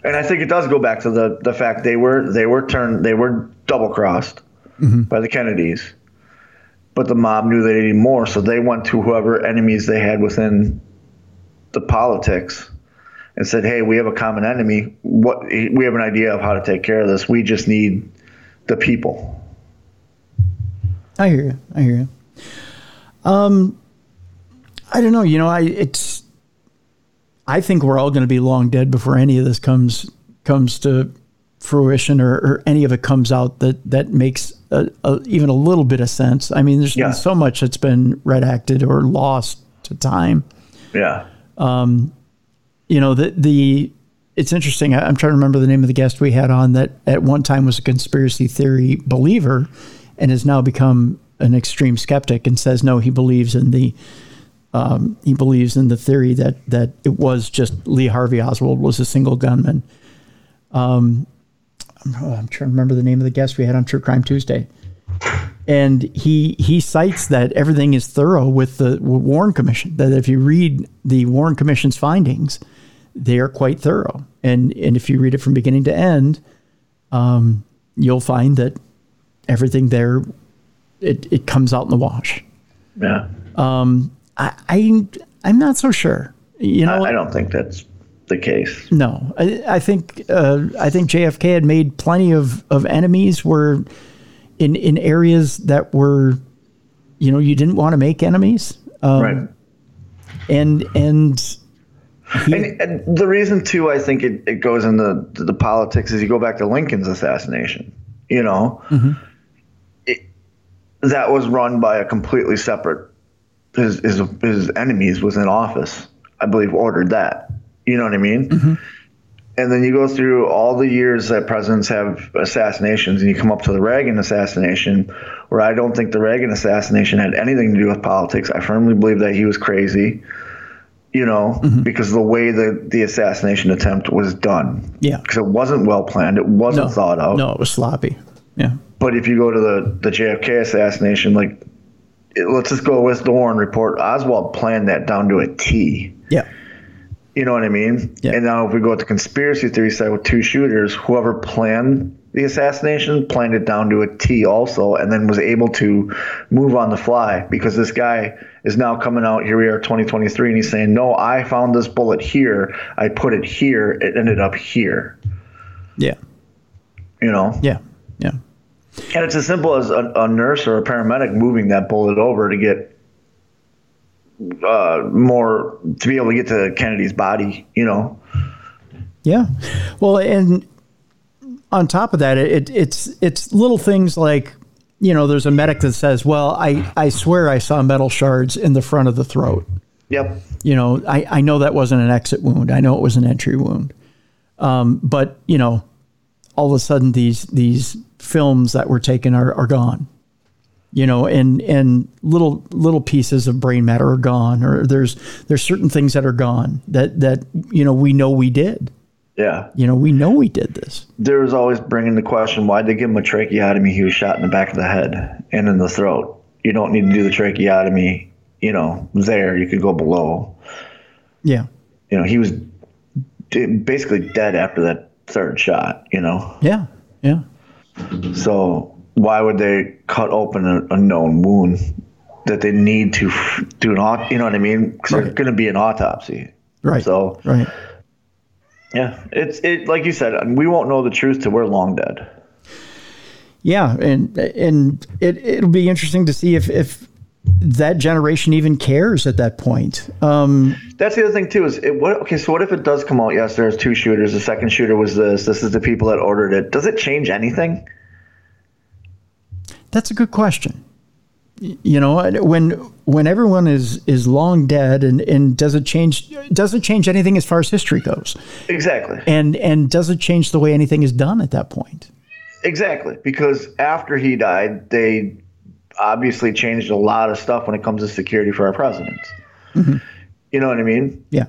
And I think it does go back to the the fact they were they were turned they were double crossed mm-hmm. by the Kennedys, but the mob knew they needed more, so they went to whoever enemies they had within the politics and said, "Hey, we have a common enemy. What we have an idea of how to take care of this. We just need the people." I hear you. I hear you. Um, I don't know. You know, I it's. I think we're all going to be long dead before any of this comes comes to fruition, or, or any of it comes out that that makes a, a, even a little bit of sense. I mean, there's Yeah. been so much that's been redacted or lost to time. Yeah. Um, You know, the the it's interesting. I, I'm trying to remember the name of the guest we had on that at one time was a conspiracy theory believer, and has now become an extreme skeptic and says no, he believes in the um, he believes in the theory that that it was just Lee Harvey Oswald was a single gunman. Um, I'm, oh, I'm trying to remember the name of the guest we had on True Crime Tuesday, and he he cites that everything is thorough with the Warren Commission. That if you read the Warren Commission's findings, they are quite thorough, and and if you read it from beginning to end, um, you'll find that everything there it, it comes out in the wash. Yeah. I, I I'm not so sure. You know, I, I don't think that's the case. No, I, I think uh, I think JFK had made plenty of, of enemies. Were in in areas that were, you know, you didn't want to make enemies, um, right. and and he, And, and the reason too, I think it, it goes into the, the politics is you go back to Lincoln's assassination. You know, it, that was run by a completely separate his, his his enemies within office. I believe ordered that. You know what I mean? Mm-hmm. And then you go through all the years that presidents have assassinations, and you come up to the Reagan assassination, where I don't think the Reagan assassination had anything to do with politics. I firmly believe that he was crazy you know, mm-hmm. because the way the, the assassination attempt was done. Yeah. Because it wasn't well planned, it wasn't no, thought out. no, it was sloppy. Yeah, But if you go to the, the JFK assassination, like, let's just go with the Warren report. Oswald planned that down to a T. yeah, You know what I mean? Yeah. And now if we go the conspiracy theory side with two shooters, whoever planned the assassination planned it down to a T also, and then was able to move on the fly because this guy is now coming out. Here we are, 2023, and he's saying, "No, I found this bullet here. I put it here. It ended up here." yeah, You know, yeah. And it's as simple as a, a nurse or a paramedic moving that bullet over to get uh, more to be able to get to Kennedy's body. You know, Yeah. Well, and on top of that, it, it's it's little things like you know, there's a medic that says, "Well, I I swear I saw metal shards in the front of the throat." yep. You know, I I know that wasn't an exit wound. I know it was an entry wound. Um, but you know, all of a sudden these these films that were taken are, are gone. You know, and and little little pieces of brain matter are gone, or there's there's certain things that are gone that that you know we know we did. Yeah. You know, we know we did this. there was always bringing the question why did they give him a tracheotomy he was shot in the back of the head and in the throat you don't need to do the tracheotomy you know there you could go below Yeah. you know he was basically dead after that third shot you know Yeah. Yeah. so why would they cut open a, a known wound that they need to f- do an aut- you know what i mean because there's Right. going to be an autopsy Right. so right. yeah it's it like you said we won't know the truth till we're long dead Yeah, and and it it'll be interesting to see if if that generation even cares at that point. Um, That's the other thing too. Is it what? Okay, so what if it does come out? Yes, there's two shooters. The second shooter was this. This is the people that ordered it. Does it change anything? that's a good question. You know, when when everyone is is long dead, and and does it change? Does it change anything as far as history goes? Exactly. And and does it change the way anything is done at that point? Exactly, because after he died, they obviously changed a lot of stuff when it comes to security for our presidents. Mm-hmm. You know what I mean? Yeah.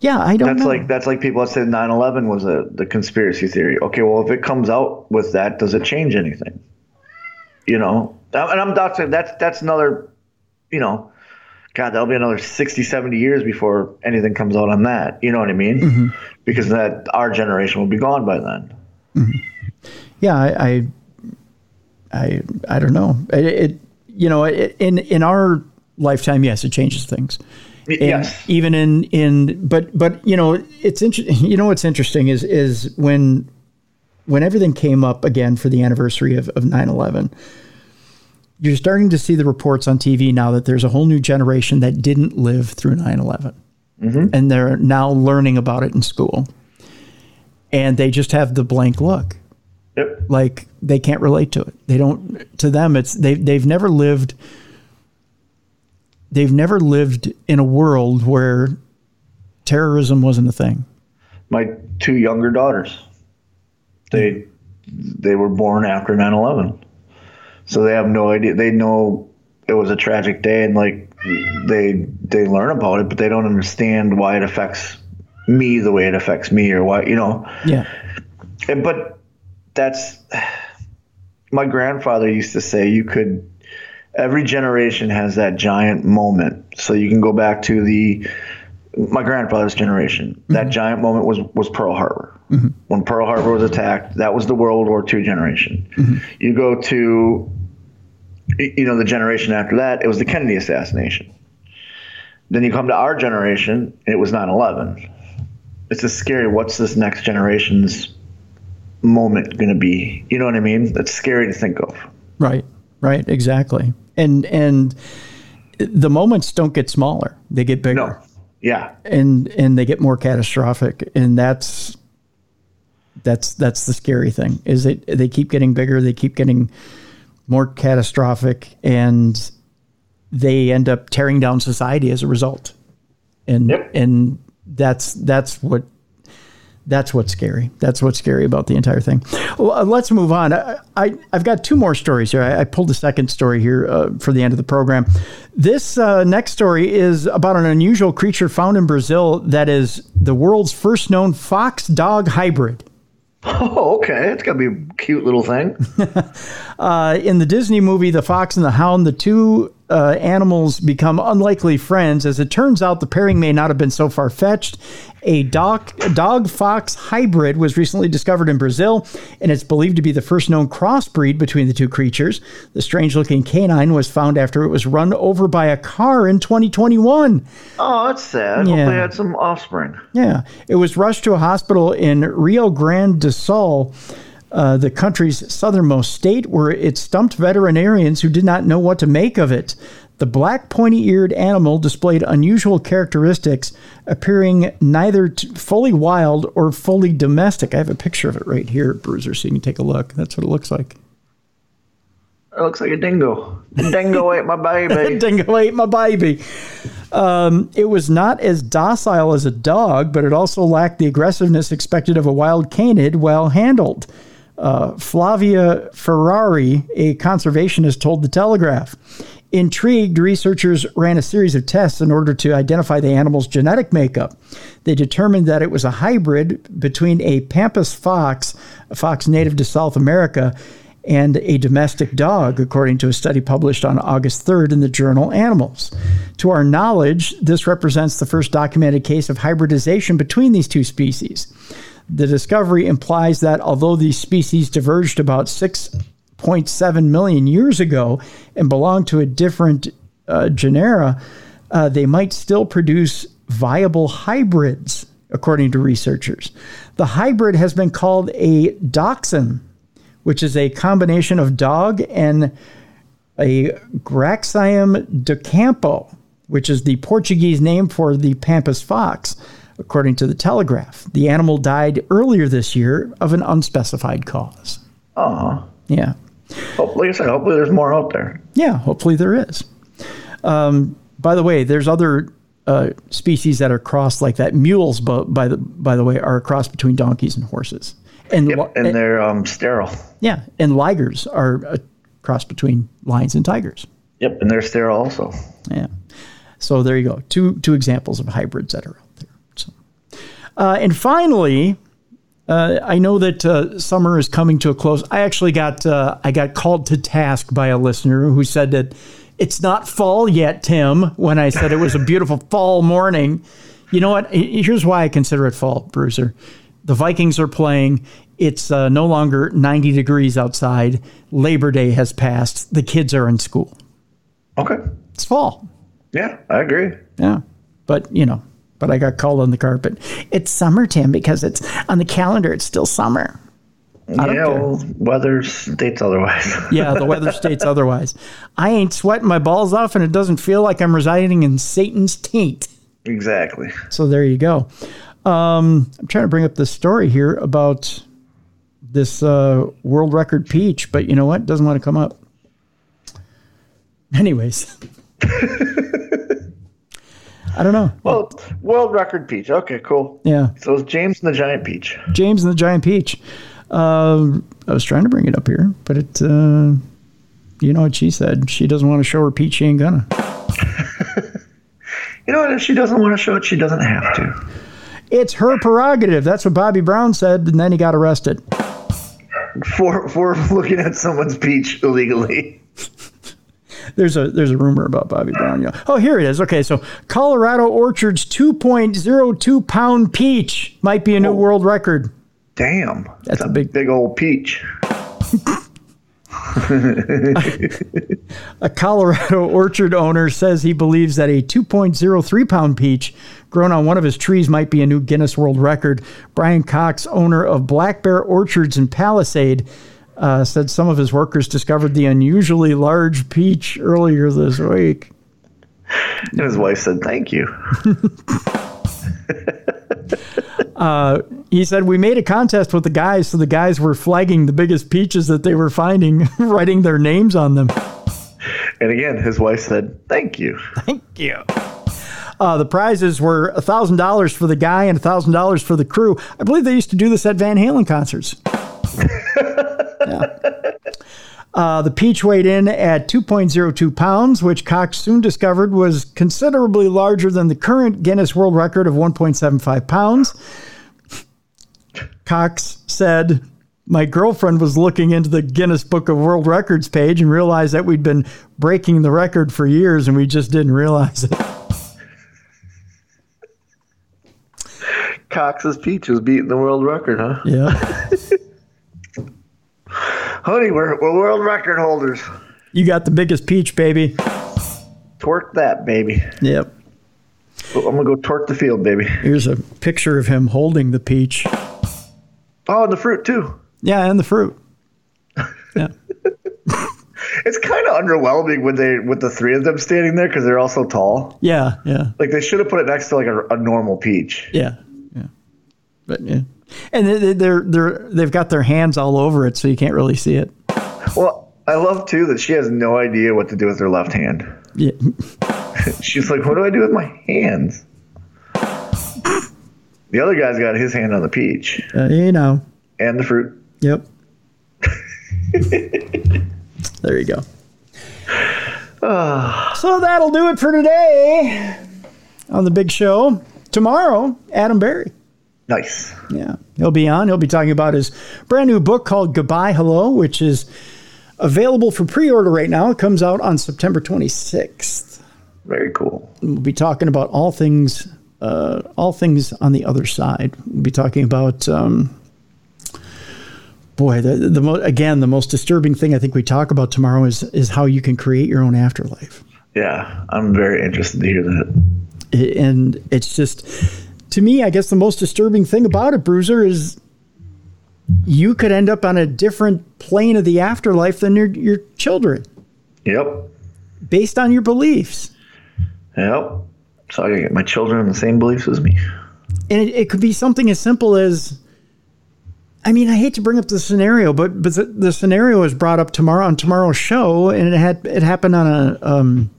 Yeah, I don't That's know. like that's like people that said 9/11 was a the conspiracy theory. Okay, well, if it comes out with that, does it change anything? You know, and I'm not saying that's that's another, you know, God, that'll be another 60, 70 years before anything comes out on that. You know what I mean? Mm-hmm. Because that our generation will be gone by then. Mm-hmm. yeah, I, I, I, I don't know. It, it you know, it, in in our lifetime, yes, it changes things. And yes. even in in but but you know it's interesting *laughs* you know what's interesting is is when when everything came up again for the anniversary of, of 9-11 you're starting to see the reports on tv now that there's a whole new generation that didn't live through 9-11 mm-hmm. and they're now learning about it in school and they just have the blank look Yep. like they can't relate to it. They don't to them it's they they've never lived they've never lived in a world where terrorism wasn't a thing. My two younger daughters, they they were born after 9/11, so they have no idea. They know it was a tragic day, and like they they learn about it, but they don't understand why it affects me the way it affects me, or why you know. Yeah. And, but that's *sighs* my grandfather used to say you could every generation has that giant moment. So you can go back to the my grandfather's generation. That mm-hmm. giant moment was was pearl harbor. Mm-hmm. When pearl harbor was attacked that was the world war ii generation. Mm-hmm. You go to you know the generation after that it was the kennedy assassination. Then you come to our generation it was 9-11 it's a scary what's this next generation's moment going to be you know what i mean that's scary to think of Right. Right, exactly. And and the moments don't get smaller. They get bigger. no yeah and and they get more catastrophic and that's that's that's the scary thing is it they keep getting bigger they keep getting more catastrophic and they end up tearing down society as a result and Yep. and that's that's what that's what's scary. That's what's scary about the entire thing. Well, uh, let's move on. I, I I've got two more stories here. I, I pulled a second story here uh, for the end of the program. This uh, next story is about an unusual creature found in Brazil that is the world's first known fox dog hybrid. oh okay it's going to be a cute little thing *laughs* Uh, in the Disney movie The Fox and the Hound, the two uh, animals become unlikely friends. As it turns out, the pairing may not have been so far fetched. A dog dog fox hybrid was recently discovered in Brazil, and it's believed to be the first known crossbreed between the two creatures. The strange looking canine was found after it was run over by a car in 2021. oh that's sad Yeah. hopefully had some offspring Yeah, it was rushed to a hospital in Rio Grande do Sul, uh, the country's southernmost state, where it stumped veterinarians who did not know what to make of it. The black pointy eared animal displayed unusual characteristics, appearing neither t- fully wild or fully domestic. I have a picture of it right here, Bruiser, so you can take a look. That's what it looks like. it looks like a dingo the dingo ate my baby *laughs* Dingo ate my baby. Um, it was not as docile as a dog, but it also lacked the aggressiveness expected of a wild canid well handled. Uh, Flavia Ferrari, a conservationist, told the Telegraph. Intrigued, researchers ran a series of tests in order to identify the animal's genetic makeup. They determined that it was a hybrid between a pampas fox, a fox native to South America, and a domestic dog, according to a study published on August 3rd in the journal Animals. To our knowledge, this represents the first documented case of hybridization between these two species. The discovery implies that although these species diverged about 6.7 million years ago and belong to a different uh, genera, uh, they might still produce viable hybrids, according to researchers. The hybrid has been called a dogxim, which is a combination of dog and a Graxaim do Campo, which is the Portuguese name for the Pampas fox, according to the Telegraph. The animal died earlier this year of an unspecified cause. oh Yeah. Hopefully like i said hopefully there's more out there Yeah, hopefully there is. Um, by the way, there's other uh, species that are crossed like that. Mules, by the by the way, are a cross between donkeys and horses. And, Yep, and they're um, sterile. yeah, and ligers are a cross between lions and tigers. Yep, and they're sterile also. Yeah. So there you go. Two two examples of hybrids that are out there. So, uh, and finally, uh, I know that uh, summer is coming to a close. I actually got uh, I got called to task by a listener who said that it's not fall yet, Tim. When I said it was a beautiful *laughs* fall morning, you know what? Here's why I consider it fall, Bruiser. The Vikings are playing. It's uh, no longer 90 degrees outside. Labor Day has passed. The kids are in school. Okay. It's fall. Yeah, I agree. Yeah. But, you know, but I got called on the carpet. It's summer, Tim, because it's on the calendar, it's still summer. yeah, don't well, weather states otherwise. *laughs* Yeah, the weather states otherwise. I ain't sweating my balls off, and it doesn't feel like I'm residing in Satan's taint. exactly. So there you go. Um, I'm trying to bring up this story here about this uh, world record peach, but you know what? Doesn't want to come up. Anyways, *laughs* I don't know. Well, world record peach. Okay, cool. Yeah, So it's James and the Giant Peach. James and the Giant Peach. Uh, I was trying to bring it up here, but it. Uh, you know what she said? She doesn't want to show her peach. She ain't gonna. *laughs* You know what? If she doesn't want to show it, she doesn't have to. It's her prerogative. That's what Bobby Brown said, and then he got arrested. For for looking at someone's peach illegally. *laughs* There's a there's a rumor about Bobby Brown. Yeah. Oh, here it is. Okay, so Colorado Orchard's 2.02 pound peach might be a new oh. world record. Damn. That's It's a big- big old peach. *laughs* A Colorado orchard owner says he believes that a 2.03 pound peach grown on one of his trees might be a new Guinness World Record. Brian Cox, owner of Black Bear Orchards in Palisade, uh, said some of his workers discovered the unusually large peach earlier this week. And his wife said, "Thank you." *laughs* He said, We made a contest with the guys, so the guys were flagging the biggest peaches that they were finding, *laughs* writing their names on them. And again, his wife said, "Thank you." Thank you. Uh, the prizes were $1,000 for the guy and $1,000 for the crew. I believe they used to do this at Van Halen concerts. *laughs* Yeah. *laughs* Uh, the peach weighed in at 2.02 pounds, which Cox soon discovered was considerably larger than the current Guinness World Record of 1.75 pounds. Cox said, My girlfriend was looking into the Guinness Book of World Records page and realized that we'd been breaking the record for years and we just didn't realize it. Cox's peach was beating the world record, huh? Yeah. *laughs* Honey, we're, we're world record holders. You got the biggest peach, baby. Twerk that, baby. Yep. I'm gonna go twerk the field, baby. Here's a picture of him holding the peach. Oh, and the fruit too. Yeah, and the fruit. Yeah. *laughs* *laughs* It's kind of underwhelming when they with the three of them standing there because they're all so tall. Yeah, yeah. Like they should have put it next to like a, a normal peach. Yeah, yeah, but yeah, and they- they're they're they've got their hands all over it, so you can't really see it. Well, I love too that she has no idea what to do with her left hand. Yeah, *laughs* She's like, "What do I do with my hands?" The other guy's got his hand on the peach uh, you know. and the fruit. Yep. *laughs* there you go. so that'll do it for today on the big show. Tomorrow, Adam Berry. Nice. Yeah, he'll be on. He'll be talking about his brand new book called Goodbye Hello, which is available for pre order right now. It comes out on September 26th. Very cool. We'll be talking about all things, uh, all things on the other side. We'll be talking about, um, boy, the, the mo- again, the most disturbing thing I think we talk about tomorrow is is how you can create your own afterlife. Yeah, I'm very interested to hear that. And it's just to me i guess the most disturbing thing about it bruiser is you could end up on a different plane of the afterlife than your, your children Yep. based on your beliefs Yep. So I get my children the same beliefs as me. and it, it could be something as simple as i mean i hate to bring up the scenario but but the, the scenario is brought up tomorrow on tomorrow's show and it had it happened on a um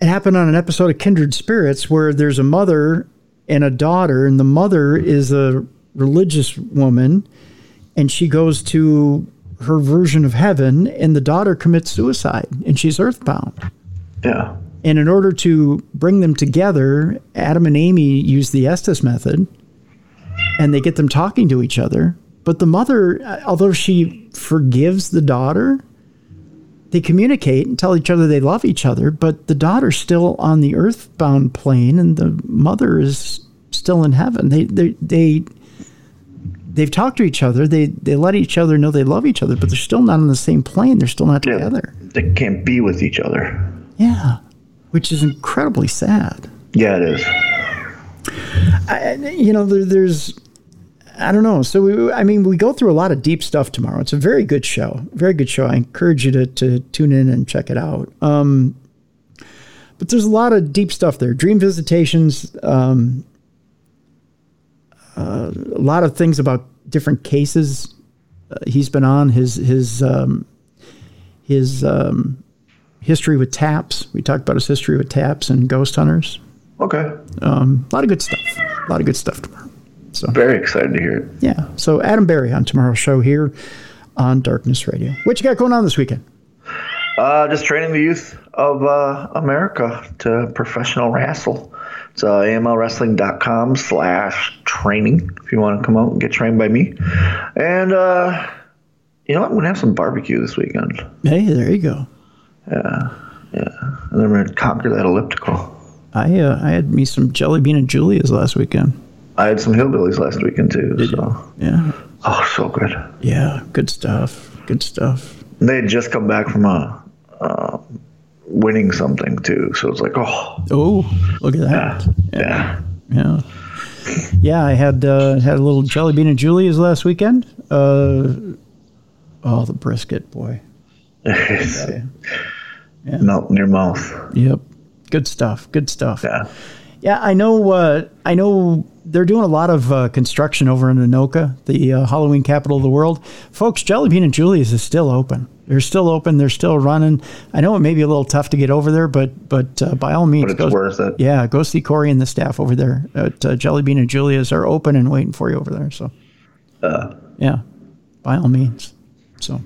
it happened on an episode of kindred spirits where there's a mother and a daughter and the mother is a religious woman, and she goes to her version of heaven, and the daughter commits suicide, and she's earthbound. Yeah. And in order to bring them together, Adam and Amy use the Estes method and they get them talking to each other. But the mother, although she forgives the daughter, they communicate and tell each other they love each other, but the daughter's still on the earthbound plane and the mother is still in heaven. They they they they've talked to each other. They they let each other know they love each other, but they're still not on the same plane. They're still not Yeah. together. They can't be with each other. Yeah. Which is incredibly sad. Yeah, it is. I, you know, there, there's, I don't know. So we, I mean, we go through a lot of deep stuff tomorrow. It's a very good show, very good show. I encourage you to to tune in and check it out. Um, but there's a lot of deep stuff there. Dream visitations, um, uh, a lot of things about different cases uh, he's been on. His his um, his um, history with TAPS. We talked about his history with TAPS and ghost hunters. Okay. Um, a lot of good stuff. A lot of good stuff tomorrow. So Very excited to hear it. yeah. So Adam Berry on tomorrow's show here on Darkness Radio. What you got going on this weekend? Uh, just training the youth of uh, America to professional wrestle. It's uh, amlwrestling.com slash training if you want to come out and get trained by me. And, uh, you know? I'm going to have some barbecue this weekend. Hey, there you go. Yeah, yeah. And then I'm going to conquer that elliptical. I uh, I had me some Jelly Bean and Julius last weekend. I had some hillbillies last weekend too. So. Yeah, Oh, so good. yeah, good stuff. Good stuff. And they had just come back from a, uh, winning something too. So it's like, oh, Oh, look at that. yeah. Yeah. Yeah, I had uh, had a little Jelly Bean and Julius last weekend. Uh, oh, the brisket, boy. *laughs* It's melt in your mouth. Yep. Good stuff. Good stuff. Yeah. Yeah, I know. Uh, I know they're doing a lot of uh, construction over in Anoka, the uh, Halloween capital of the world. Folks, Jelly Bean and Julius is still open. They're still open. They're still running. I know it may be a little tough to get over there, but but uh, by all means, But it's worth it. Yeah, go see Corey and the staff over there at uh, Jelly Bean and Julius are open and waiting for you over there. So, Uh, yeah, by all means. So,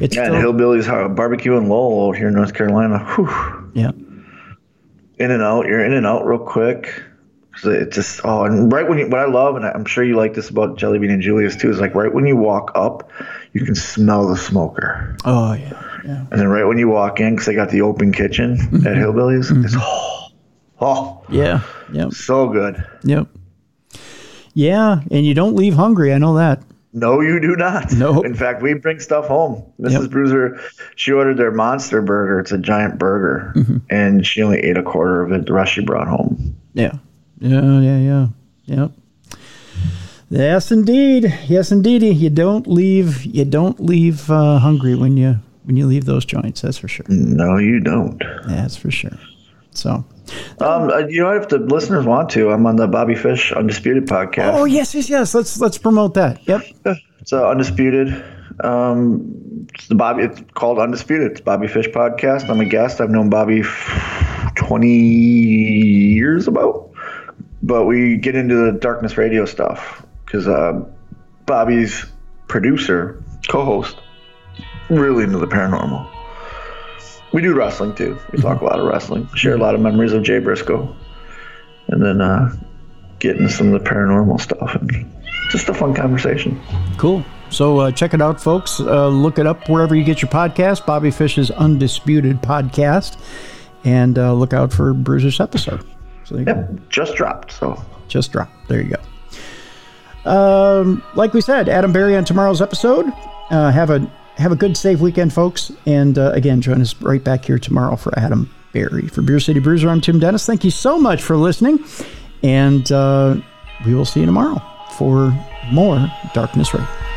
it's yeah, and still, Hillbillies uh, Barbecue and Lowell here in North Carolina. Whew. yeah, In and out. You're in and out real quick. So It's just, oh, and right when you, what I love, and I'm sure you like this about Jelly Bean and Julius too, is like right when you walk up, you can smell the smoker. oh yeah, yeah. And then right when you walk in, because they got the open kitchen mm-hmm. at Hillbillies, it's, mm-hmm. oh, oh, Yeah, yep, so good. yep. Yeah, and you don't leave hungry. I know that. No, you do not. Nope. In fact, we bring stuff home. Mrs. Yep. Bruiser, she ordered their monster burger. It's a giant burger, Mm-hmm. and she only ate a quarter of it. The rest she brought home. Yeah. Yeah, yeah, yeah. Yep. Yes, indeed. Yes, indeed. You don't leave. You don't leave uh, hungry when you when you leave those joints. That's for sure. No, you don't. That's for sure. So. Um, uh, you know, if the listeners want to, I'm on the Bobby Fish Undisputed podcast. Oh yes, yes, yes. Let's let's promote that. Yep. *laughs* It's uh, undisputed. Um, it's the Bobby. It's called Undisputed. It's Bobby Fish podcast. I'm a guest. I've known Bobby f- 20 years about, but we get into the darkness radio stuff because uh, Bobby's producer, co-host, really into the paranormal. We do wrestling too. We talk a lot of wrestling. Share a lot of memories of Jay Briscoe, and then uh, get into some of the paranormal stuff and just a fun conversation. Cool. So uh, check it out, folks. Uh, look it up wherever you get your podcast. Bobby Fish's Undisputed podcast, and uh, look out for Bruiser's episode. So you go. Yep, just dropped. So just dropped. There you go. Um, like we said, Adam Berry on tomorrow's episode. Uh, have a have a good, safe weekend, folks. And uh, again, join us right back here tomorrow for Adam Berry. For Beer City Bruiser, I'm Tim Dennis. Thank you so much for listening, and uh, we will see you tomorrow for more Darkness Radio.